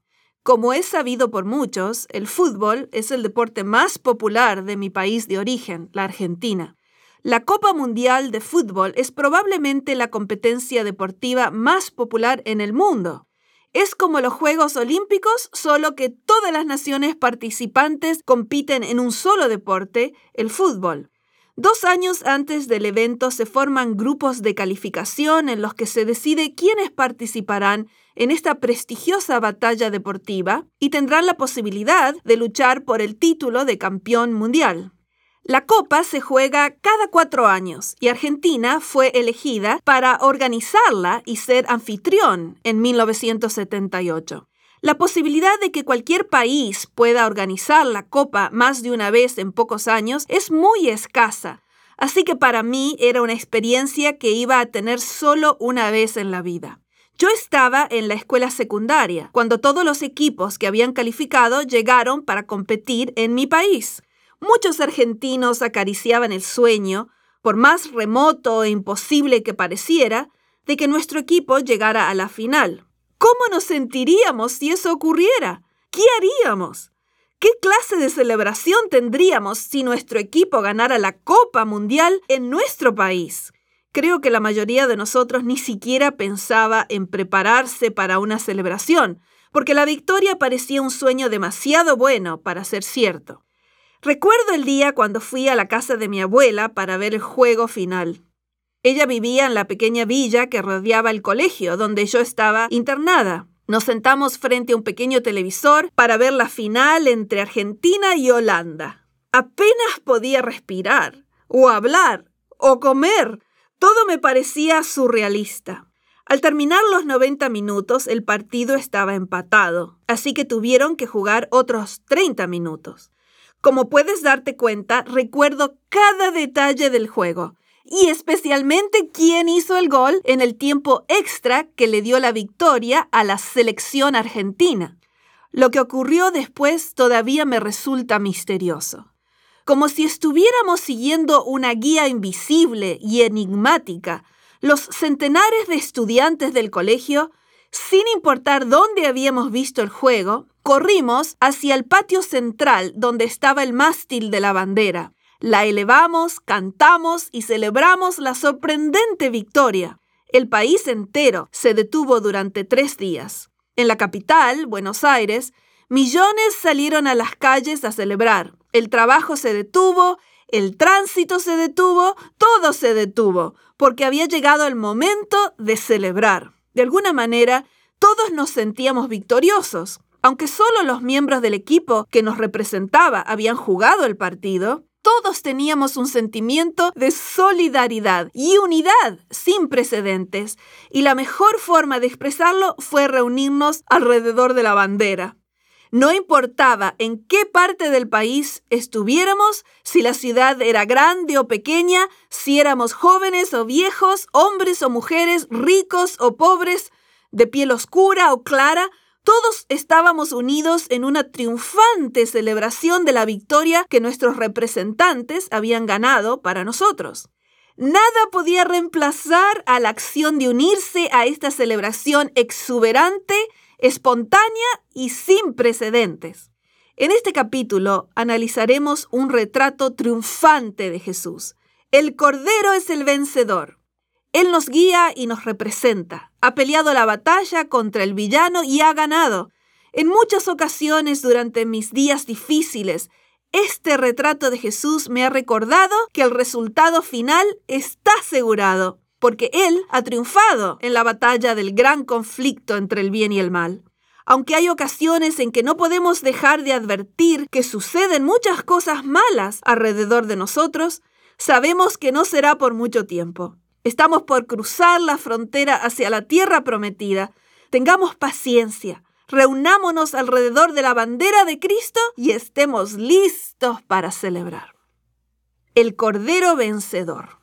Como es sabido por muchos, el fútbol es el deporte más popular de mi país de origen, la Argentina. La Copa Mundial de Fútbol es probablemente la competencia deportiva más popular en el mundo. Es como los Juegos Olímpicos, solo que todas las naciones participantes compiten en un solo deporte, el fútbol. Dos años antes del evento se forman grupos de calificación en los que se decide quiénes participarán en esta prestigiosa batalla deportiva y tendrán la posibilidad de luchar por el título de campeón mundial. La Copa se juega cada cuatro años y Argentina fue elegida para organizarla y ser anfitrión en 1978. La posibilidad de que cualquier país pueda organizar la Copa más de una vez en pocos años es muy escasa, así que para mí era una experiencia que iba a tener solo una vez en la vida. Yo estaba en la escuela secundaria cuando todos los equipos que habían calificado llegaron para competir en mi país. Muchos argentinos acariciaban el sueño, por más remoto e imposible que pareciera, de que nuestro equipo llegara a la final. ¿Cómo nos sentiríamos si eso ocurriera? ¿Qué haríamos? ¿Qué clase de celebración tendríamos si nuestro equipo ganara la Copa Mundial en nuestro país? Creo que la mayoría de nosotros ni siquiera pensaba en prepararse para una celebración, porque la victoria parecía un sueño demasiado bueno para ser cierto. Recuerdo el día cuando fui a la casa de mi abuela para ver el juego final. Ella vivía en la pequeña villa que rodeaba el colegio donde yo estaba internada. Nos sentamos frente a un pequeño televisor para ver la final entre Argentina y Holanda. Apenas podía respirar, o hablar, o comer. Todo me parecía surrealista. Al terminar los 90 minutos, el partido estaba empatado, así que tuvieron que jugar otros 30 minutos. Como puedes darte cuenta, recuerdo cada detalle del juego y especialmente quién hizo el gol en el tiempo extra que le dio la victoria a la selección argentina. Lo que ocurrió después todavía me resulta misterioso. Como si estuviéramos siguiendo una guía invisible y enigmática, los centenares de estudiantes del colegio sin importar dónde habíamos visto el juego, corrimos hacia el patio central donde estaba el mástil de la bandera. La elevamos, cantamos y celebramos la sorprendente victoria. El país entero se detuvo durante tres días. En la capital, Buenos Aires, millones salieron a las calles a celebrar. El trabajo se detuvo, el tránsito se detuvo, todo se detuvo, porque había llegado el momento de celebrar. De alguna manera, todos nos sentíamos victoriosos. Aunque solo los miembros del equipo que nos representaba habían jugado el partido, todos teníamos un sentimiento de solidaridad y unidad sin precedentes, y la mejor forma de expresarlo fue reunirnos alrededor de la bandera. No importaba en qué parte del país estuviéramos, si la ciudad era grande o pequeña, si éramos jóvenes o viejos, hombres o mujeres, ricos o pobres, de piel oscura o clara, todos estábamos unidos en una triunfante celebración de la victoria que nuestros representantes habían ganado para nosotros. Nada podía reemplazar a la acción de unirse a esta celebración exuberante, espontánea y sin precedentes. En este capítulo analizaremos un retrato triunfante de Jesús. El Cordero es el vencedor. Él nos guía y nos representa. Ha peleado la batalla contra el villano y ha ganado. En muchas ocasiones durante mis días difíciles, este retrato de Jesús me ha recordado que el resultado final está asegurado, porque Él ha triunfado en la batalla del gran conflicto entre el bien y el mal. Aunque hay ocasiones en que no podemos dejar de advertir que suceden muchas cosas malas alrededor de nosotros, sabemos que no será por mucho tiempo. Estamos por cruzar la frontera hacia la tierra prometida. Tengamos paciencia, reunámonos alrededor de la bandera de Cristo y estemos listos para celebrar. El Cordero Vencedor.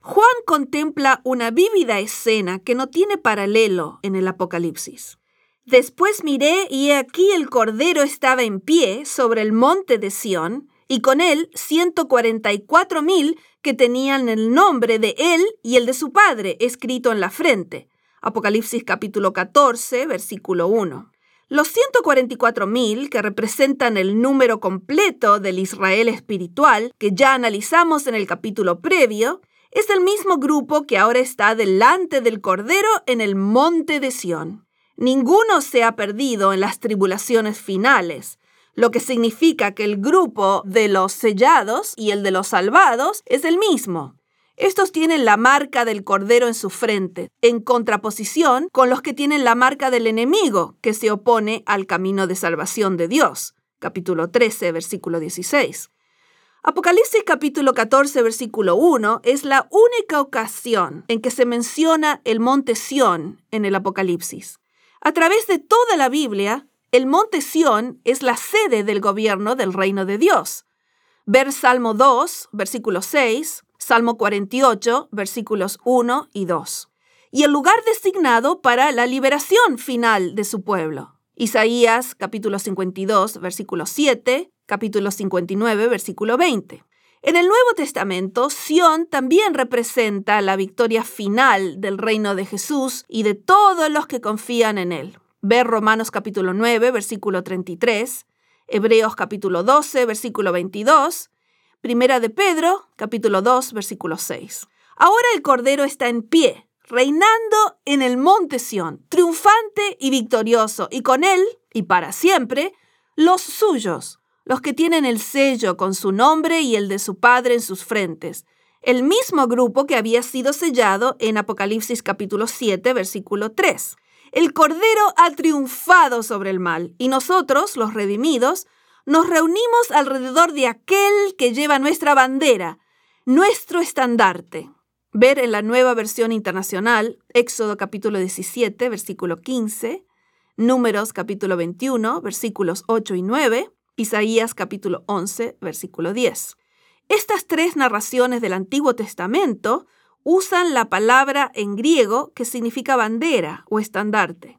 Juan contempla una vívida escena que no tiene paralelo en el Apocalipsis. Después miré y he aquí el Cordero estaba en pie sobre el monte de Sión y con él 144 mil que tenían el nombre de él y el de su padre escrito en la frente. Apocalipsis capítulo 14, versículo 1. Los 144 mil, que representan el número completo del Israel espiritual, que ya analizamos en el capítulo previo, es el mismo grupo que ahora está delante del Cordero en el monte de Sión. Ninguno se ha perdido en las tribulaciones finales, lo que significa que el grupo de los sellados y el de los salvados es el mismo. Estos tienen la marca del Cordero en su frente, en contraposición con los que tienen la marca del enemigo, que se opone al camino de salvación de Dios. Capítulo 13, versículo 16. Apocalipsis capítulo 14, versículo 1 es la única ocasión en que se menciona el monte Sión en el Apocalipsis. A través de toda la Biblia, el monte Sión es la sede del gobierno del reino de Dios. Ver Salmo 2, versículo 6, Salmo 48, versículos 1 y 2. Y el lugar designado para la liberación final de su pueblo. Isaías capítulo 52, versículo 7, capítulo 59, versículo 20. En el Nuevo Testamento, Sión también representa la victoria final del reino de Jesús y de todos los que confían en él. Ver Romanos capítulo 9, versículo 33, Hebreos capítulo 12, versículo 22, Primera de Pedro capítulo 2, versículo 6. Ahora el Cordero está en pie, reinando en el monte Sión, triunfante y victorioso, y con él, y para siempre, los suyos, los que tienen el sello con su nombre y el de su Padre en sus frentes, el mismo grupo que había sido sellado en Apocalipsis capítulo 7, versículo 3. El Cordero ha triunfado sobre el mal y nosotros, los redimidos, nos reunimos alrededor de aquel que lleva nuestra bandera, nuestro estandarte. Ver en la nueva versión internacional, Éxodo capítulo 17, versículo 15, Números capítulo 21, versículos 8 y 9, Isaías capítulo 11, versículo 10. Estas tres narraciones del Antiguo Testamento usan la palabra en griego que significa bandera o estandarte.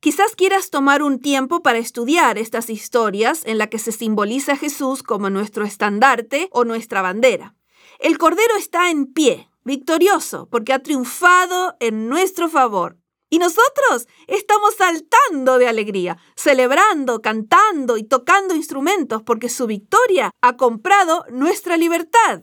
Quizás quieras tomar un tiempo para estudiar estas historias en la que se simboliza a Jesús como nuestro estandarte o nuestra bandera. El Cordero está en pie, victorioso, porque ha triunfado en nuestro favor. Y nosotros estamos saltando de alegría, celebrando, cantando y tocando instrumentos porque su victoria ha comprado nuestra libertad.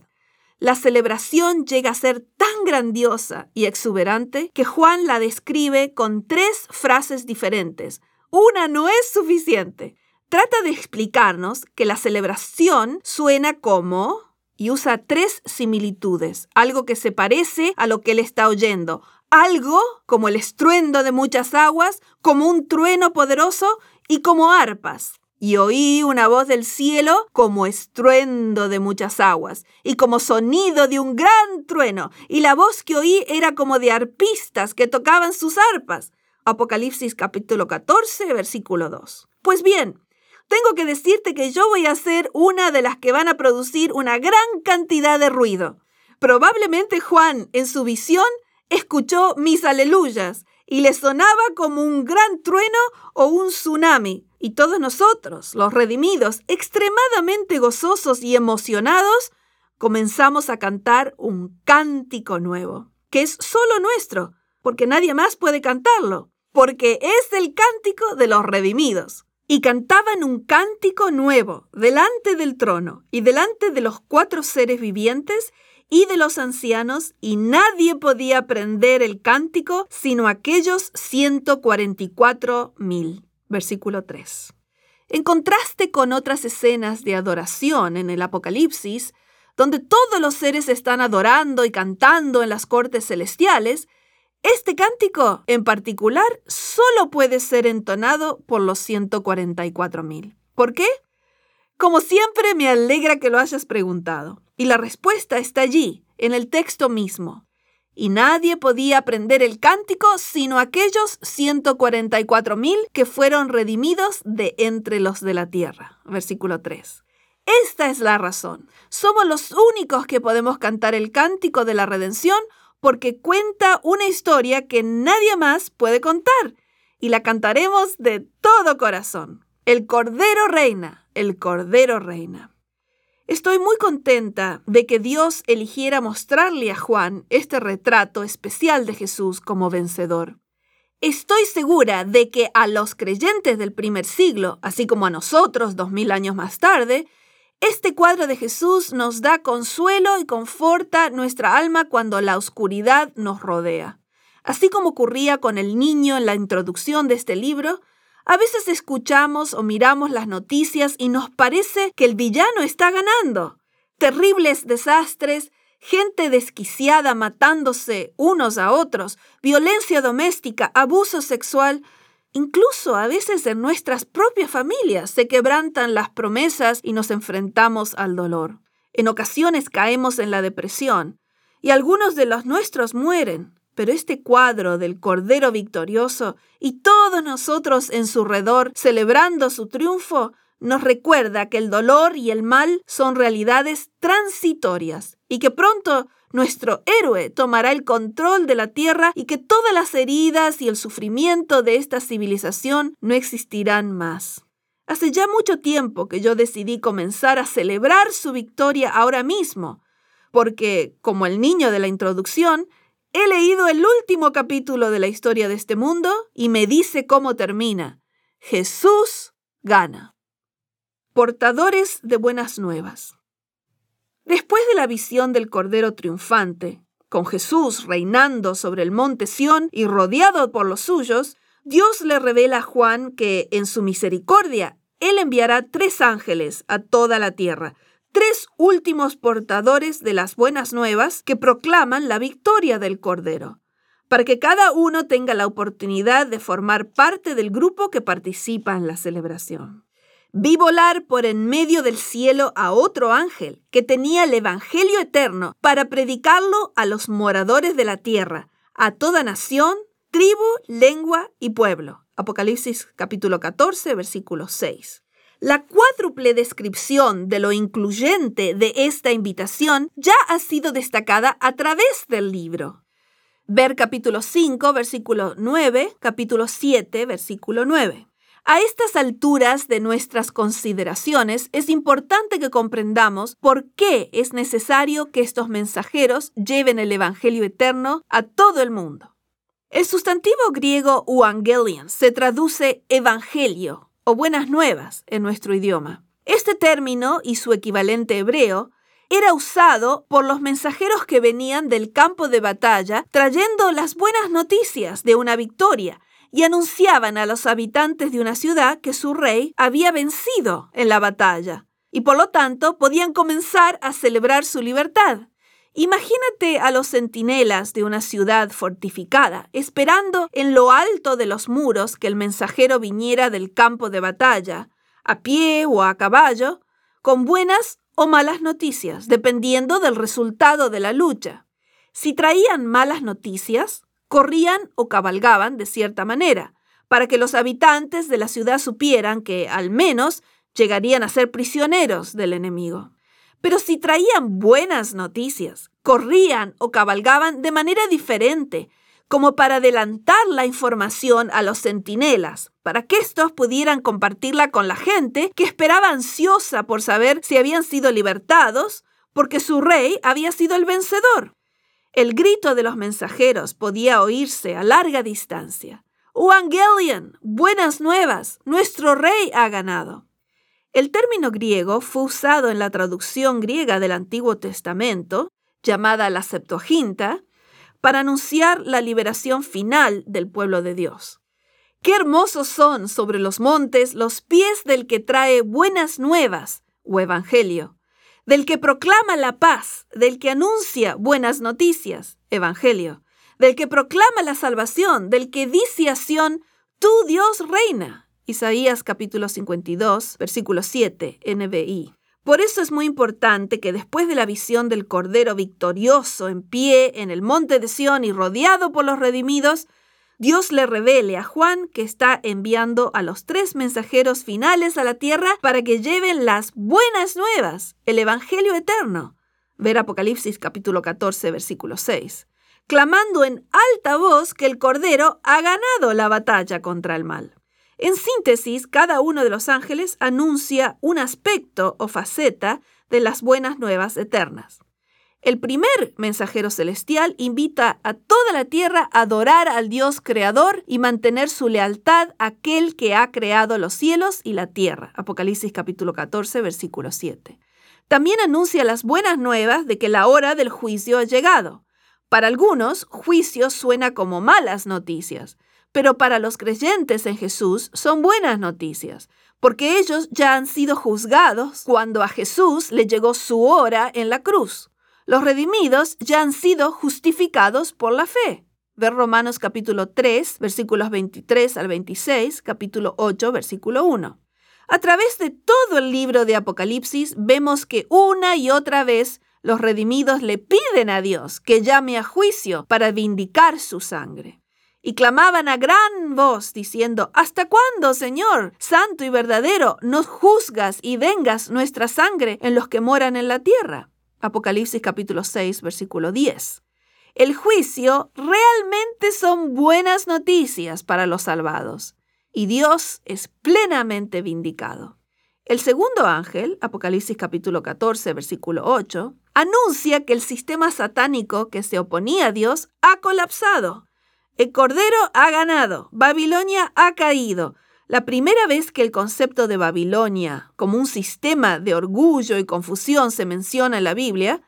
La celebración llega a ser tan grandiosa y exuberante que Juan la describe con tres frases diferentes. Una no es suficiente. Trata de explicarnos que la celebración suena como y usa tres similitudes, algo que se parece a lo que él está oyendo, algo como el estruendo de muchas aguas, como un trueno poderoso y como arpas y oí una voz del cielo como estruendo de muchas aguas y como sonido de un gran trueno, y la voz que oí era como de arpistas que tocaban sus arpas. Apocalipsis capítulo 14, versículo 2. Pues bien, tengo que decirte que yo voy a ser una de las que van a producir una gran cantidad de ruido. Probablemente Juan, en su visión, escuchó mis aleluyas y le sonaba como un gran trueno o un tsunami y todos nosotros, los redimidos, extremadamente gozosos y emocionados, comenzamos a cantar un cántico nuevo, que es solo nuestro, porque nadie más puede cantarlo, porque es el cántico de los redimidos. Y cantaban un cántico nuevo delante del trono y delante de los cuatro seres vivientes y de los ancianos, y nadie podía aprender el cántico sino aquellos 144 mil. Versículo 3. En contraste con otras escenas de adoración en el Apocalipsis, donde todos los seres están adorando y cantando en las cortes celestiales, este cántico en particular solo puede ser entonado por los 144 mil. ¿Por qué? Como siempre me alegra que lo hayas preguntado. Y la respuesta está allí, en el texto mismo. Y nadie podía aprender el cántico sino aquellos 144 mil que fueron redimidos de entre los de la tierra. Versículo 3. Esta es la razón. Somos los únicos que podemos cantar el cántico de la redención porque cuenta una historia que nadie más puede contar y la cantaremos de todo corazón. El Cordero reina, el Cordero reina. Estoy muy contenta de que Dios eligiera mostrarle a Juan este retrato especial de Jesús como vencedor. Estoy segura de que a los creyentes del primer siglo, así como a nosotros dos mil años más tarde, este cuadro de Jesús nos da consuelo y conforta nuestra alma cuando la oscuridad nos rodea. Así como ocurría con el niño en la introducción de este libro, a veces escuchamos o miramos las noticias y nos parece que el villano está ganando. Terribles desastres, gente desquiciada matándose unos a otros, violencia doméstica, abuso sexual. Incluso a veces en nuestras propias familias se quebrantan las promesas y nos enfrentamos al dolor. En ocasiones caemos en la depresión y algunos de los nuestros mueren. Pero este cuadro del Cordero victorioso y todos nosotros en su redor celebrando su triunfo nos recuerda que el dolor y el mal son realidades transitorias y que pronto nuestro héroe tomará el control de la tierra y que todas las heridas y el sufrimiento de esta civilización no existirán más. Hace ya mucho tiempo que yo decidí comenzar a celebrar su victoria ahora mismo, porque, como el niño de la introducción, He leído el último capítulo de la historia de este mundo y me dice cómo termina. Jesús gana. Portadores de buenas nuevas. Después de la visión del Cordero triunfante, con Jesús reinando sobre el monte Sión y rodeado por los suyos, Dios le revela a Juan que en su misericordia Él enviará tres ángeles a toda la tierra tres últimos portadores de las buenas nuevas que proclaman la victoria del Cordero, para que cada uno tenga la oportunidad de formar parte del grupo que participa en la celebración. Vi volar por en medio del cielo a otro ángel que tenía el Evangelio eterno para predicarlo a los moradores de la tierra, a toda nación, tribu, lengua y pueblo. Apocalipsis capítulo 14, versículo 6. La cuádruple descripción de lo incluyente de esta invitación ya ha sido destacada a través del libro. Ver capítulo 5, versículo 9, capítulo 7, versículo 9. A estas alturas de nuestras consideraciones es importante que comprendamos por qué es necesario que estos mensajeros lleven el Evangelio eterno a todo el mundo. El sustantivo griego euangelion se traduce evangelio o buenas nuevas en nuestro idioma. Este término y su equivalente hebreo era usado por los mensajeros que venían del campo de batalla trayendo las buenas noticias de una victoria y anunciaban a los habitantes de una ciudad que su rey había vencido en la batalla y por lo tanto podían comenzar a celebrar su libertad. Imagínate a los centinelas de una ciudad fortificada, esperando en lo alto de los muros que el mensajero viniera del campo de batalla, a pie o a caballo, con buenas o malas noticias, dependiendo del resultado de la lucha. Si traían malas noticias, corrían o cabalgaban de cierta manera, para que los habitantes de la ciudad supieran que, al menos, llegarían a ser prisioneros del enemigo. Pero si traían buenas noticias, corrían o cabalgaban de manera diferente, como para adelantar la información a los centinelas, para que éstos pudieran compartirla con la gente que esperaba ansiosa por saber si habían sido libertados, porque su rey había sido el vencedor. El grito de los mensajeros podía oírse a larga distancia. Evangelion, buenas nuevas, nuestro rey ha ganado. El término griego fue usado en la traducción griega del Antiguo Testamento, llamada la Septuaginta, para anunciar la liberación final del pueblo de Dios. Qué hermosos son sobre los montes los pies del que trae buenas nuevas o evangelio del que proclama la paz, del que anuncia buenas noticias, Evangelio, del que proclama la salvación, del que dice a Sión, tu Dios reina. Isaías capítulo 52, versículo 7, NBI. Por eso es muy importante que después de la visión del Cordero victorioso en pie en el monte de Sión y rodeado por los redimidos, Dios le revele a Juan que está enviando a los tres mensajeros finales a la tierra para que lleven las buenas nuevas, el Evangelio eterno. Ver Apocalipsis capítulo 14, versículo 6. Clamando en alta voz que el Cordero ha ganado la batalla contra el mal. En síntesis, cada uno de los ángeles anuncia un aspecto o faceta de las buenas nuevas eternas. El primer mensajero celestial invita a toda la tierra a adorar al Dios creador y mantener su lealtad a aquel que ha creado los cielos y la tierra. Apocalipsis capítulo 14, versículo 7. También anuncia las buenas nuevas de que la hora del juicio ha llegado. Para algunos, juicio suena como malas noticias, pero para los creyentes en Jesús son buenas noticias, porque ellos ya han sido juzgados cuando a Jesús le llegó su hora en la cruz. Los redimidos ya han sido justificados por la fe. Ver Romanos capítulo 3, versículos 23 al 26, capítulo 8, versículo 1. A través de todo el libro de Apocalipsis vemos que una y otra vez los redimidos le piden a Dios que llame a juicio para vindicar su sangre. Y clamaban a gran voz diciendo, ¿Hasta cuándo, Señor, santo y verdadero, nos juzgas y vengas nuestra sangre en los que moran en la tierra? Apocalipsis capítulo 6, versículo 10. El juicio realmente son buenas noticias para los salvados y Dios es plenamente vindicado. El segundo ángel, Apocalipsis capítulo 14, versículo 8, anuncia que el sistema satánico que se oponía a Dios ha colapsado. El Cordero ha ganado, Babilonia ha caído, la primera vez que el concepto de Babilonia como un sistema de orgullo y confusión se menciona en la Biblia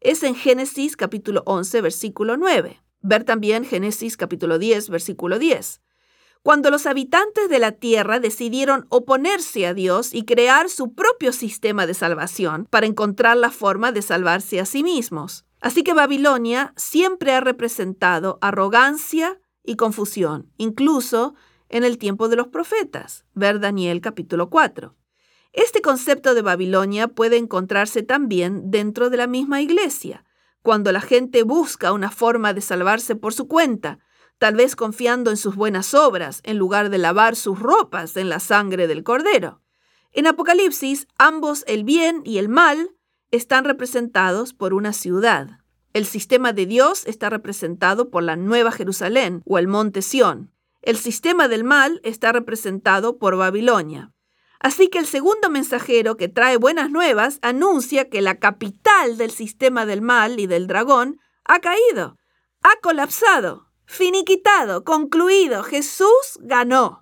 es en Génesis capítulo 11, versículo 9. Ver también Génesis capítulo 10, versículo 10. Cuando los habitantes de la tierra decidieron oponerse a Dios y crear su propio sistema de salvación para encontrar la forma de salvarse a sí mismos. Así que Babilonia siempre ha representado arrogancia y confusión, incluso en el tiempo de los profetas. Ver Daniel capítulo 4. Este concepto de Babilonia puede encontrarse también dentro de la misma iglesia, cuando la gente busca una forma de salvarse por su cuenta, tal vez confiando en sus buenas obras en lugar de lavar sus ropas en la sangre del cordero. En Apocalipsis, ambos, el bien y el mal, están representados por una ciudad. El sistema de Dios está representado por la Nueva Jerusalén o el monte Sión. El sistema del mal está representado por Babilonia. Así que el segundo mensajero que trae buenas nuevas anuncia que la capital del sistema del mal y del dragón ha caído, ha colapsado, finiquitado, concluido. Jesús ganó.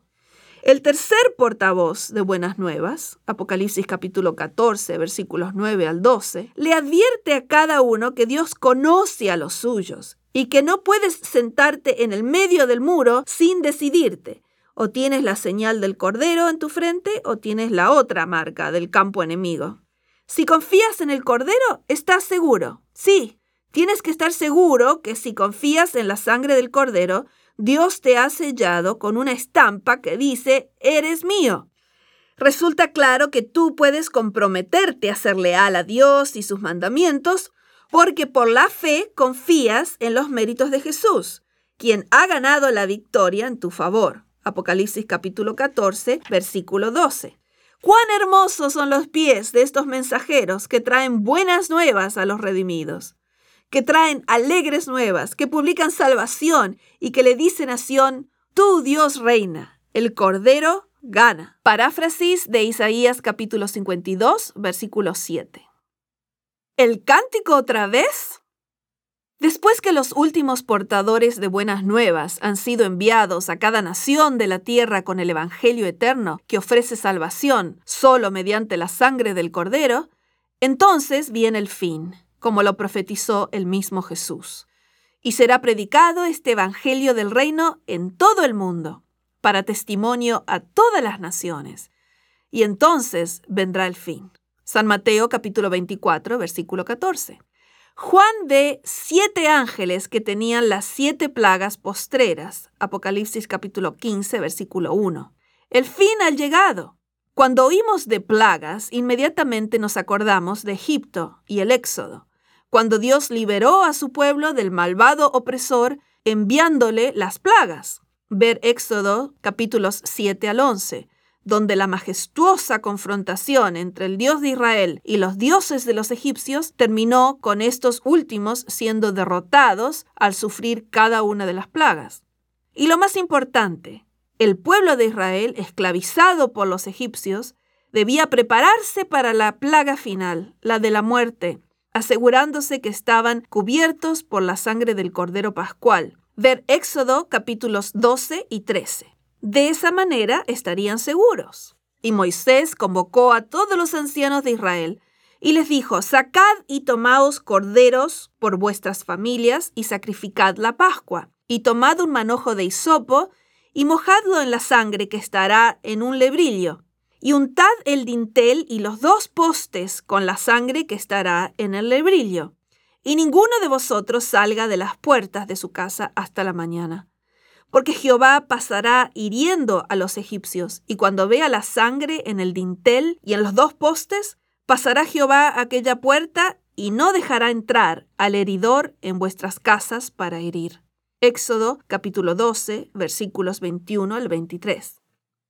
El tercer portavoz de buenas nuevas, Apocalipsis capítulo 14, versículos 9 al 12, le advierte a cada uno que Dios conoce a los suyos y que no puedes sentarte en el medio del muro sin decidirte. O tienes la señal del cordero en tu frente o tienes la otra marca del campo enemigo. Si confías en el cordero, estás seguro. Sí, tienes que estar seguro que si confías en la sangre del cordero, Dios te ha sellado con una estampa que dice, eres mío. Resulta claro que tú puedes comprometerte a ser leal a Dios y sus mandamientos porque por la fe confías en los méritos de Jesús, quien ha ganado la victoria en tu favor. Apocalipsis capítulo 14, versículo 12. Cuán hermosos son los pies de estos mensajeros que traen buenas nuevas a los redimidos, que traen alegres nuevas, que publican salvación y que le dicen a Sión, tu Dios reina, el Cordero gana. Paráfrasis de Isaías capítulo 52, versículo 7. ¿El cántico otra vez? Después que los últimos portadores de buenas nuevas han sido enviados a cada nación de la tierra con el Evangelio eterno que ofrece salvación solo mediante la sangre del Cordero, entonces viene el fin, como lo profetizó el mismo Jesús. Y será predicado este Evangelio del reino en todo el mundo, para testimonio a todas las naciones. Y entonces vendrá el fin. San Mateo capítulo 24, versículo 14. Juan ve siete ángeles que tenían las siete plagas postreras. Apocalipsis capítulo 15, versículo 1. El fin ha llegado. Cuando oímos de plagas, inmediatamente nos acordamos de Egipto y el Éxodo, cuando Dios liberó a su pueblo del malvado opresor enviándole las plagas. Ver Éxodo capítulos 7 al 11 donde la majestuosa confrontación entre el Dios de Israel y los dioses de los egipcios terminó con estos últimos siendo derrotados al sufrir cada una de las plagas. Y lo más importante, el pueblo de Israel, esclavizado por los egipcios, debía prepararse para la plaga final, la de la muerte, asegurándose que estaban cubiertos por la sangre del Cordero Pascual. Ver Éxodo capítulos 12 y 13. De esa manera estarían seguros. Y Moisés convocó a todos los ancianos de Israel y les dijo, sacad y tomaos corderos por vuestras familias y sacrificad la Pascua, y tomad un manojo de hisopo y mojadlo en la sangre que estará en un lebrillo, y untad el dintel y los dos postes con la sangre que estará en el lebrillo, y ninguno de vosotros salga de las puertas de su casa hasta la mañana porque Jehová pasará hiriendo a los egipcios, y cuando vea la sangre en el dintel y en los dos postes, pasará Jehová aquella puerta y no dejará entrar al heridor en vuestras casas para herir. Éxodo capítulo 12 versículos 21 al 23.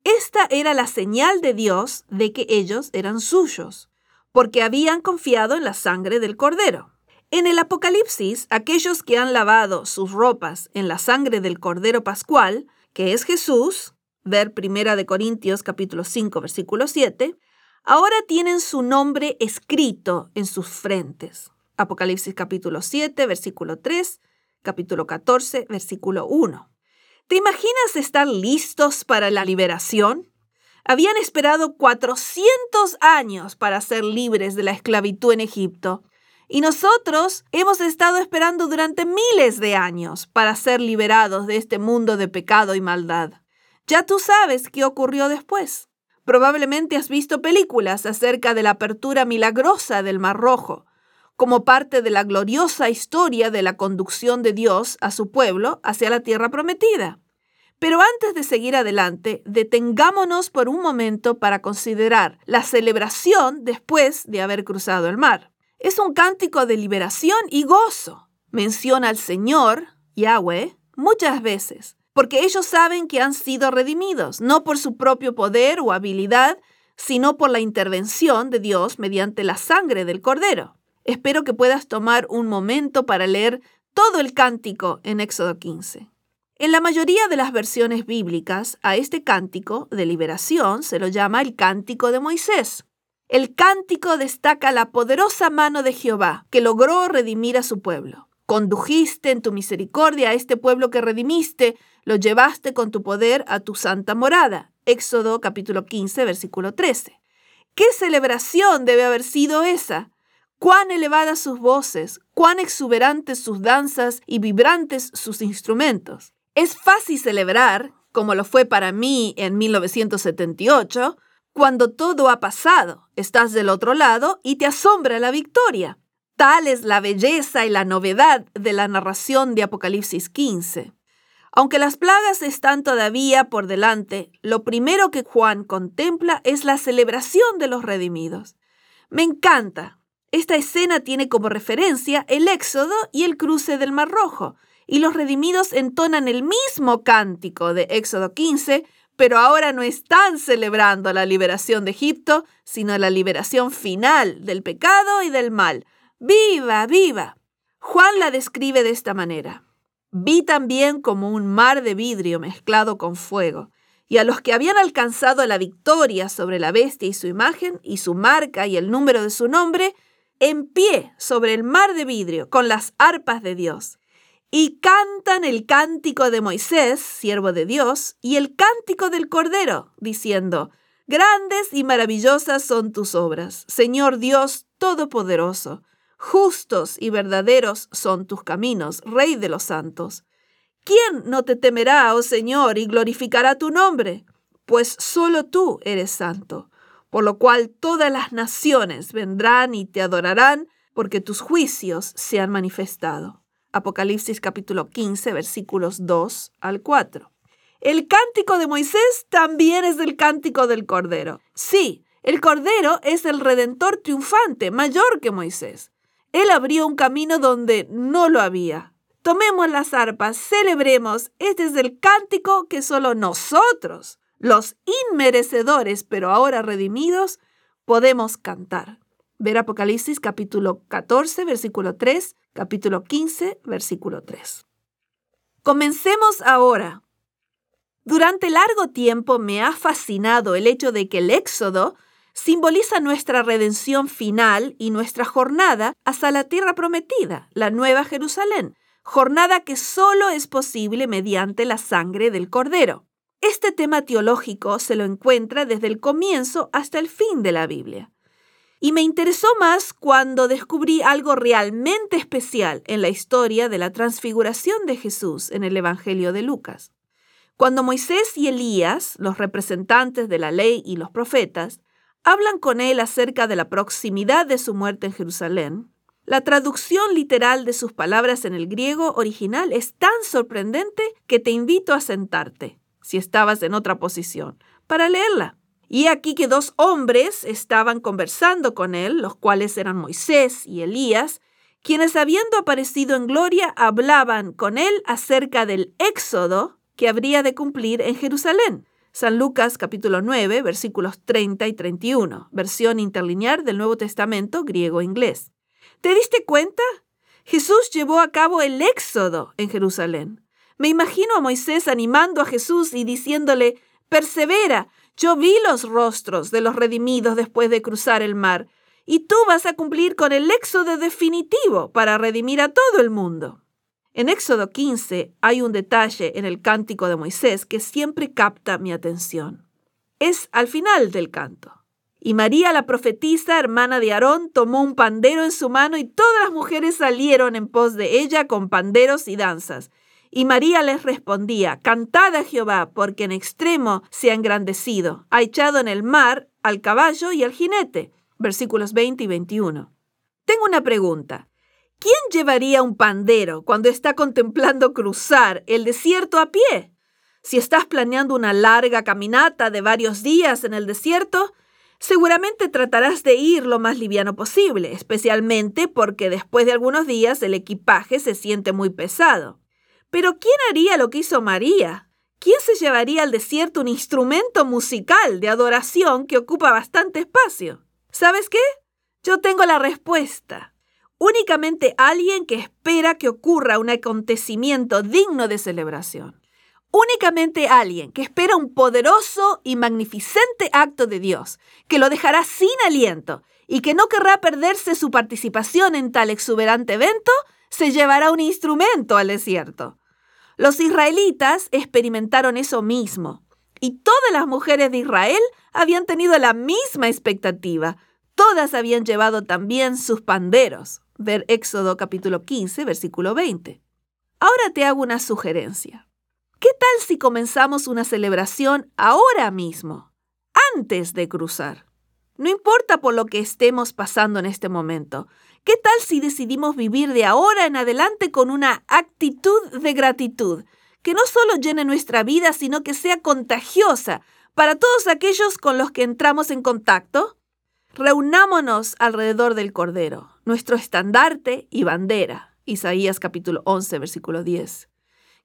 Esta era la señal de Dios de que ellos eran suyos, porque habían confiado en la sangre del cordero. En el Apocalipsis, aquellos que han lavado sus ropas en la sangre del Cordero Pascual, que es Jesús, ver 1 de Corintios capítulo 5 versículo 7, ahora tienen su nombre escrito en sus frentes. Apocalipsis capítulo 7 versículo 3, capítulo 14 versículo 1. ¿Te imaginas estar listos para la liberación? Habían esperado 400 años para ser libres de la esclavitud en Egipto y nosotros hemos estado esperando durante miles de años para ser liberados de este mundo de pecado y maldad. Ya tú sabes qué ocurrió después. Probablemente has visto películas acerca de la apertura milagrosa del Mar Rojo, como parte de la gloriosa historia de la conducción de Dios a su pueblo hacia la tierra prometida. Pero antes de seguir adelante, detengámonos por un momento para considerar la celebración después de haber cruzado el mar. Es un cántico de liberación y gozo. Menciona al Señor, Yahweh, muchas veces, porque ellos saben que han sido redimidos, no por su propio poder o habilidad, sino por la intervención de Dios mediante la sangre del Cordero. Espero que puedas tomar un momento para leer todo el cántico en Éxodo 15. En la mayoría de las versiones bíblicas, a este cántico de liberación se lo llama el cántico de Moisés. El cántico destaca la poderosa mano de Jehová, que logró redimir a su pueblo. Condujiste en tu misericordia a este pueblo que redimiste, lo llevaste con tu poder a tu santa morada. Éxodo capítulo 15, versículo 13. ¿Qué celebración debe haber sido esa? Cuán elevadas sus voces, cuán exuberantes sus danzas y vibrantes sus instrumentos. Es fácil celebrar, como lo fue para mí en 1978, cuando todo ha pasado, estás del otro lado y te asombra la victoria. Tal es la belleza y la novedad de la narración de Apocalipsis 15. Aunque las plagas están todavía por delante, lo primero que Juan contempla es la celebración de los redimidos. Me encanta. Esta escena tiene como referencia el éxodo y el cruce del Mar Rojo, y los redimidos entonan el mismo cántico de Éxodo 15 pero ahora no están celebrando la liberación de Egipto, sino la liberación final del pecado y del mal. ¡Viva, viva! Juan la describe de esta manera. Vi también como un mar de vidrio mezclado con fuego, y a los que habían alcanzado la victoria sobre la bestia y su imagen, y su marca y el número de su nombre, en pie sobre el mar de vidrio con las arpas de Dios y cantan el cántico de Moisés, siervo de Dios, y el cántico del Cordero, diciendo, Grandes y maravillosas son tus obras, Señor Dios Todopoderoso. Justos y verdaderos son tus caminos, Rey de los santos. ¿Quién no te temerá, oh Señor, y glorificará tu nombre? Pues solo tú eres santo, por lo cual todas las naciones vendrán y te adorarán, porque tus juicios se han manifestado. Apocalipsis capítulo 15, versículos 2 al 4. El cántico de Moisés también es el cántico del Cordero. Sí, el Cordero es el redentor triunfante, mayor que Moisés. Él abrió un camino donde no lo había. Tomemos las arpas, celebremos. Este es el cántico que solo nosotros, los inmerecedores, pero ahora redimidos, podemos cantar. Ver Apocalipsis capítulo 14, versículo 3, capítulo 15, versículo 3. Comencemos ahora durante largo tiempo me ha fascinado el hecho de que el Éxodo simboliza nuestra redención final y nuestra jornada hasta la tierra prometida, la Nueva Jerusalén, jornada que solo es posible mediante la sangre del Cordero. Este tema teológico se lo encuentra desde el comienzo hasta el fin de la Biblia. Y me interesó más cuando descubrí algo realmente especial en la historia de la transfiguración de Jesús en el Evangelio de Lucas. Cuando Moisés y Elías, los representantes de la ley y los profetas, hablan con él acerca de la proximidad de su muerte en Jerusalén, la traducción literal de sus palabras en el griego original es tan sorprendente que te invito a sentarte, si estabas en otra posición, para leerla. Y aquí que dos hombres estaban conversando con él, los cuales eran Moisés y Elías, quienes habiendo aparecido en gloria hablaban con él acerca del éxodo que habría de cumplir en Jerusalén. San Lucas capítulo 9, versículos 30 y 31, versión interlinear del Nuevo Testamento griego-inglés. ¿Te diste cuenta? Jesús llevó a cabo el éxodo en Jerusalén. Me imagino a Moisés animando a Jesús y diciéndole, persevera, yo vi los rostros de los redimidos después de cruzar el mar, y tú vas a cumplir con el éxodo definitivo para redimir a todo el mundo. En Éxodo 15 hay un detalle en el cántico de Moisés que siempre capta mi atención. Es al final del canto. Y María la profetisa, hermana de Aarón, tomó un pandero en su mano y todas las mujeres salieron en pos de ella con panderos y danzas. Y María les respondía, Cantad a Jehová, porque en extremo se ha engrandecido, ha echado en el mar al caballo y al jinete. Versículos 20 y 21. Tengo una pregunta. ¿Quién llevaría un pandero cuando está contemplando cruzar el desierto a pie? Si estás planeando una larga caminata de varios días en el desierto, seguramente tratarás de ir lo más liviano posible, especialmente porque después de algunos días el equipaje se siente muy pesado. Pero ¿quién haría lo que hizo María? ¿Quién se llevaría al desierto un instrumento musical de adoración que ocupa bastante espacio? ¿Sabes qué? Yo tengo la respuesta. Únicamente alguien que espera que ocurra un acontecimiento digno de celebración. Únicamente alguien que espera un poderoso y magnificente acto de Dios, que lo dejará sin aliento y que no querrá perderse su participación en tal exuberante evento, se llevará un instrumento al desierto. Los israelitas experimentaron eso mismo, y todas las mujeres de Israel habían tenido la misma expectativa. Todas habían llevado también sus panderos. Ver Éxodo capítulo 15, versículo 20. Ahora te hago una sugerencia. ¿Qué tal si comenzamos una celebración ahora mismo, antes de cruzar? No importa por lo que estemos pasando en este momento. ¿Qué tal si decidimos vivir de ahora en adelante con una actitud de gratitud que no solo llene nuestra vida, sino que sea contagiosa para todos aquellos con los que entramos en contacto? Reunámonos alrededor del Cordero, nuestro estandarte y bandera. Isaías capítulo 11, versículo 10.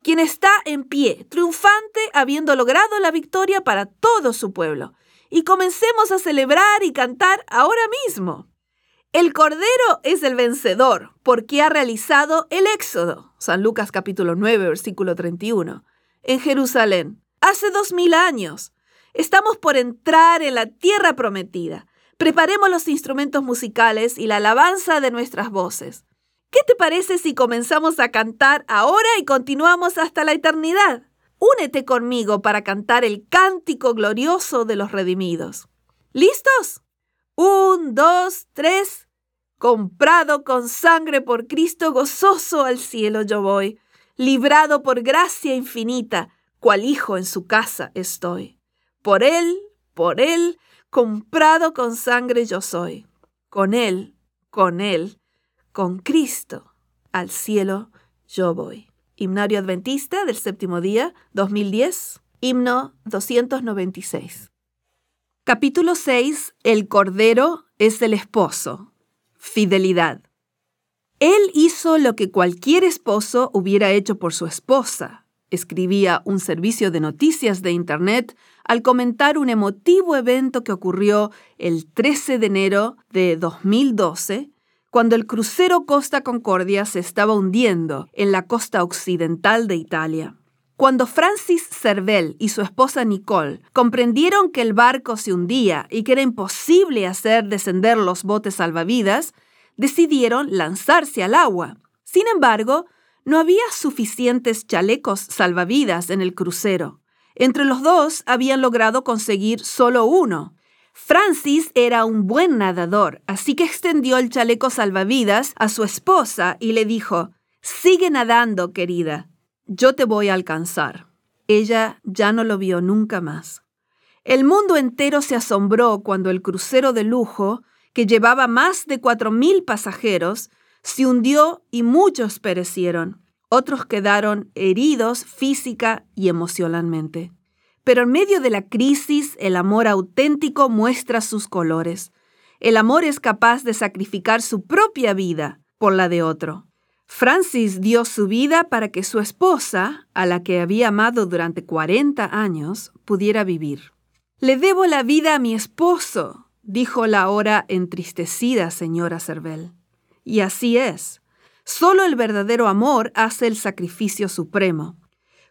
Quien está en pie, triunfante, habiendo logrado la victoria para todo su pueblo. Y comencemos a celebrar y cantar ahora mismo. El Cordero es el vencedor porque ha realizado el éxodo. San Lucas capítulo 9, versículo 31. En Jerusalén, hace dos mil años. Estamos por entrar en la tierra prometida Preparemos los instrumentos musicales y la alabanza de nuestras voces. ¿Qué te parece si comenzamos a cantar ahora y continuamos hasta la eternidad? Únete conmigo para cantar el cántico glorioso de los redimidos. ¿Listos? Un, dos, tres. Comprado con sangre por Cristo, gozoso al cielo yo voy. Librado por gracia infinita, cual hijo en su casa estoy. Por Él, por Él, comprado con sangre yo soy. Con Él, con Él, con Cristo, al cielo yo voy. Himnario Adventista del séptimo día, 2010, himno 296. Capítulo 6. El Cordero es el esposo. Fidelidad. Él hizo lo que cualquier esposo hubiera hecho por su esposa, escribía un servicio de noticias de Internet al comentar un emotivo evento que ocurrió el 13 de enero de 2012, cuando el crucero Costa Concordia se estaba hundiendo en la costa occidental de Italia. Cuando Francis Cervel y su esposa Nicole comprendieron que el barco se hundía y que era imposible hacer descender los botes salvavidas, decidieron lanzarse al agua. Sin embargo, no había suficientes chalecos salvavidas en el crucero. Entre los dos habían logrado conseguir solo uno. Francis era un buen nadador, así que extendió el chaleco salvavidas a su esposa y le dijo, Sigue nadando, querida yo te voy a alcanzar. Ella ya no lo vio nunca más. El mundo entero se asombró cuando el crucero de lujo, que llevaba más de cuatro mil pasajeros, se hundió y muchos perecieron. Otros quedaron heridos física y emocionalmente. Pero en medio de la crisis, el amor auténtico muestra sus colores. El amor es capaz de sacrificar su propia vida por la de otro. Francis dio su vida para que su esposa, a la que había amado durante 40 años, pudiera vivir. Le debo la vida a mi esposo, dijo la ahora entristecida señora Cervel. Y así es. Solo el verdadero amor hace el sacrificio supremo.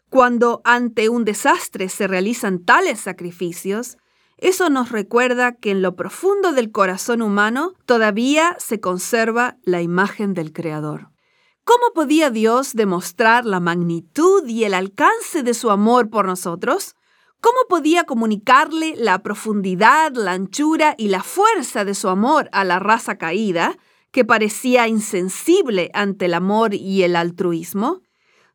Cuando ante un desastre se realizan tales sacrificios, eso nos recuerda que en lo profundo del corazón humano todavía se conserva la imagen del Creador. ¿Cómo podía Dios demostrar la magnitud y el alcance de su amor por nosotros? ¿Cómo podía comunicarle la profundidad, la anchura y la fuerza de su amor a la raza caída, que parecía insensible ante el amor y el altruismo?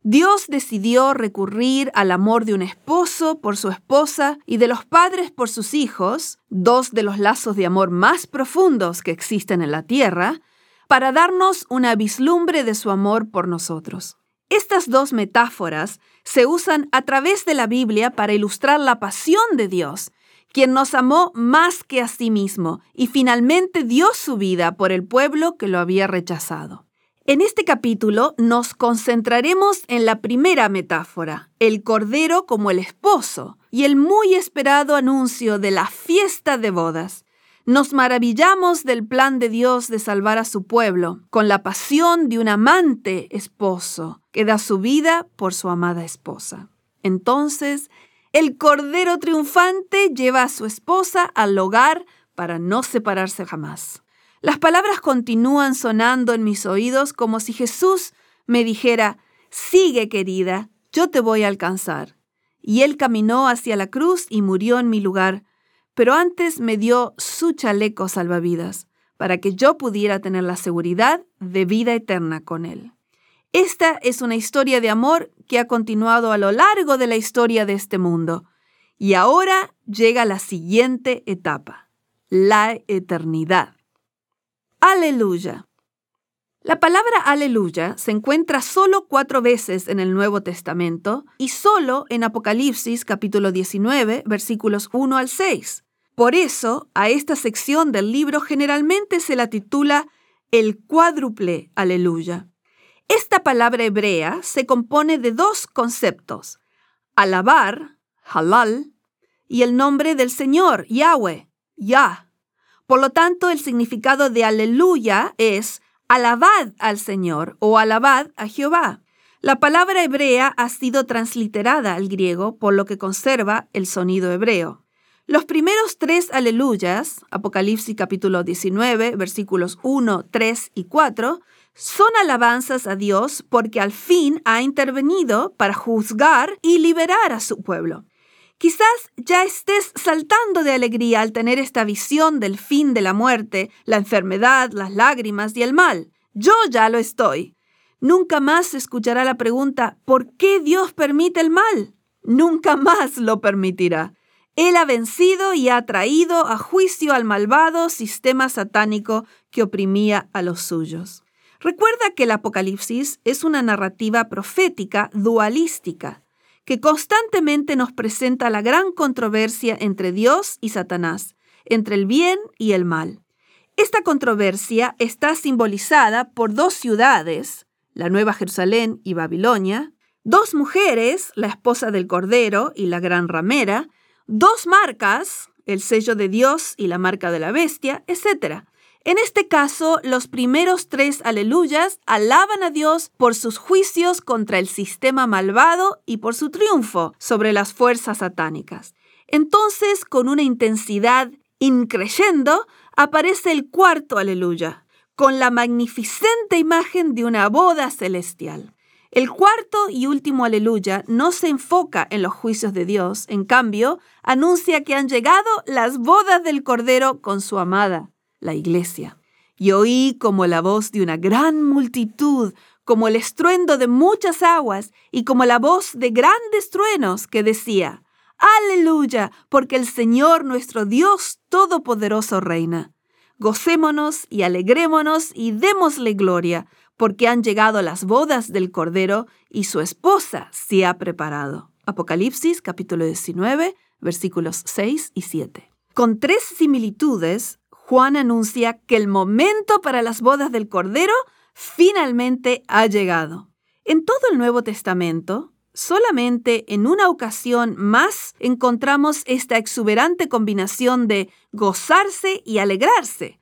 Dios decidió recurrir al amor de un esposo por su esposa y de los padres por sus hijos, dos de los lazos de amor más profundos que existen en la tierra, para darnos una vislumbre de su amor por nosotros. Estas dos metáforas se usan a través de la Biblia para ilustrar la pasión de Dios, quien nos amó más que a sí mismo y finalmente dio su vida por el pueblo que lo había rechazado. En este capítulo nos concentraremos en la primera metáfora, el Cordero como el esposo, y el muy esperado anuncio de la fiesta de bodas, nos maravillamos del plan de Dios de salvar a su pueblo con la pasión de un amante esposo que da su vida por su amada esposa. Entonces, el Cordero Triunfante lleva a su esposa al hogar para no separarse jamás. Las palabras continúan sonando en mis oídos como si Jesús me dijera, sigue querida, yo te voy a alcanzar. Y él caminó hacia la cruz y murió en mi lugar pero antes me dio su chaleco salvavidas para que yo pudiera tener la seguridad de vida eterna con él. Esta es una historia de amor que ha continuado a lo largo de la historia de este mundo. Y ahora llega la siguiente etapa, la eternidad. Aleluya. La palabra aleluya se encuentra solo cuatro veces en el Nuevo Testamento y solo en Apocalipsis capítulo 19 versículos 1 al 6. Por eso, a esta sección del libro generalmente se la titula el cuádruple aleluya. Esta palabra hebrea se compone de dos conceptos, alabar, halal, y el nombre del Señor, Yahweh, Yah. Por lo tanto, el significado de aleluya es alabad al Señor o alabad a Jehová. La palabra hebrea ha sido transliterada al griego, por lo que conserva el sonido hebreo. Los primeros tres aleluyas, Apocalipsis capítulo 19, versículos 1, 3 y 4, son alabanzas a Dios porque al fin ha intervenido para juzgar y liberar a su pueblo. Quizás ya estés saltando de alegría al tener esta visión del fin de la muerte, la enfermedad, las lágrimas y el mal. Yo ya lo estoy. Nunca más se escuchará la pregunta ¿por qué Dios permite el mal? Nunca más lo permitirá. Él ha vencido y ha traído a juicio al malvado sistema satánico que oprimía a los suyos. Recuerda que el Apocalipsis es una narrativa profética dualística que constantemente nos presenta la gran controversia entre Dios y Satanás, entre el bien y el mal. Esta controversia está simbolizada por dos ciudades, la Nueva Jerusalén y Babilonia, dos mujeres, la esposa del Cordero y la gran ramera, dos marcas, el sello de Dios y la marca de la bestia, etc. En este caso, los primeros tres aleluyas alaban a Dios por sus juicios contra el sistema malvado y por su triunfo sobre las fuerzas satánicas. Entonces, con una intensidad increyendo, aparece el cuarto aleluya, con la magnificente imagen de una boda celestial. El cuarto y último aleluya no se enfoca en los juicios de Dios, en cambio, anuncia que han llegado las bodas del Cordero con su amada, la iglesia. Y oí como la voz de una gran multitud, como el estruendo de muchas aguas y como la voz de grandes truenos que decía, Aleluya, porque el Señor nuestro Dios Todopoderoso reina. Gocémonos y alegrémonos y démosle gloria, porque han llegado las bodas del Cordero y su esposa se ha preparado. Apocalipsis capítulo 19, versículos 6 y 7. Con tres similitudes, Juan anuncia que el momento para las bodas del Cordero finalmente ha llegado. En todo el Nuevo Testamento, solamente en una ocasión más encontramos esta exuberante combinación de gozarse y alegrarse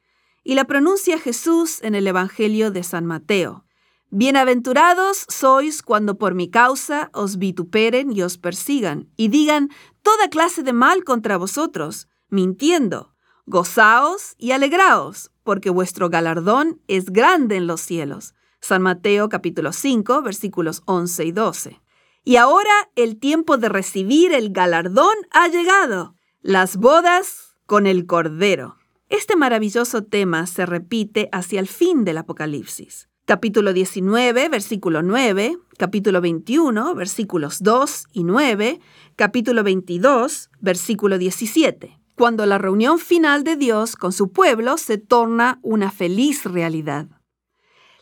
y la pronuncia Jesús en el Evangelio de San Mateo. Bienaventurados sois cuando por mi causa os vituperen y os persigan, y digan toda clase de mal contra vosotros, mintiendo. Gozaos y alegraos, porque vuestro galardón es grande en los cielos. San Mateo capítulo 5 versículos 11 y 12. Y ahora el tiempo de recibir el galardón ha llegado, las bodas con el Cordero. Este maravilloso tema se repite hacia el fin del Apocalipsis. Capítulo 19, versículo 9, capítulo 21, versículos 2 y 9, capítulo 22, versículo 17, cuando la reunión final de Dios con su pueblo se torna una feliz realidad.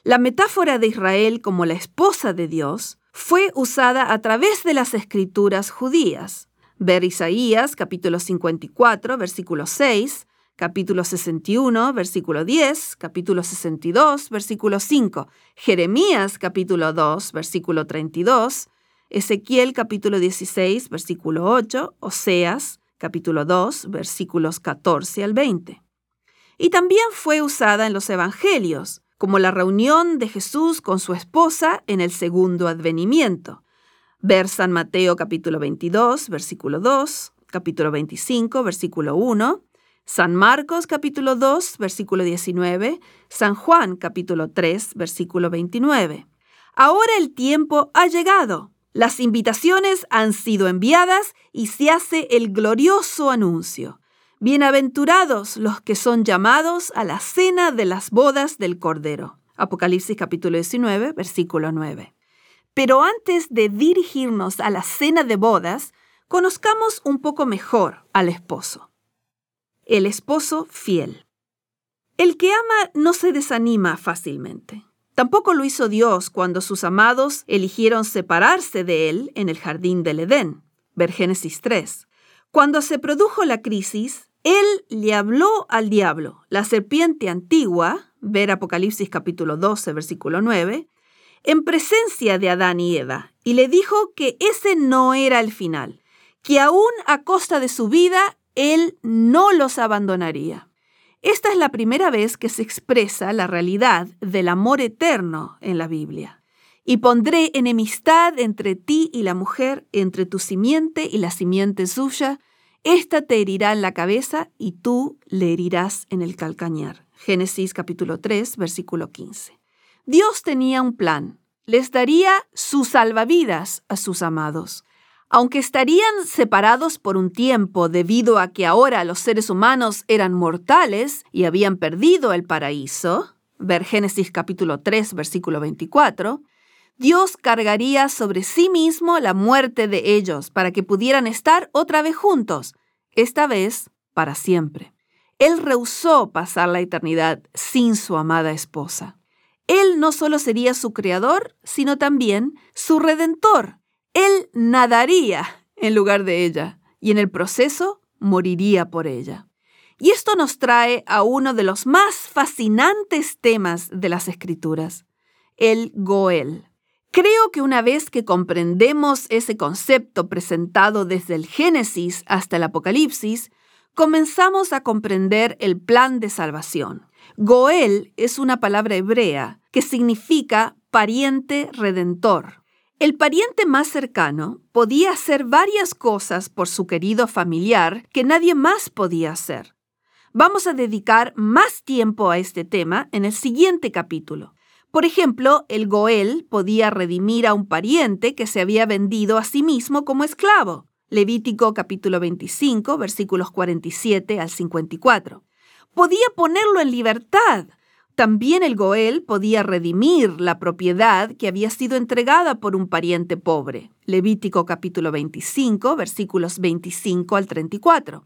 La metáfora de Israel como la esposa de Dios fue usada a través de las escrituras judías. Ver Isaías capítulo 54, versículo 6, capítulo 61, versículo 10, capítulo 62, versículo 5, Jeremías capítulo 2, versículo 32, Ezequiel capítulo 16, versículo 8, Oseas capítulo 2, versículos 14 al 20. Y también fue usada en los evangelios, como la reunión de Jesús con su esposa en el segundo advenimiento. Ver San Mateo capítulo 22, versículo 2, capítulo 25, versículo 1, San Marcos capítulo 2, versículo 19, San Juan capítulo 3, versículo 29. Ahora el tiempo ha llegado. Las invitaciones han sido enviadas y se hace el glorioso anuncio. Bienaventurados los que son llamados a la cena de las bodas del Cordero. Apocalipsis capítulo 19, versículo 9. Pero antes de dirigirnos a la cena de bodas, conozcamos un poco mejor al esposo el esposo fiel. El que ama no se desanima fácilmente. Tampoco lo hizo Dios cuando sus amados eligieron separarse de él en el jardín del Edén. Ver Génesis 3. Cuando se produjo la crisis, él le habló al diablo, la serpiente antigua, ver Apocalipsis capítulo 12, versículo 9, en presencia de Adán y Eva, y le dijo que ese no era el final, que aún a costa de su vida él no los abandonaría. Esta es la primera vez que se expresa la realidad del amor eterno en la Biblia. Y pondré enemistad entre ti y la mujer, entre tu simiente y la simiente suya. Esta te herirá en la cabeza y tú le herirás en el calcañar. Génesis capítulo 3, versículo 15. Dios tenía un plan. Les daría sus salvavidas a sus amados. Aunque estarían separados por un tiempo debido a que ahora los seres humanos eran mortales y habían perdido el paraíso, ver Génesis capítulo 3, versículo 24, Dios cargaría sobre sí mismo la muerte de ellos para que pudieran estar otra vez juntos, esta vez para siempre. Él rehusó pasar la eternidad sin su amada esposa. Él no solo sería su creador, sino también su redentor. Él nadaría en lugar de ella y en el proceso moriría por ella. Y esto nos trae a uno de los más fascinantes temas de las escrituras, el Goel. Creo que una vez que comprendemos ese concepto presentado desde el Génesis hasta el Apocalipsis, comenzamos a comprender el plan de salvación. Goel es una palabra hebrea que significa pariente redentor. El pariente más cercano podía hacer varias cosas por su querido familiar que nadie más podía hacer. Vamos a dedicar más tiempo a este tema en el siguiente capítulo. Por ejemplo, el Goel podía redimir a un pariente que se había vendido a sí mismo como esclavo. Levítico capítulo 25, versículos 47 al 54. Podía ponerlo en libertad también el Goel podía redimir la propiedad que había sido entregada por un pariente pobre. Levítico capítulo 25, versículos 25 al 34.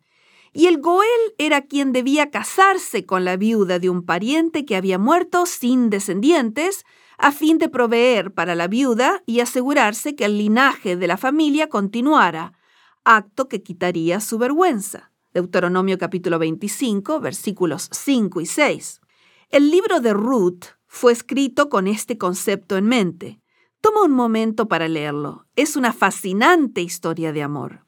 Y el Goel era quien debía casarse con la viuda de un pariente que había muerto sin descendientes, a fin de proveer para la viuda y asegurarse que el linaje de la familia continuara, acto que quitaría su vergüenza. Deuteronomio capítulo 25, versículos 5 y 6. El libro de Ruth fue escrito con este concepto en mente. Toma un momento para leerlo. Es una fascinante historia de amor.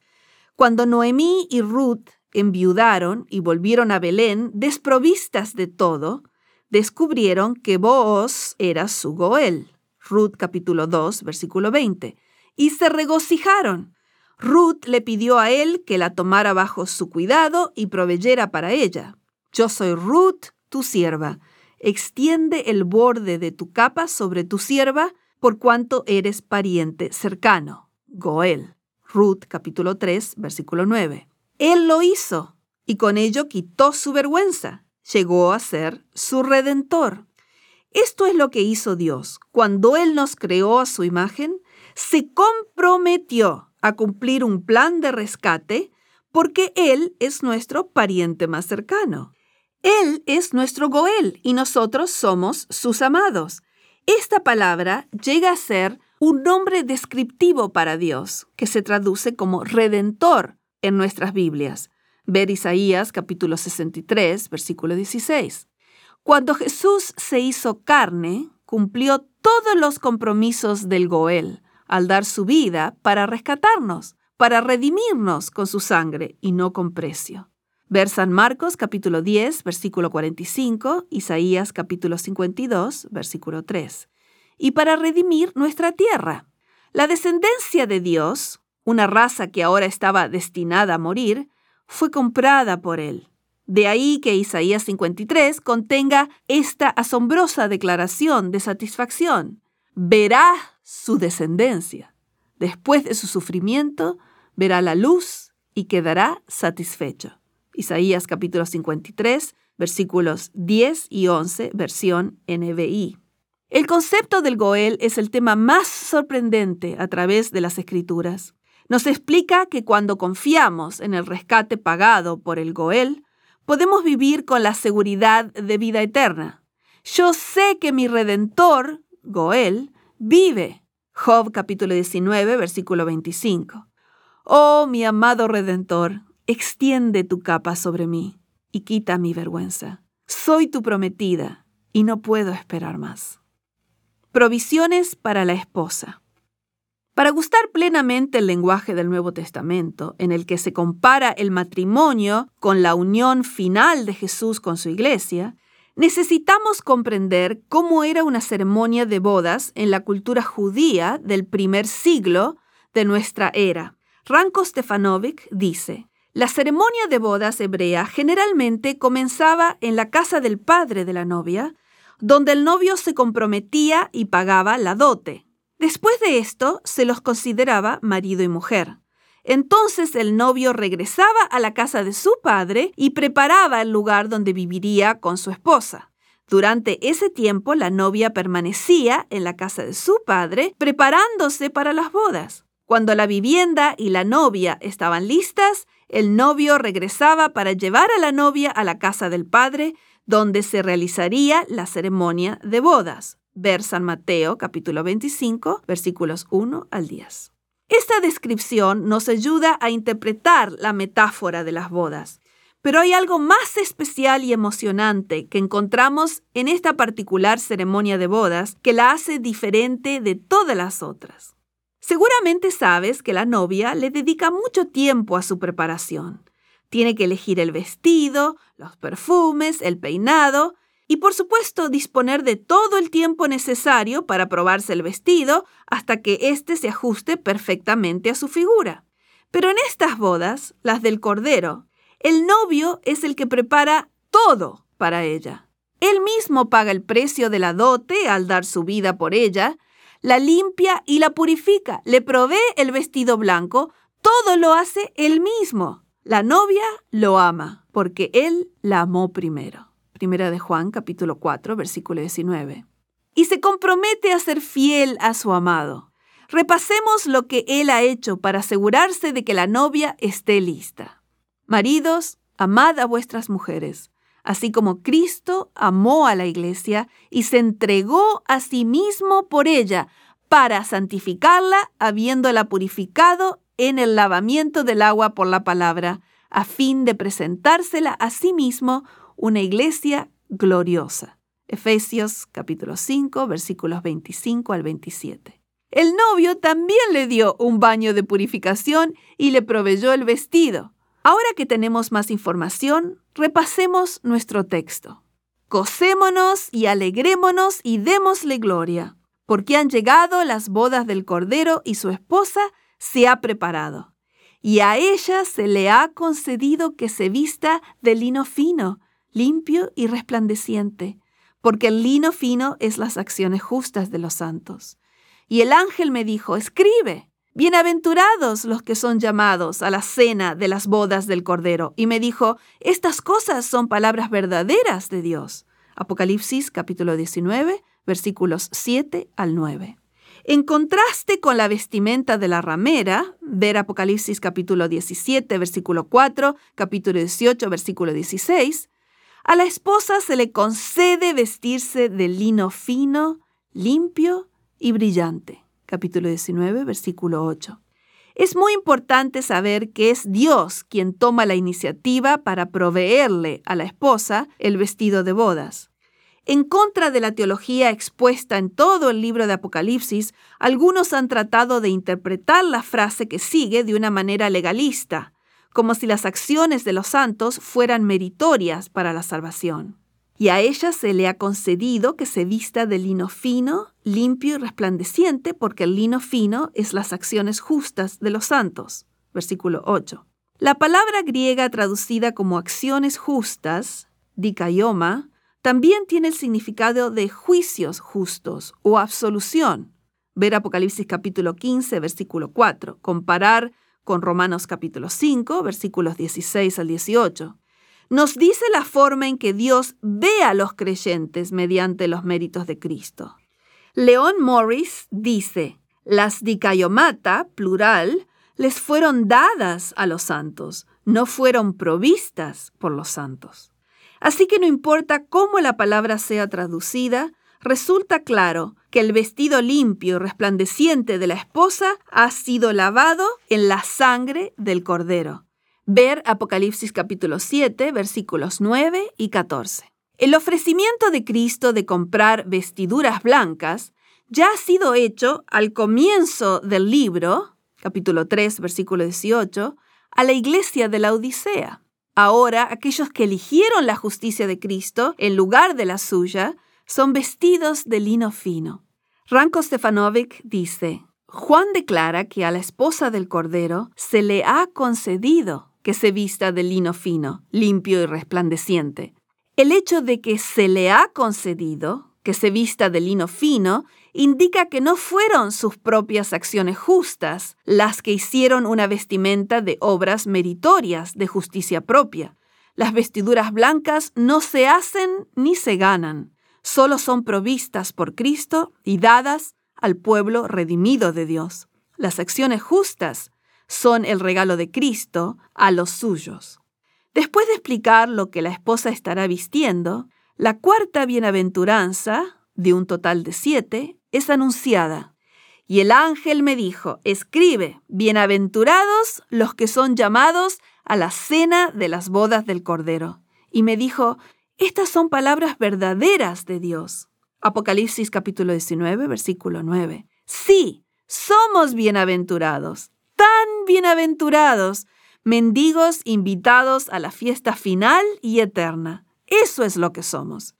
Cuando Noemí y Ruth enviudaron y volvieron a Belén desprovistas de todo, descubrieron que Booz era su Goel. Ruth capítulo 2, versículo 20. Y se regocijaron. Ruth le pidió a él que la tomara bajo su cuidado y proveyera para ella. Yo soy Ruth, tu sierva extiende el borde de tu capa sobre tu sierva, por cuanto eres pariente cercano. Goel. Ruth capítulo 3, versículo 9. Él lo hizo y con ello quitó su vergüenza. Llegó a ser su redentor. Esto es lo que hizo Dios. Cuando Él nos creó a su imagen, se comprometió a cumplir un plan de rescate porque Él es nuestro pariente más cercano. Él es nuestro Goel y nosotros somos sus amados. Esta palabra llega a ser un nombre descriptivo para Dios, que se traduce como redentor en nuestras Biblias. Ver Isaías capítulo 63, versículo 16. Cuando Jesús se hizo carne, cumplió todos los compromisos del Goel al dar su vida para rescatarnos, para redimirnos con su sangre y no con precio. Ver San Marcos capítulo 10, versículo 45, Isaías capítulo 52, versículo 3. Y para redimir nuestra tierra. La descendencia de Dios, una raza que ahora estaba destinada a morir, fue comprada por él. De ahí que Isaías 53 contenga esta asombrosa declaración de satisfacción. Verá su descendencia. Después de su sufrimiento, verá la luz y quedará satisfecho. Isaías capítulo 53, versículos 10 y 11, versión NBI. El concepto del Goel es el tema más sorprendente a través de las escrituras. Nos explica que cuando confiamos en el rescate pagado por el Goel, podemos vivir con la seguridad de vida eterna. Yo sé que mi redentor, Goel, vive. Job capítulo 19, versículo 25. Oh, mi amado redentor, extiende tu capa sobre mí y quita mi vergüenza. Soy tu prometida y no puedo esperar más. Provisiones para la esposa. Para gustar plenamente el lenguaje del Nuevo Testamento, en el que se compara el matrimonio con la unión final de Jesús con su iglesia, necesitamos comprender cómo era una ceremonia de bodas en la cultura judía del primer siglo de nuestra era. Ranko Stefanovic dice, La ceremonia de bodas hebrea generalmente comenzaba en la casa del padre de la novia, donde el novio se comprometía y pagaba la dote. Después de esto, se los consideraba marido y mujer. Entonces el novio regresaba a la casa de su padre y preparaba el lugar donde viviría con su esposa. Durante ese tiempo la novia permanecía en la casa de su padre preparándose para las bodas. Cuando la vivienda y la novia estaban listas, el novio regresaba para llevar a la novia a la casa del padre, donde se realizaría la ceremonia de bodas. Ver San Mateo capítulo 25 versículos 1 al 10. Esta descripción nos ayuda a interpretar la metáfora de las bodas. Pero hay algo más especial y emocionante que encontramos en esta particular ceremonia de bodas que la hace diferente de todas las otras. Seguramente sabes que la novia le dedica mucho tiempo a su preparación. Tiene que elegir el vestido, los perfumes, el peinado y por supuesto disponer de todo el tiempo necesario para probarse el vestido hasta que éste se ajuste perfectamente a su figura. Pero en estas bodas, las del Cordero, el novio es el que prepara todo para ella. Él mismo paga el precio de la dote al dar su vida por ella, la limpia y la purifica, le provee el vestido blanco, todo lo hace él mismo. La novia lo ama porque él la amó primero. Primera de Juan, capítulo 4, versículo 19. Y se compromete a ser fiel a su amado. Repasemos lo que él ha hecho para asegurarse de que la novia esté lista. Maridos, amad a vuestras mujeres, así como Cristo amó a la iglesia y se entregó a sí mismo por ella, para santificarla, habiéndola purificado en el lavamiento del agua por la palabra, a fin de presentársela a sí mismo una iglesia gloriosa. Efesios capítulo 5 versículos 25 al 27. El novio también le dio un baño de purificación y le proveyó el vestido. Ahora que tenemos más información, repasemos nuestro texto. Cosémonos y alegrémonos y démosle gloria, porque han llegado las bodas del Cordero y su esposa se ha preparado. Y a ella se le ha concedido que se vista de lino fino, limpio y resplandeciente, porque el lino fino es las acciones justas de los santos. Y el ángel me dijo, escribe, bienaventurados los que son llamados a la cena de las bodas del Cordero. Y me dijo, estas cosas son palabras verdaderas de Dios. Apocalipsis capítulo 19, versículos 7 al 9. En contraste con la vestimenta de la ramera, ver Apocalipsis capítulo 17, versículo 4, capítulo 18, versículo 16, a la esposa se le concede vestirse de lino fino, limpio y brillante. Capítulo 19, versículo 8. Es muy importante saber que es Dios quien toma la iniciativa para proveerle a la esposa el vestido de bodas. En contra de la teología expuesta en todo el libro de Apocalipsis, algunos han tratado de interpretar la frase que sigue de una manera legalista, como si las acciones de los santos fueran meritorias para la salvación. Y a ella se le ha concedido que se vista de lino fino, limpio y resplandeciente, porque el lino fino es las acciones justas de los santos. Versículo 8. La palabra griega traducida como acciones justas, dikaioma, también tiene el significado de juicios justos o absolución. Ver Apocalipsis capítulo 15, versículo 4. Comparar con Romanos capítulo 5, versículos 16 al 18. Nos dice la forma en que Dios ve a los creyentes mediante los méritos de Cristo. León Morris dice, las dicayomata, plural, les fueron dadas a los santos, no fueron provistas por los santos. Así que no importa cómo la palabra sea traducida, resulta claro que el vestido limpio y resplandeciente de la esposa ha sido lavado en la sangre del cordero. Ver Apocalipsis capítulo 7, versículos 9 y 14. El ofrecimiento de Cristo de comprar vestiduras blancas ya ha sido hecho al comienzo del libro, capítulo 3, versículo 18, a la iglesia de la Odisea. Ahora, aquellos que eligieron la justicia de Cristo en lugar de la suya, son vestidos de lino fino. Ranko Stefanovic dice, Juan declara que a la esposa del Cordero se le ha concedido que se vista de lino fino, limpio y resplandeciente. El hecho de que se le ha concedido que se vista de lino fino indica que no fueron sus propias acciones justas las que hicieron una vestimenta de obras meritorias de justicia propia. Las vestiduras blancas no se hacen ni se ganan, solo son provistas por Cristo y dadas al pueblo redimido de Dios. Las acciones justas son el regalo de Cristo a los suyos. Después de explicar lo que la esposa estará vistiendo, la cuarta bienaventuranza, de un total de siete, es anunciada. Y el ángel me dijo, escribe, bienaventurados los que son llamados a la cena de las bodas del Cordero. Y me dijo, estas son palabras verdaderas de Dios. Apocalipsis capítulo 19, versículo 9. Sí, somos bienaventurados, bienaventurados, mendigos invitados a la fiesta final y eterna. Eso es lo que somos.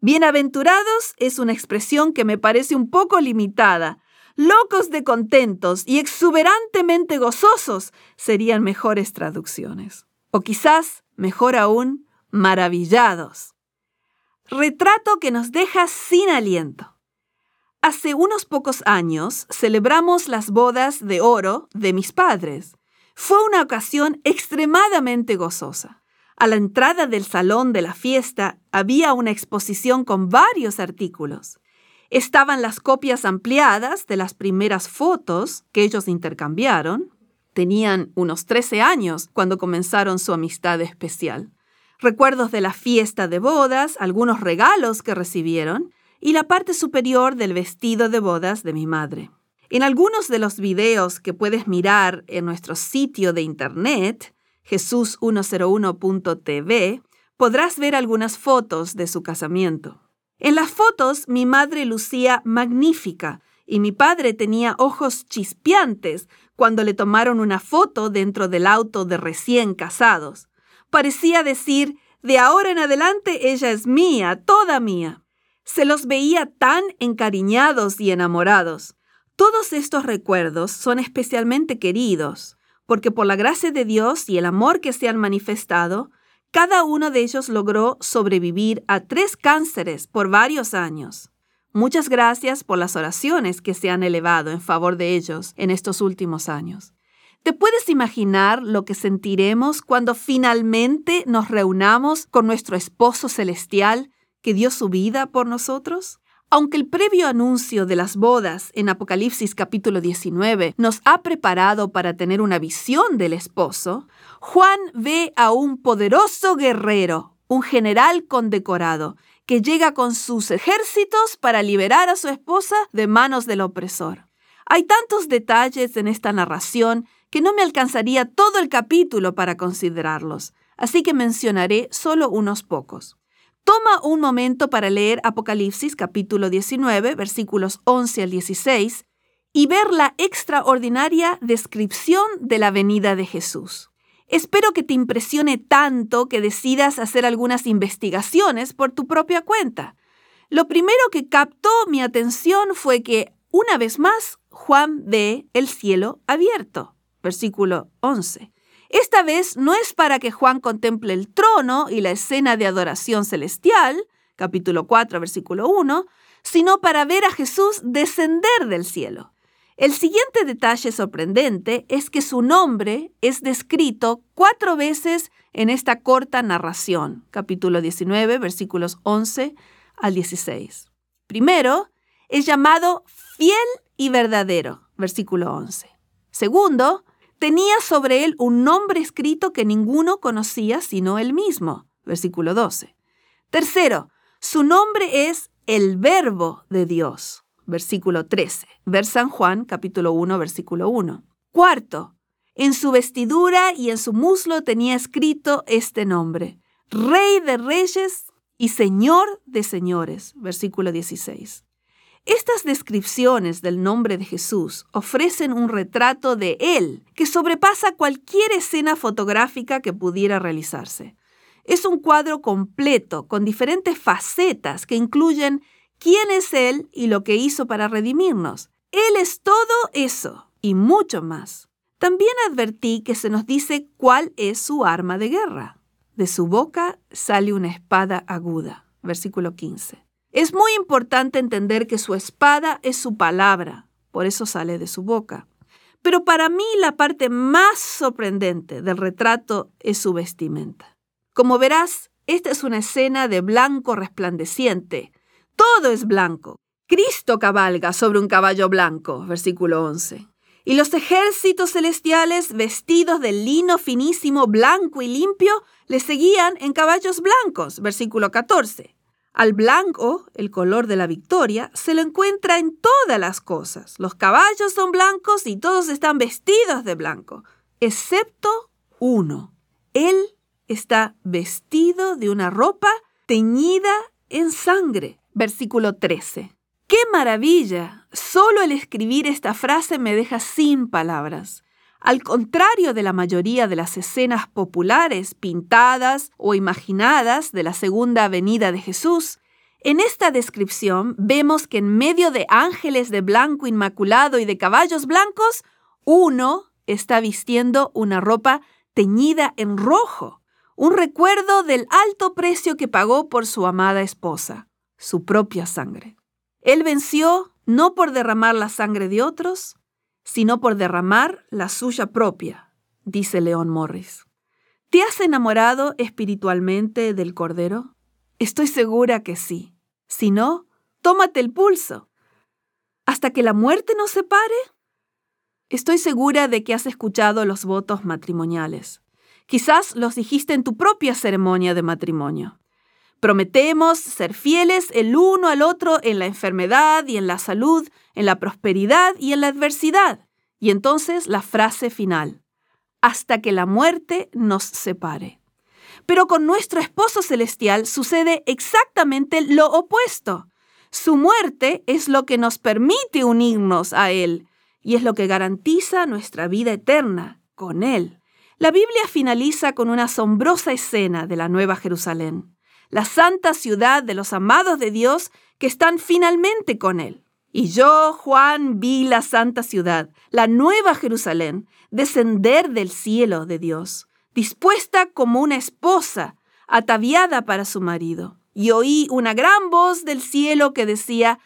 Bienaventurados es una expresión que me parece un poco limitada. Locos de contentos y exuberantemente gozosos serían mejores traducciones. O quizás, mejor aún, maravillados. Retrato que nos deja sin aliento. Hace unos pocos años celebramos las bodas de oro de mis padres. Fue una ocasión extremadamente gozosa. A la entrada del salón de la fiesta había una exposición con varios artículos. Estaban las copias ampliadas de las primeras fotos que ellos intercambiaron. Tenían unos 13 años cuando comenzaron su amistad especial. Recuerdos de la fiesta de bodas, algunos regalos que recibieron y la parte superior del vestido de bodas de mi madre. En algunos de los videos que puedes mirar en nuestro sitio de internet, jesús101.tv, podrás ver algunas fotos de su casamiento. En las fotos mi madre lucía magnífica y mi padre tenía ojos chispeantes cuando le tomaron una foto dentro del auto de recién casados. Parecía decir, de ahora en adelante ella es mía, toda mía. Se los veía tan encariñados y enamorados. Todos estos recuerdos son especialmente queridos porque por la gracia de Dios y el amor que se han manifestado, cada uno de ellos logró sobrevivir a tres cánceres por varios años. Muchas gracias por las oraciones que se han elevado en favor de ellos en estos últimos años. ¿Te puedes imaginar lo que sentiremos cuando finalmente nos reunamos con nuestro esposo celestial que dio su vida por nosotros? Aunque el previo anuncio de las bodas en Apocalipsis capítulo 19 nos ha preparado para tener una visión del esposo, Juan ve a un poderoso guerrero, un general condecorado, que llega con sus ejércitos para liberar a su esposa de manos del opresor. Hay tantos detalles en esta narración que no me alcanzaría todo el capítulo para considerarlos, así que mencionaré solo unos pocos. Toma un momento para leer Apocalipsis capítulo 19, versículos 11 al 16, y ver la extraordinaria descripción de la venida de Jesús. Espero que te impresione tanto que decidas hacer algunas investigaciones por tu propia cuenta. Lo primero que captó mi atención fue que, una vez más, Juan ve el cielo abierto. Versículo 11. Esta vez no es para que Juan contemple el trono y la escena de adoración celestial, capítulo 4, versículo 1, sino para ver a Jesús descender del cielo. El siguiente detalle sorprendente es que su nombre es descrito cuatro veces en esta corta narración, capítulo 19, versículos 11 al 16. Primero, es llamado fiel y verdadero, versículo 11. Segundo, tenía sobre él un nombre escrito que ninguno conocía sino él mismo. Versículo 12. Tercero, su nombre es el Verbo de Dios. Versículo 13. Ver San Juan, capítulo 1, versículo 1. Cuarto, en su vestidura y en su muslo tenía escrito este nombre, Rey de Reyes y Señor de Señores. Versículo 16. Estas descripciones del nombre de Jesús ofrecen un retrato de Él que sobrepasa cualquier escena fotográfica que pudiera realizarse. Es un cuadro completo con diferentes facetas que incluyen quién es Él y lo que hizo para redimirnos. Él es todo eso y mucho más. También advertí que se nos dice cuál es su arma de guerra. De su boca sale una espada aguda. Versículo 15. Es muy importante entender que su espada es su palabra, por eso sale de su boca. Pero para mí la parte más sorprendente del retrato es su vestimenta. Como verás, esta es una escena de blanco resplandeciente. Todo es blanco. Cristo cabalga sobre un caballo blanco, versículo 11. Y los ejércitos celestiales, vestidos de lino finísimo, blanco y limpio, le seguían en caballos blancos, versículo 14. Al blanco, el color de la victoria, se lo encuentra en todas las cosas. Los caballos son blancos y todos están vestidos de blanco, excepto uno. Él está vestido de una ropa teñida en sangre. Versículo 13. ¡Qué maravilla! Solo el escribir esta frase me deja sin palabras. Al contrario de la mayoría de las escenas populares, pintadas o imaginadas de la segunda venida de Jesús, en esta descripción vemos que en medio de ángeles de blanco inmaculado y de caballos blancos, uno está vistiendo una ropa teñida en rojo, un recuerdo del alto precio que pagó por su amada esposa, su propia sangre. Él venció no por derramar la sangre de otros, sino por derramar la suya propia, dice León Morris. ¿Te has enamorado espiritualmente del Cordero? Estoy segura que sí. Si no, tómate el pulso. ¿Hasta que la muerte nos separe? Estoy segura de que has escuchado los votos matrimoniales. Quizás los dijiste en tu propia ceremonia de matrimonio. Prometemos ser fieles el uno al otro en la enfermedad y en la salud, en la prosperidad y en la adversidad. Y entonces la frase final, hasta que la muerte nos separe. Pero con nuestro esposo celestial sucede exactamente lo opuesto. Su muerte es lo que nos permite unirnos a Él y es lo que garantiza nuestra vida eterna con Él. La Biblia finaliza con una asombrosa escena de la Nueva Jerusalén la santa ciudad de los amados de Dios que están finalmente con Él. Y yo, Juan, vi la santa ciudad, la nueva Jerusalén, descender del cielo de Dios, dispuesta como una esposa, ataviada para su marido. Y oí una gran voz del cielo que decía,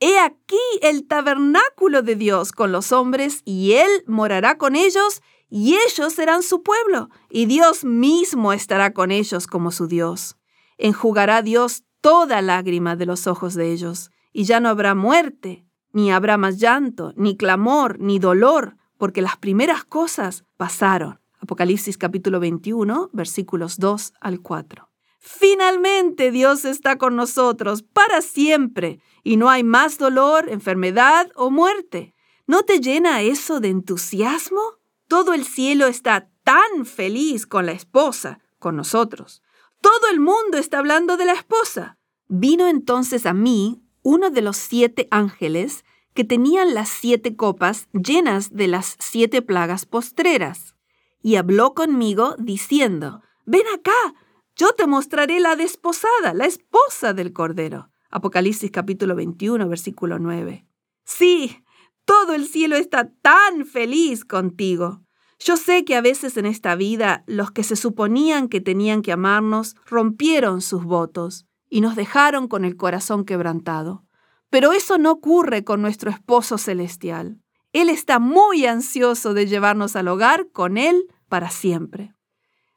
He aquí el tabernáculo de Dios con los hombres, y Él morará con ellos, y ellos serán su pueblo, y Dios mismo estará con ellos como su Dios enjugará Dios toda lágrima de los ojos de ellos, y ya no habrá muerte, ni habrá más llanto, ni clamor, ni dolor, porque las primeras cosas pasaron. Apocalipsis capítulo 21, versículos 2 al 4. Finalmente Dios está con nosotros para siempre y no hay más dolor, enfermedad o muerte. ¿No te llena eso de entusiasmo? Todo el cielo está tan feliz con la esposa, con nosotros. Todo el mundo está hablando de la esposa. Vino entonces a mí uno de los siete ángeles que tenían las siete copas llenas de las siete plagas postreras, y habló conmigo diciendo, Ven acá, yo te mostraré la desposada, la esposa del Cordero. Apocalipsis capítulo 21, versículo 9. Sí, todo el cielo está tan feliz contigo. Yo sé que a veces en esta vida los que se suponían que tenían que amarnos rompieron sus votos y nos dejaron con el corazón quebrantado. Pero eso no ocurre con nuestro esposo celestial. Él está muy ansioso de llevarnos al hogar con Él para siempre.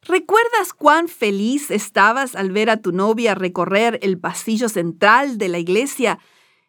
¿Recuerdas cuán feliz estabas al ver a tu novia recorrer el pasillo central de la iglesia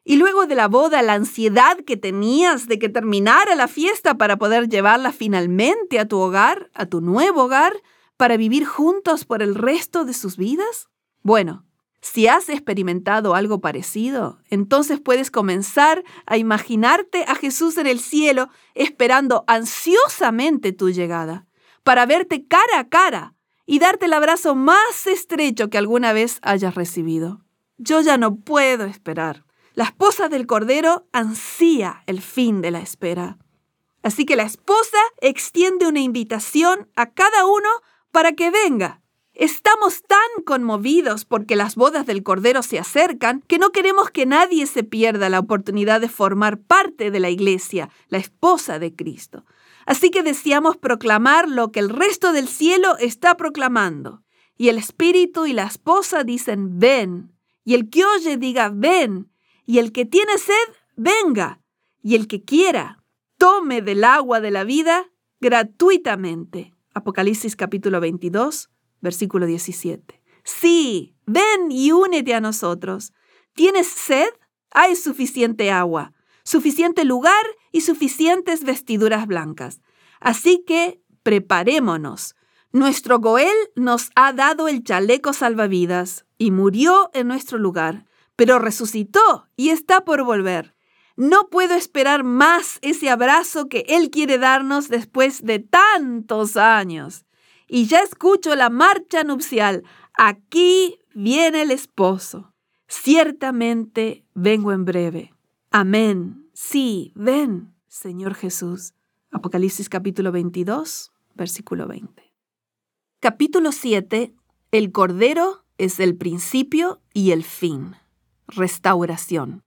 y luego de la boda, la ansiedad que tenías de que terminara la fiesta para poder llevarla finalmente a tu hogar, a tu nuevo hogar, para vivir juntos por el resto de sus vidas? Bueno, si has experimentado algo parecido, entonces puedes comenzar a imaginarte a Jesús en el cielo esperando ansiosamente tu llegada, para verte cara a cara y darte el abrazo más estrecho que alguna vez hayas recibido. Yo ya no puedo esperar. La esposa del Cordero ansía el fin de la espera. Así que la esposa extiende una invitación a cada uno para que venga. Estamos tan conmovidos porque las bodas del Cordero se acercan que no queremos que nadie se pierda la oportunidad de formar parte de la iglesia, la esposa de Cristo. Así que deseamos proclamar lo que el resto del cielo está proclamando. Y el espíritu y la esposa dicen, ven. Y el que oye diga, ven. Y el que tiene sed, venga. Y el que quiera, tome del agua de la vida gratuitamente. Apocalipsis capítulo 22, versículo 17. Sí, ven y únete a nosotros. ¿Tienes sed? Hay suficiente agua, suficiente lugar y suficientes vestiduras blancas. Así que preparémonos. Nuestro Goel nos ha dado el chaleco salvavidas y murió en nuestro lugar, pero resucitó y está por volver. No puedo esperar más ese abrazo que Él quiere darnos después de tantos años. Y ya escucho la marcha nupcial. Aquí viene el esposo. Ciertamente vengo en breve. Amén. Sí, ven, Señor Jesús. Apocalipsis capítulo 22, versículo 20. Capítulo 7. El Cordero es el principio y el fin. Restauración.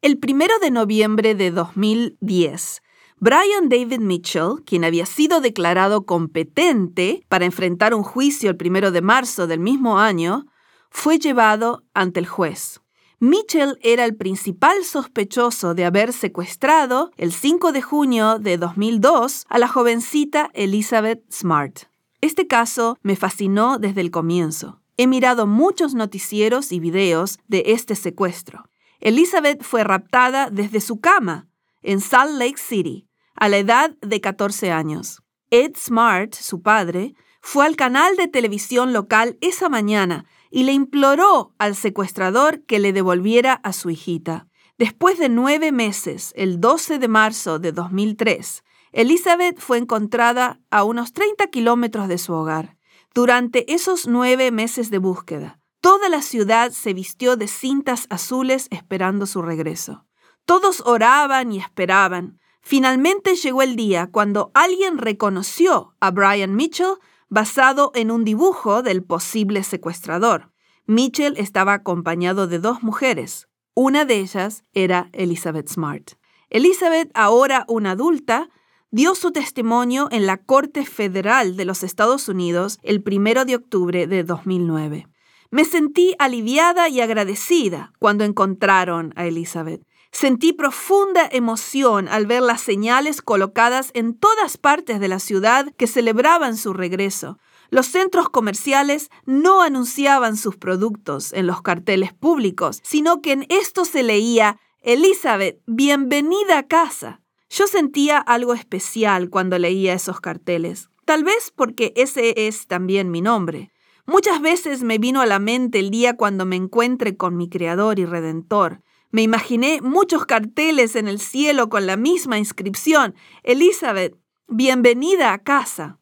El primero de noviembre de 2010, Brian David Mitchell, quien había sido declarado competente para enfrentar un juicio el primero de marzo del mismo año, fue llevado ante el juez. Mitchell era el principal sospechoso de haber secuestrado el 5 de junio de 2002 a la jovencita Elizabeth Smart. Este caso me fascinó desde el comienzo. He mirado muchos noticieros y videos de este secuestro. Elizabeth fue raptada desde su cama en Salt Lake City a la edad de 14 años. Ed Smart, su padre, fue al canal de televisión local esa mañana y le imploró al secuestrador que le devolviera a su hijita. Después de nueve meses, el 12 de marzo de 2003, Elizabeth fue encontrada a unos 30 kilómetros de su hogar. Durante esos nueve meses de búsqueda, toda la ciudad se vistió de cintas azules esperando su regreso. Todos oraban y esperaban. Finalmente llegó el día cuando alguien reconoció a Brian Mitchell basado en un dibujo del posible secuestrador. Mitchell estaba acompañado de dos mujeres. Una de ellas era Elizabeth Smart. Elizabeth, ahora una adulta, dio su testimonio en la Corte Federal de los Estados Unidos el primero de octubre de 2009. Me sentí aliviada y agradecida cuando encontraron a Elizabeth. Sentí profunda emoción al ver las señales colocadas en todas partes de la ciudad que celebraban su regreso. Los centros comerciales no anunciaban sus productos en los carteles públicos, sino que en esto se leía Elizabeth, bienvenida a casa. Yo sentía algo especial cuando leía esos carteles, tal vez porque ese es también mi nombre. Muchas veces me vino a la mente el día cuando me encuentre con mi Creador y Redentor. Me imaginé muchos carteles en el cielo con la misma inscripción, Elizabeth, bienvenida a casa.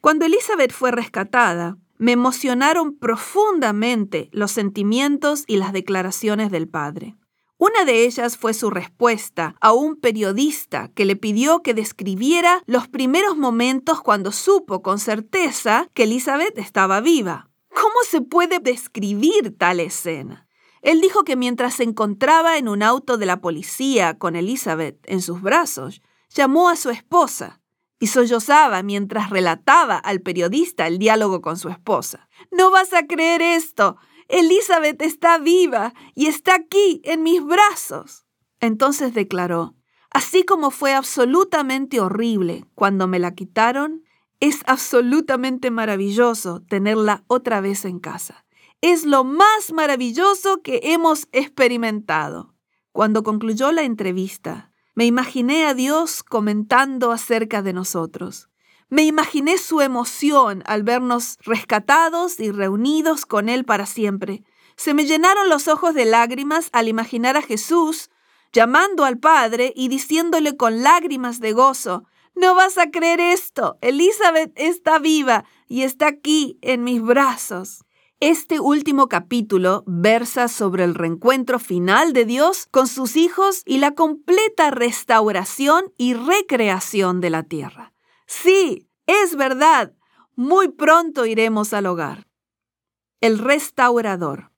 Cuando Elizabeth fue rescatada, me emocionaron profundamente los sentimientos y las declaraciones del padre. Una de ellas fue su respuesta a un periodista que le pidió que describiera los primeros momentos cuando supo con certeza que Elizabeth estaba viva. ¿Cómo se puede describir tal escena? Él dijo que mientras se encontraba en un auto de la policía con Elizabeth en sus brazos, llamó a su esposa y sollozaba mientras relataba al periodista el diálogo con su esposa. No vas a creer esto. Elizabeth está viva y está aquí en mis brazos. Entonces declaró, así como fue absolutamente horrible cuando me la quitaron, es absolutamente maravilloso tenerla otra vez en casa es lo más maravilloso que hemos experimentado. Cuando concluyó la entrevista, me imaginé a Dios comentando acerca de nosotros. Me imaginé su emoción al vernos rescatados y reunidos con Él para siempre. Se me llenaron los ojos de lágrimas al imaginar a Jesús llamando al Padre y diciéndole con lágrimas de gozo, no vas a creer esto, Elizabeth está viva y está aquí en mis brazos. Este último capítulo versa sobre el reencuentro final de Dios con sus hijos y la completa restauración y recreación de la tierra. Sí, es verdad, muy pronto iremos al hogar. El restaurador.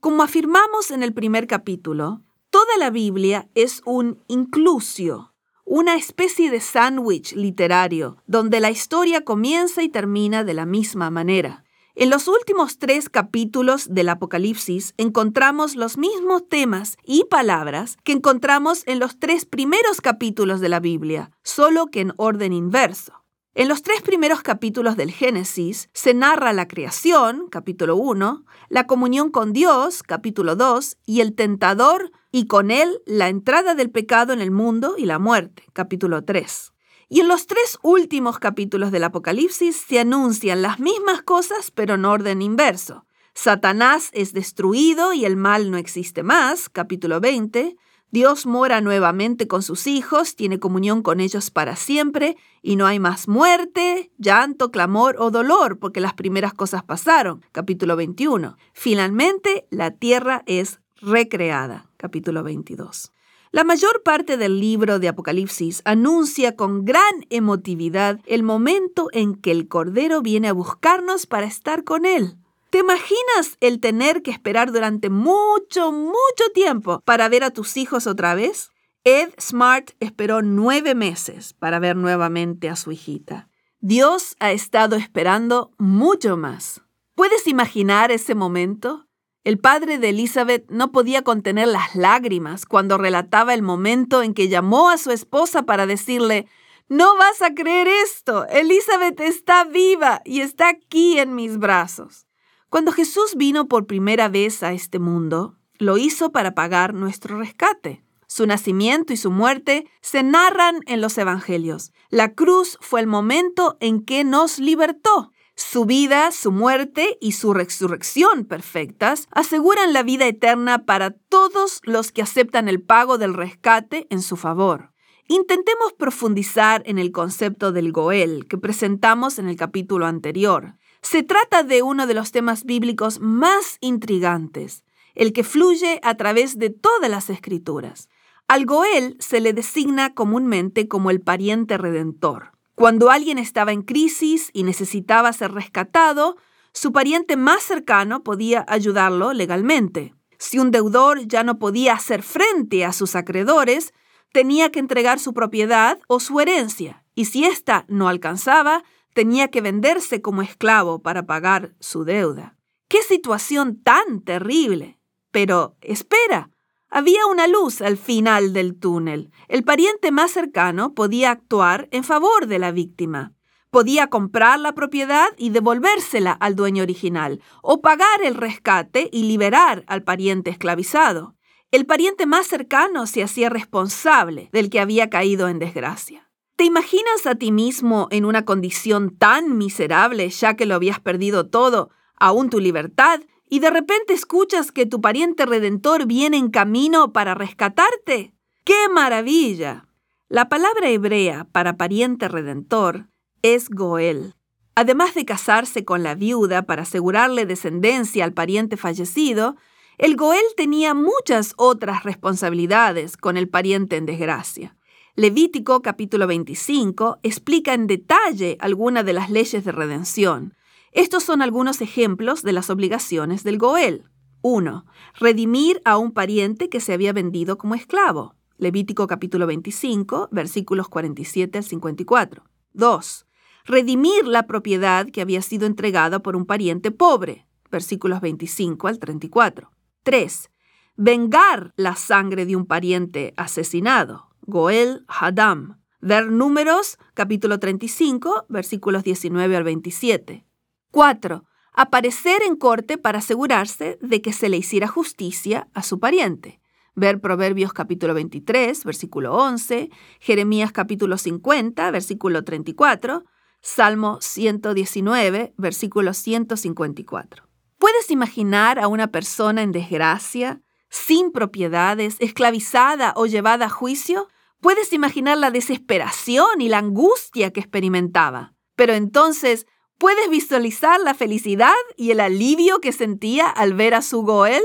Como afirmamos en el primer capítulo, toda la Biblia es un inclusio, una especie de sándwich literario, donde la historia comienza y termina de la misma manera. En los últimos tres capítulos del Apocalipsis encontramos los mismos temas y palabras que encontramos en los tres primeros capítulos de la Biblia, solo que en orden inverso. En los tres primeros capítulos del Génesis se narra la creación, capítulo 1, la comunión con Dios, capítulo 2, y el tentador, y con él la entrada del pecado en el mundo y la muerte, capítulo 3. Y en los tres últimos capítulos del Apocalipsis se anuncian las mismas cosas, pero en orden inverso. Satanás es destruido y el mal no existe más, capítulo 20. Dios mora nuevamente con sus hijos, tiene comunión con ellos para siempre, y no hay más muerte, llanto, clamor o dolor, porque las primeras cosas pasaron, capítulo 21. Finalmente, la tierra es recreada, capítulo 22. La mayor parte del libro de Apocalipsis anuncia con gran emotividad el momento en que el Cordero viene a buscarnos para estar con Él. ¿Te imaginas el tener que esperar durante mucho, mucho tiempo para ver a tus hijos otra vez? Ed Smart esperó nueve meses para ver nuevamente a su hijita. Dios ha estado esperando mucho más. ¿Puedes imaginar ese momento? El padre de Elizabeth no podía contener las lágrimas cuando relataba el momento en que llamó a su esposa para decirle, no vas a creer esto, Elizabeth está viva y está aquí en mis brazos. Cuando Jesús vino por primera vez a este mundo, lo hizo para pagar nuestro rescate. Su nacimiento y su muerte se narran en los Evangelios. La cruz fue el momento en que nos libertó. Su vida, su muerte y su resurrección perfectas aseguran la vida eterna para todos los que aceptan el pago del rescate en su favor. Intentemos profundizar en el concepto del Goel que presentamos en el capítulo anterior. Se trata de uno de los temas bíblicos más intrigantes, el que fluye a través de todas las escrituras. Al Goel se le designa comúnmente como el pariente redentor. Cuando alguien estaba en crisis y necesitaba ser rescatado, su pariente más cercano podía ayudarlo legalmente. Si un deudor ya no podía hacer frente a sus acreedores, tenía que entregar su propiedad o su herencia, y si ésta no alcanzaba, tenía que venderse como esclavo para pagar su deuda. ¡Qué situación tan terrible! Pero espera, había una luz al final del túnel. El pariente más cercano podía actuar en favor de la víctima. Podía comprar la propiedad y devolvérsela al dueño original, o pagar el rescate y liberar al pariente esclavizado. El pariente más cercano se hacía responsable del que había caído en desgracia. ¿Te imaginas a ti mismo en una condición tan miserable ya que lo habías perdido todo, aún tu libertad, y de repente escuchas que tu pariente redentor viene en camino para rescatarte. ¡Qué maravilla! La palabra hebrea para pariente redentor es Goel. Además de casarse con la viuda para asegurarle descendencia al pariente fallecido, el Goel tenía muchas otras responsabilidades con el pariente en desgracia. Levítico capítulo 25 explica en detalle algunas de las leyes de redención. Estos son algunos ejemplos de las obligaciones del Goel. 1. Redimir a un pariente que se había vendido como esclavo. Levítico capítulo 25, versículos 47 al 54. 2. Redimir la propiedad que había sido entregada por un pariente pobre. Versículos 25 al 34. 3. Vengar la sangre de un pariente asesinado. Goel Hadam. Ver números capítulo 35, versículos 19 al 27. 4. Aparecer en corte para asegurarse de que se le hiciera justicia a su pariente. Ver Proverbios capítulo 23, versículo 11, Jeremías capítulo 50, versículo 34, Salmo 119, versículo 154. ¿Puedes imaginar a una persona en desgracia, sin propiedades, esclavizada o llevada a juicio? ¿Puedes imaginar la desesperación y la angustia que experimentaba? Pero entonces, ¿Puedes visualizar la felicidad y el alivio que sentía al ver a su Goel?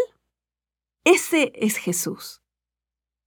Ese es Jesús.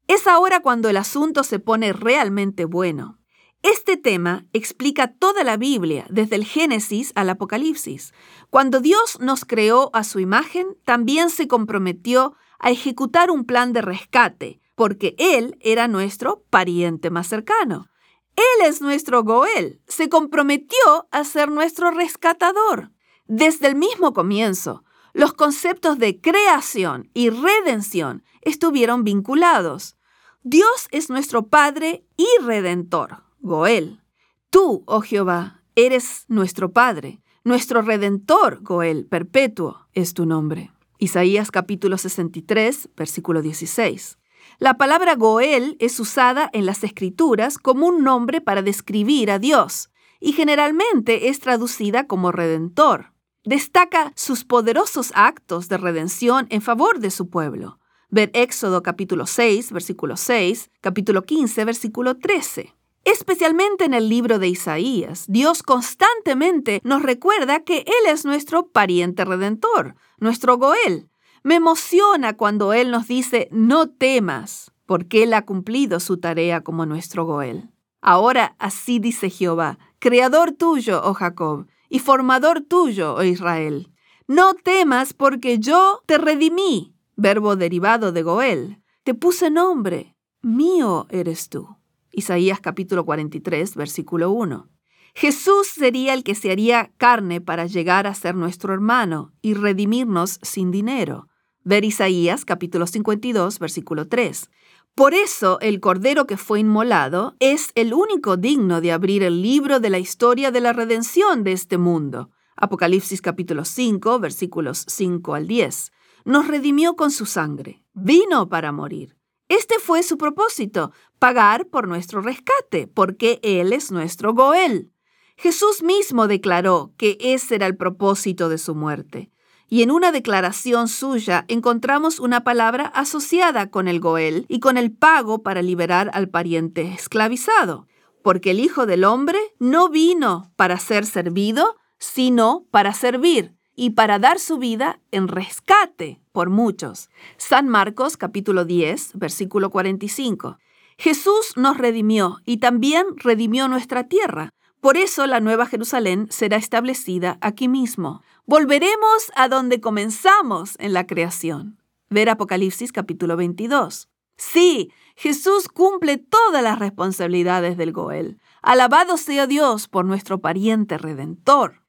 Es ahora cuando el asunto se pone realmente bueno. Este tema explica toda la Biblia, desde el Génesis al Apocalipsis. Cuando Dios nos creó a su imagen, también se comprometió a ejecutar un plan de rescate porque Él era nuestro pariente más cercano. Él es nuestro Goel. Se comprometió a ser nuestro rescatador. Desde el mismo comienzo, los conceptos de creación y redención estuvieron vinculados. Dios es nuestro Padre y Redentor, Goel. Tú, oh Jehová, eres nuestro Padre, nuestro Redentor, Goel, perpetuo es tu nombre. Isaías capítulo 63, versículo 16. La palabra Goel es usada en las escrituras como un nombre para describir a Dios y generalmente es traducida como redentor. Destaca sus poderosos actos de redención en favor de su pueblo. Ver Éxodo capítulo 6, versículo 6, capítulo 15, versículo 13. Especialmente en el libro de Isaías, Dios constantemente nos recuerda que Él es nuestro pariente redentor, nuestro Goel. Me emociona cuando Él nos dice, no temas, porque Él ha cumplido su tarea como nuestro Goel. Ahora así dice Jehová, Creador tuyo, oh Jacob, y formador tuyo, oh Israel. No temas porque yo te redimí, verbo derivado de Goel. Te puse nombre, mío eres tú. Isaías capítulo 43, versículo 1. Jesús sería el que se haría carne para llegar a ser nuestro hermano y redimirnos sin dinero. Ver Isaías capítulo 52, versículo 3. Por eso el Cordero que fue inmolado es el único digno de abrir el libro de la historia de la redención de este mundo. Apocalipsis capítulo 5, versículos 5 al 10. Nos redimió con su sangre. Vino para morir. Este fue su propósito, pagar por nuestro rescate, porque Él es nuestro Goel. Jesús mismo declaró que ese era el propósito de su muerte. Y en una declaración suya encontramos una palabra asociada con el Goel y con el pago para liberar al pariente esclavizado. Porque el Hijo del Hombre no vino para ser servido, sino para servir y para dar su vida en rescate por muchos. San Marcos capítulo 10, versículo 45. Jesús nos redimió y también redimió nuestra tierra. Por eso la Nueva Jerusalén será establecida aquí mismo. Volveremos a donde comenzamos en la creación. Ver Apocalipsis capítulo 22. Sí, Jesús cumple todas las responsabilidades del Goel. Alabado sea Dios por nuestro pariente redentor.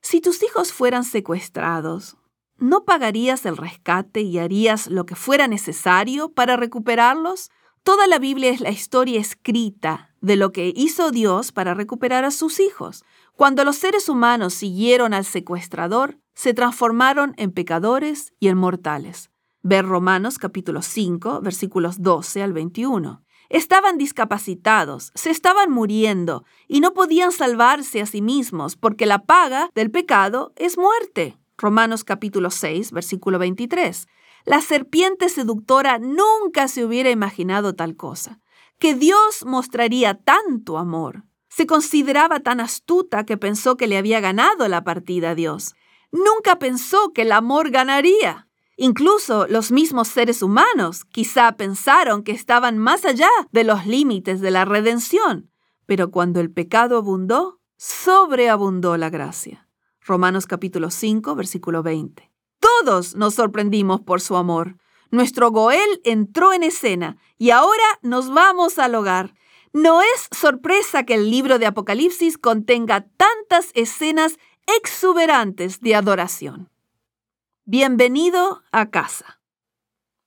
Si tus hijos fueran secuestrados, ¿no pagarías el rescate y harías lo que fuera necesario para recuperarlos? Toda la Biblia es la historia escrita de lo que hizo Dios para recuperar a sus hijos. Cuando los seres humanos siguieron al secuestrador, se transformaron en pecadores y en mortales. Ver Romanos capítulo 5, versículos 12 al 21. Estaban discapacitados, se estaban muriendo y no podían salvarse a sí mismos porque la paga del pecado es muerte. Romanos capítulo 6, versículo 23. La serpiente seductora nunca se hubiera imaginado tal cosa, que Dios mostraría tanto amor. Se consideraba tan astuta que pensó que le había ganado la partida a Dios. Nunca pensó que el amor ganaría. Incluso los mismos seres humanos quizá pensaron que estaban más allá de los límites de la redención. Pero cuando el pecado abundó, sobreabundó la gracia. Romanos capítulo 5, versículo 20. Todos nos sorprendimos por su amor. Nuestro Goel entró en escena y ahora nos vamos al hogar. No es sorpresa que el libro de Apocalipsis contenga tantas escenas exuberantes de adoración. Bienvenido a casa.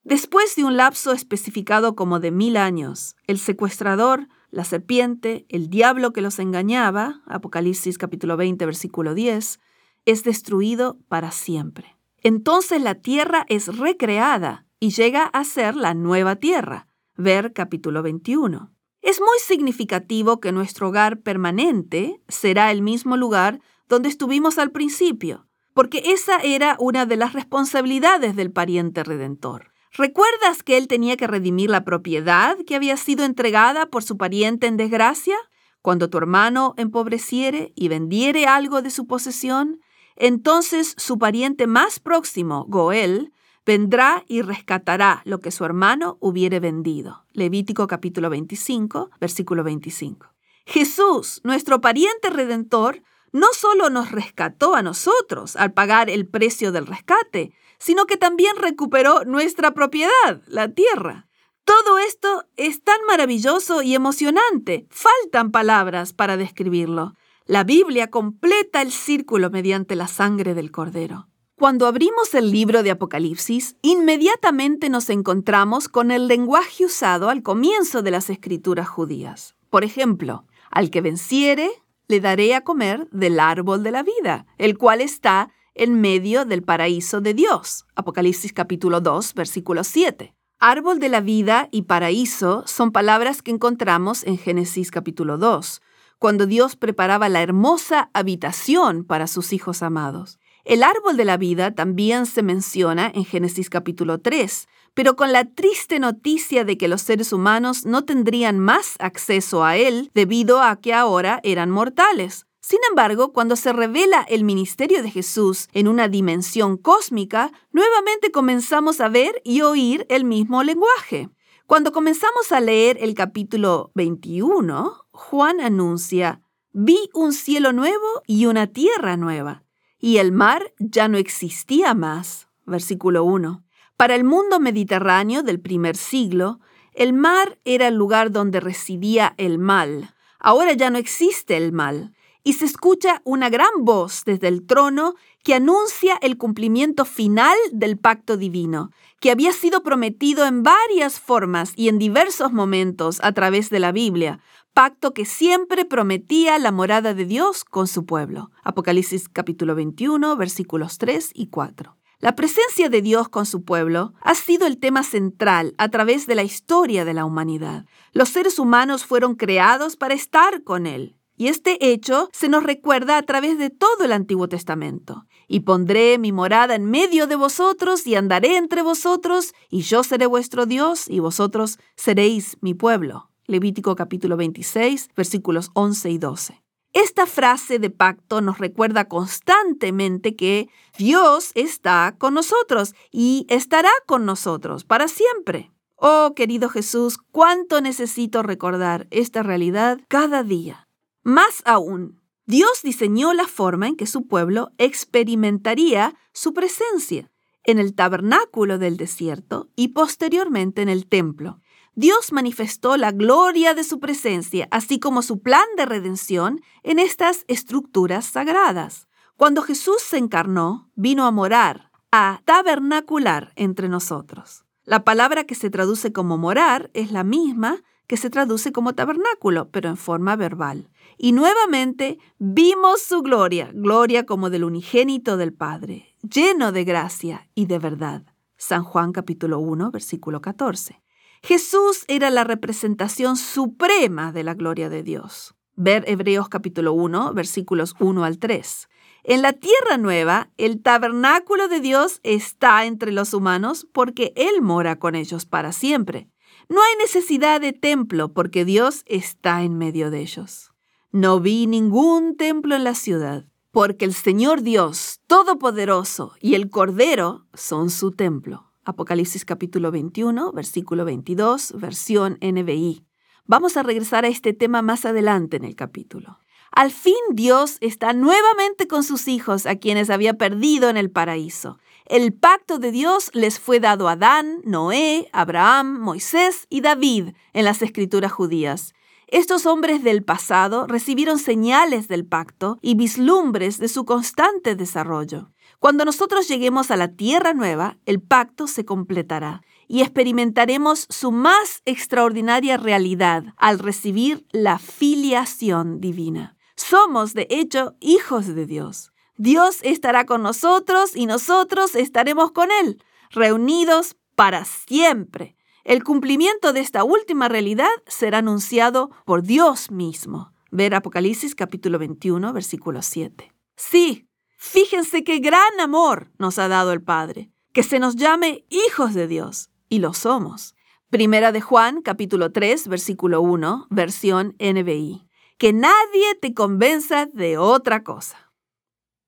Después de un lapso especificado como de mil años, el secuestrador, la serpiente, el diablo que los engañaba, Apocalipsis capítulo 20, versículo 10, es destruido para siempre entonces la tierra es recreada y llega a ser la nueva tierra. Ver capítulo 21. Es muy significativo que nuestro hogar permanente será el mismo lugar donde estuvimos al principio, porque esa era una de las responsabilidades del pariente redentor. ¿Recuerdas que él tenía que redimir la propiedad que había sido entregada por su pariente en desgracia? Cuando tu hermano empobreciere y vendiere algo de su posesión, entonces su pariente más próximo, Goel, vendrá y rescatará lo que su hermano hubiere vendido. Levítico capítulo 25, versículo 25. Jesús, nuestro pariente redentor, no solo nos rescató a nosotros al pagar el precio del rescate, sino que también recuperó nuestra propiedad, la tierra. Todo esto es tan maravilloso y emocionante. Faltan palabras para describirlo. La Biblia completa el círculo mediante la sangre del Cordero. Cuando abrimos el libro de Apocalipsis, inmediatamente nos encontramos con el lenguaje usado al comienzo de las escrituras judías. Por ejemplo, al que venciere, le daré a comer del árbol de la vida, el cual está en medio del paraíso de Dios. Apocalipsis capítulo 2, versículo 7. Árbol de la vida y paraíso son palabras que encontramos en Génesis capítulo 2, cuando Dios preparaba la hermosa habitación para sus hijos amados. El árbol de la vida también se menciona en Génesis capítulo 3, pero con la triste noticia de que los seres humanos no tendrían más acceso a él debido a que ahora eran mortales. Sin embargo, cuando se revela el ministerio de Jesús en una dimensión cósmica, nuevamente comenzamos a ver y oír el mismo lenguaje. Cuando comenzamos a leer el capítulo 21, Juan anuncia, vi un cielo nuevo y una tierra nueva, y el mar ya no existía más. Versículo 1. Para el mundo mediterráneo del primer siglo, el mar era el lugar donde residía el mal. Ahora ya no existe el mal y se escucha una gran voz desde el trono que anuncia el cumplimiento final del pacto divino, que había sido prometido en varias formas y en diversos momentos a través de la Biblia, pacto que siempre prometía la morada de Dios con su pueblo. Apocalipsis capítulo 21, versículos 3 y 4. La presencia de Dios con su pueblo ha sido el tema central a través de la historia de la humanidad. Los seres humanos fueron creados para estar con Él. Y este hecho se nos recuerda a través de todo el Antiguo Testamento. Y pondré mi morada en medio de vosotros y andaré entre vosotros, y yo seré vuestro Dios y vosotros seréis mi pueblo. Levítico capítulo 26, versículos 11 y 12. Esta frase de pacto nos recuerda constantemente que Dios está con nosotros y estará con nosotros para siempre. Oh, querido Jesús, cuánto necesito recordar esta realidad cada día. Más aún, Dios diseñó la forma en que su pueblo experimentaría su presencia en el tabernáculo del desierto y posteriormente en el templo. Dios manifestó la gloria de su presencia, así como su plan de redención en estas estructuras sagradas. Cuando Jesús se encarnó, vino a morar, a tabernacular entre nosotros. La palabra que se traduce como morar es la misma que se traduce como tabernáculo, pero en forma verbal. Y nuevamente vimos su gloria, gloria como del unigénito del Padre, lleno de gracia y de verdad. San Juan capítulo 1, versículo 14. Jesús era la representación suprema de la gloria de Dios. Ver Hebreos capítulo 1, versículos 1 al 3. En la tierra nueva, el tabernáculo de Dios está entre los humanos porque Él mora con ellos para siempre. No hay necesidad de templo porque Dios está en medio de ellos. No vi ningún templo en la ciudad, porque el Señor Dios Todopoderoso y el Cordero son su templo. Apocalipsis capítulo 21, versículo 22, versión NBI. Vamos a regresar a este tema más adelante en el capítulo. Al fin Dios está nuevamente con sus hijos a quienes había perdido en el paraíso. El pacto de Dios les fue dado a Adán, Noé, Abraham, Moisés y David en las escrituras judías. Estos hombres del pasado recibieron señales del pacto y vislumbres de su constante desarrollo. Cuando nosotros lleguemos a la tierra nueva, el pacto se completará y experimentaremos su más extraordinaria realidad al recibir la filiación divina. Somos, de hecho, hijos de Dios. Dios estará con nosotros y nosotros estaremos con Él, reunidos para siempre. El cumplimiento de esta última realidad será anunciado por Dios mismo. Ver Apocalipsis capítulo 21, versículo 7. Sí, fíjense qué gran amor nos ha dado el Padre, que se nos llame hijos de Dios, y lo somos. Primera de Juan capítulo 3, versículo 1, versión NBI. Que nadie te convenza de otra cosa.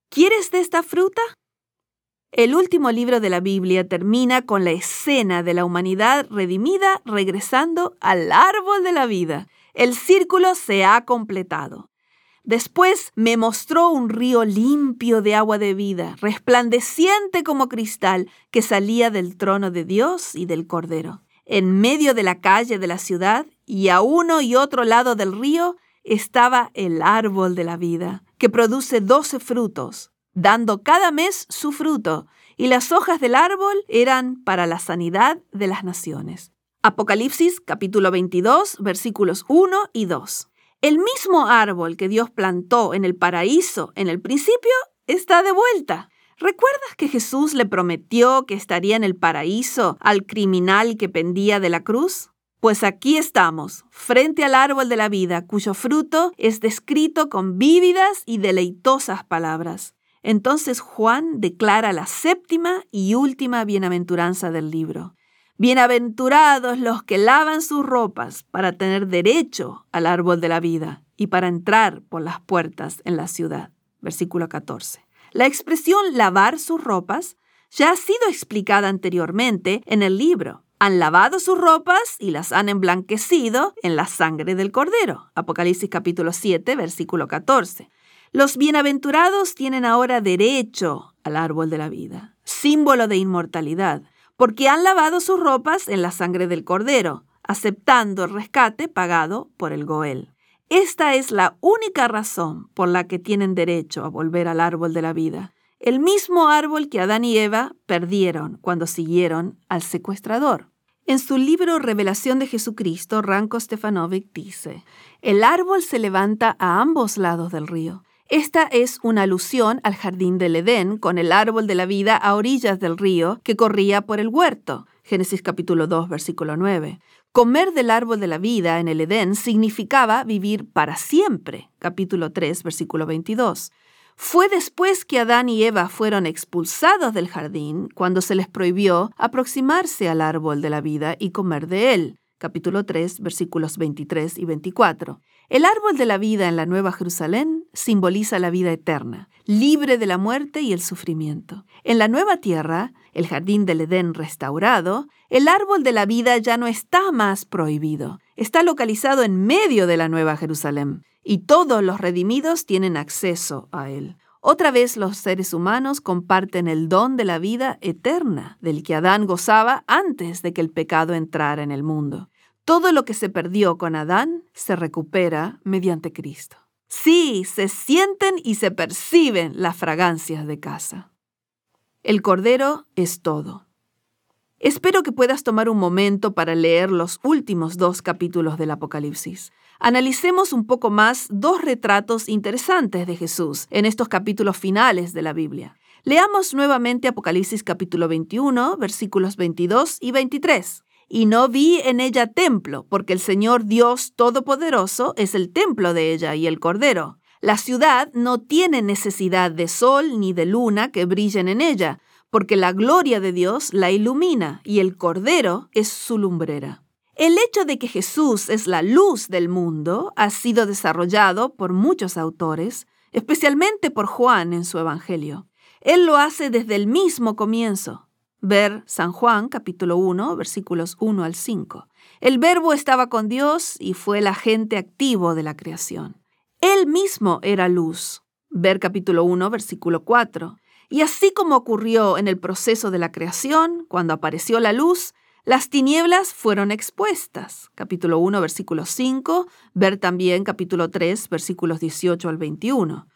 ¿Quieres de esta fruta? El último libro de la Biblia termina con la escena de la humanidad redimida regresando al árbol de la vida. El círculo se ha completado. Después me mostró un río limpio de agua de vida, resplandeciente como cristal, que salía del trono de Dios y del Cordero. En medio de la calle de la ciudad y a uno y otro lado del río estaba el árbol de la vida, que produce doce frutos, dando cada mes su fruto, y las hojas del árbol eran para la sanidad de las naciones. Apocalipsis capítulo 22 versículos 1 y 2. El mismo árbol que Dios plantó en el paraíso en el principio está de vuelta. ¿Recuerdas que Jesús le prometió que estaría en el paraíso al criminal que pendía de la cruz? Pues aquí estamos, frente al árbol de la vida, cuyo fruto es descrito con vívidas y deleitosas palabras. Entonces Juan declara la séptima y última bienaventuranza del libro. Bienaventurados los que lavan sus ropas para tener derecho al árbol de la vida y para entrar por las puertas en la ciudad. Versículo 14. La expresión lavar sus ropas ya ha sido explicada anteriormente en el libro. Han lavado sus ropas y las han emblanquecido en la sangre del cordero. Apocalipsis capítulo 7, versículo 14. Los bienaventurados tienen ahora derecho al árbol de la vida, símbolo de inmortalidad, porque han lavado sus ropas en la sangre del cordero, aceptando el rescate pagado por el Goel. Esta es la única razón por la que tienen derecho a volver al árbol de la vida, el mismo árbol que Adán y Eva perdieron cuando siguieron al secuestrador. En su libro Revelación de Jesucristo, Ranko Stefanovic dice, el árbol se levanta a ambos lados del río. Esta es una alusión al jardín del Edén con el árbol de la vida a orillas del río que corría por el huerto. Génesis capítulo 2, versículo 9. Comer del árbol de la vida en el Edén significaba vivir para siempre. Capítulo 3, versículo 22. Fue después que Adán y Eva fueron expulsados del jardín cuando se les prohibió aproximarse al árbol de la vida y comer de él. Capítulo 3, versículos 23 y 24. El árbol de la vida en la Nueva Jerusalén simboliza la vida eterna, libre de la muerte y el sufrimiento. En la nueva tierra, el jardín del Edén restaurado, el árbol de la vida ya no está más prohibido. Está localizado en medio de la Nueva Jerusalén y todos los redimidos tienen acceso a él. Otra vez los seres humanos comparten el don de la vida eterna del que Adán gozaba antes de que el pecado entrara en el mundo. Todo lo que se perdió con Adán se recupera mediante Cristo. Sí, se sienten y se perciben las fragancias de casa. El Cordero es todo. Espero que puedas tomar un momento para leer los últimos dos capítulos del Apocalipsis. Analicemos un poco más dos retratos interesantes de Jesús en estos capítulos finales de la Biblia. Leamos nuevamente Apocalipsis capítulo 21, versículos 22 y 23 y no vi en ella templo, porque el Señor Dios Todopoderoso es el templo de ella y el Cordero. La ciudad no tiene necesidad de sol ni de luna que brillen en ella, porque la gloria de Dios la ilumina y el Cordero es su lumbrera. El hecho de que Jesús es la luz del mundo ha sido desarrollado por muchos autores, especialmente por Juan en su Evangelio. Él lo hace desde el mismo comienzo. Ver San Juan capítulo 1 versículos 1 al 5. El verbo estaba con Dios y fue el agente activo de la creación. Él mismo era luz. Ver capítulo 1 versículo 4. Y así como ocurrió en el proceso de la creación, cuando apareció la luz, las tinieblas fueron expuestas. Capítulo 1, versículo 5, ver también capítulo 3, versículos 18 al 21.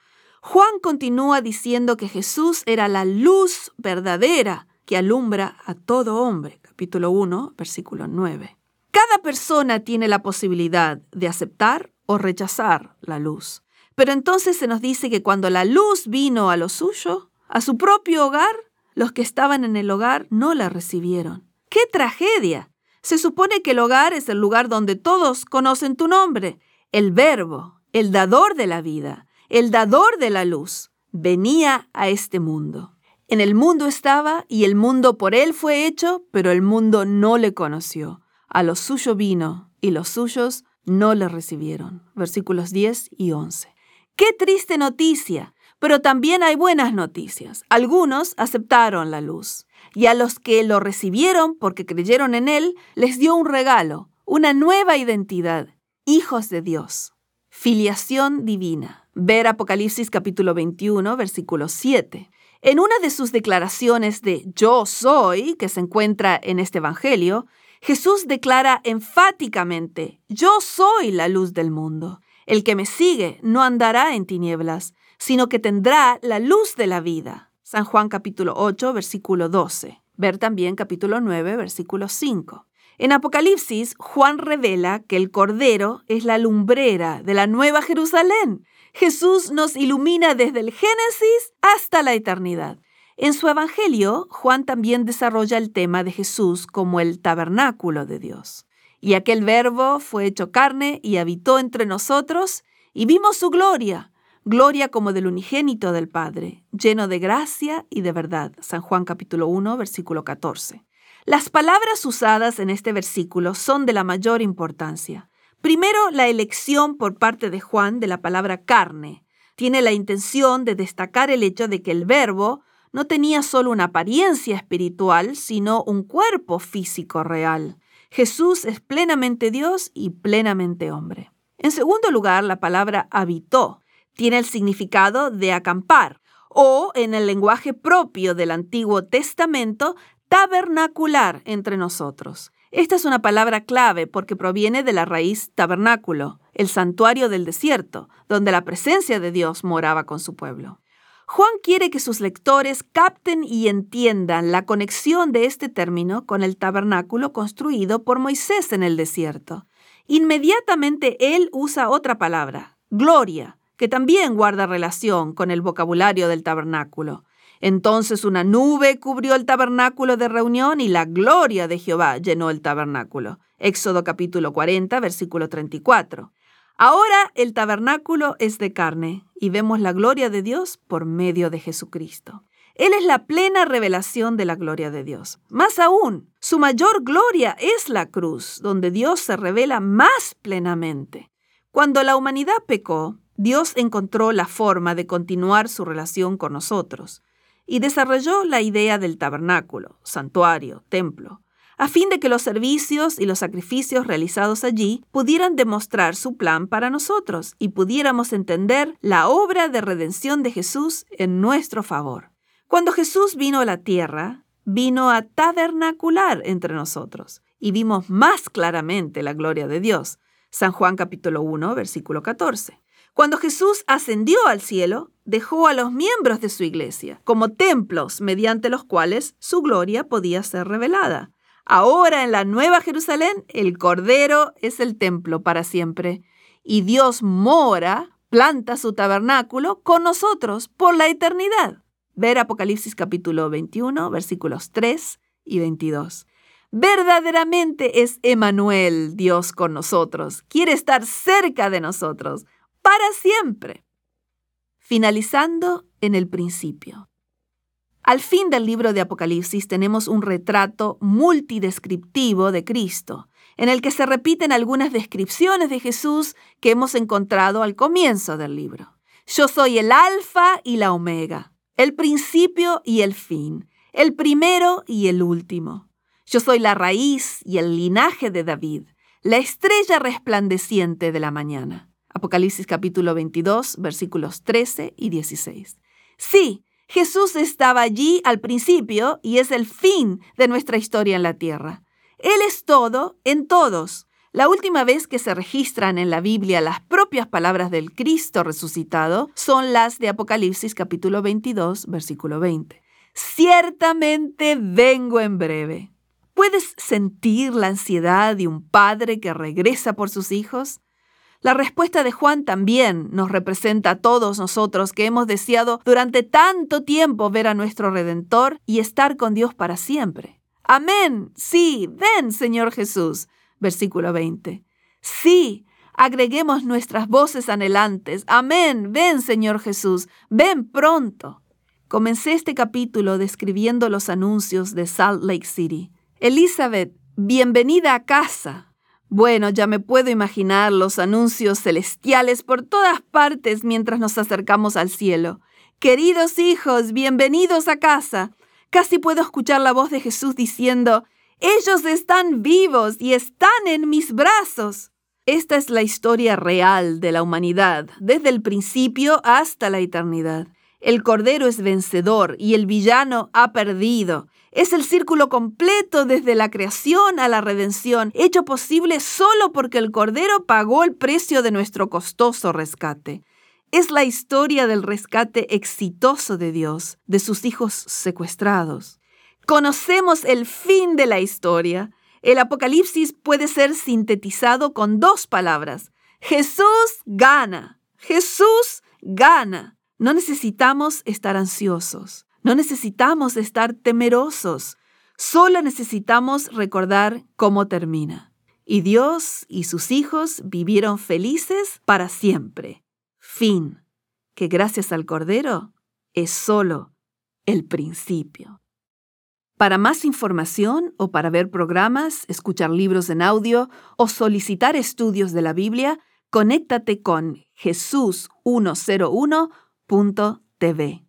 Juan continúa diciendo que Jesús era la luz verdadera que alumbra a todo hombre. Capítulo 1, versículo 9. Cada persona tiene la posibilidad de aceptar o rechazar la luz. Pero entonces se nos dice que cuando la luz vino a lo suyo, a su propio hogar, los que estaban en el hogar no la recibieron. ¡Qué tragedia! Se supone que el hogar es el lugar donde todos conocen tu nombre. El verbo, el dador de la vida, el dador de la luz, venía a este mundo. En el mundo estaba y el mundo por él fue hecho, pero el mundo no le conoció. A lo suyo vino y los suyos no le recibieron. Versículos 10 y 11. Qué triste noticia, pero también hay buenas noticias. Algunos aceptaron la luz y a los que lo recibieron porque creyeron en él, les dio un regalo, una nueva identidad, hijos de Dios. Filiación divina. Ver Apocalipsis capítulo 21, versículo 7. En una de sus declaraciones de yo soy, que se encuentra en este Evangelio, Jesús declara enfáticamente, yo soy la luz del mundo. El que me sigue no andará en tinieblas, sino que tendrá la luz de la vida. San Juan capítulo 8, versículo 12. Ver también capítulo 9, versículo 5. En Apocalipsis, Juan revela que el Cordero es la lumbrera de la Nueva Jerusalén. Jesús nos ilumina desde el Génesis hasta la eternidad. En su Evangelio, Juan también desarrolla el tema de Jesús como el tabernáculo de Dios. Y aquel verbo fue hecho carne y habitó entre nosotros, y vimos su gloria, gloria como del unigénito del Padre, lleno de gracia y de verdad. San Juan capítulo 1, versículo 14. Las palabras usadas en este versículo son de la mayor importancia. Primero, la elección por parte de Juan de la palabra carne. Tiene la intención de destacar el hecho de que el verbo no tenía solo una apariencia espiritual, sino un cuerpo físico real. Jesús es plenamente Dios y plenamente hombre. En segundo lugar, la palabra habitó tiene el significado de acampar o, en el lenguaje propio del Antiguo Testamento, tabernacular entre nosotros. Esta es una palabra clave porque proviene de la raíz tabernáculo, el santuario del desierto, donde la presencia de Dios moraba con su pueblo. Juan quiere que sus lectores capten y entiendan la conexión de este término con el tabernáculo construido por Moisés en el desierto. Inmediatamente él usa otra palabra, gloria, que también guarda relación con el vocabulario del tabernáculo. Entonces una nube cubrió el tabernáculo de reunión y la gloria de Jehová llenó el tabernáculo. Éxodo capítulo 40, versículo 34. Ahora el tabernáculo es de carne y vemos la gloria de Dios por medio de Jesucristo. Él es la plena revelación de la gloria de Dios. Más aún, su mayor gloria es la cruz, donde Dios se revela más plenamente. Cuando la humanidad pecó, Dios encontró la forma de continuar su relación con nosotros y desarrolló la idea del tabernáculo, santuario, templo, a fin de que los servicios y los sacrificios realizados allí pudieran demostrar su plan para nosotros y pudiéramos entender la obra de redención de Jesús en nuestro favor. Cuando Jesús vino a la tierra, vino a tabernacular entre nosotros y vimos más claramente la gloria de Dios. San Juan capítulo 1, versículo 14. Cuando Jesús ascendió al cielo, dejó a los miembros de su iglesia como templos mediante los cuales su gloria podía ser revelada. Ahora en la Nueva Jerusalén, el Cordero es el templo para siempre y Dios mora, planta su tabernáculo con nosotros por la eternidad. Ver Apocalipsis capítulo 21, versículos 3 y 22. Verdaderamente es Emanuel, Dios con nosotros. Quiere estar cerca de nosotros para siempre. Finalizando en el principio. Al fin del libro de Apocalipsis tenemos un retrato multidescriptivo de Cristo, en el que se repiten algunas descripciones de Jesús que hemos encontrado al comienzo del libro. Yo soy el alfa y la omega, el principio y el fin, el primero y el último. Yo soy la raíz y el linaje de David, la estrella resplandeciente de la mañana. Apocalipsis capítulo 22, versículos 13 y 16. Sí, Jesús estaba allí al principio y es el fin de nuestra historia en la tierra. Él es todo en todos. La última vez que se registran en la Biblia las propias palabras del Cristo resucitado son las de Apocalipsis capítulo 22, versículo 20. Ciertamente vengo en breve. ¿Puedes sentir la ansiedad de un padre que regresa por sus hijos? La respuesta de Juan también nos representa a todos nosotros que hemos deseado durante tanto tiempo ver a nuestro Redentor y estar con Dios para siempre. Amén. Sí, ven, Señor Jesús. Versículo 20. Sí, agreguemos nuestras voces anhelantes. Amén. Ven, Señor Jesús. Ven pronto. Comencé este capítulo describiendo los anuncios de Salt Lake City. Elizabeth, bienvenida a casa. Bueno, ya me puedo imaginar los anuncios celestiales por todas partes mientras nos acercamos al cielo. Queridos hijos, bienvenidos a casa. Casi puedo escuchar la voz de Jesús diciendo, ellos están vivos y están en mis brazos. Esta es la historia real de la humanidad, desde el principio hasta la eternidad. El Cordero es vencedor y el villano ha perdido. Es el círculo completo desde la creación a la redención, hecho posible solo porque el Cordero pagó el precio de nuestro costoso rescate. Es la historia del rescate exitoso de Dios, de sus hijos secuestrados. Conocemos el fin de la historia. El Apocalipsis puede ser sintetizado con dos palabras. Jesús gana. Jesús gana. No necesitamos estar ansiosos. No necesitamos estar temerosos. Solo necesitamos recordar cómo termina. Y Dios y sus hijos vivieron felices para siempre fin, que gracias al Cordero es solo el principio. Para más información o para ver programas, escuchar libros en audio o solicitar estudios de la Biblia, conéctate con jesús101.tv.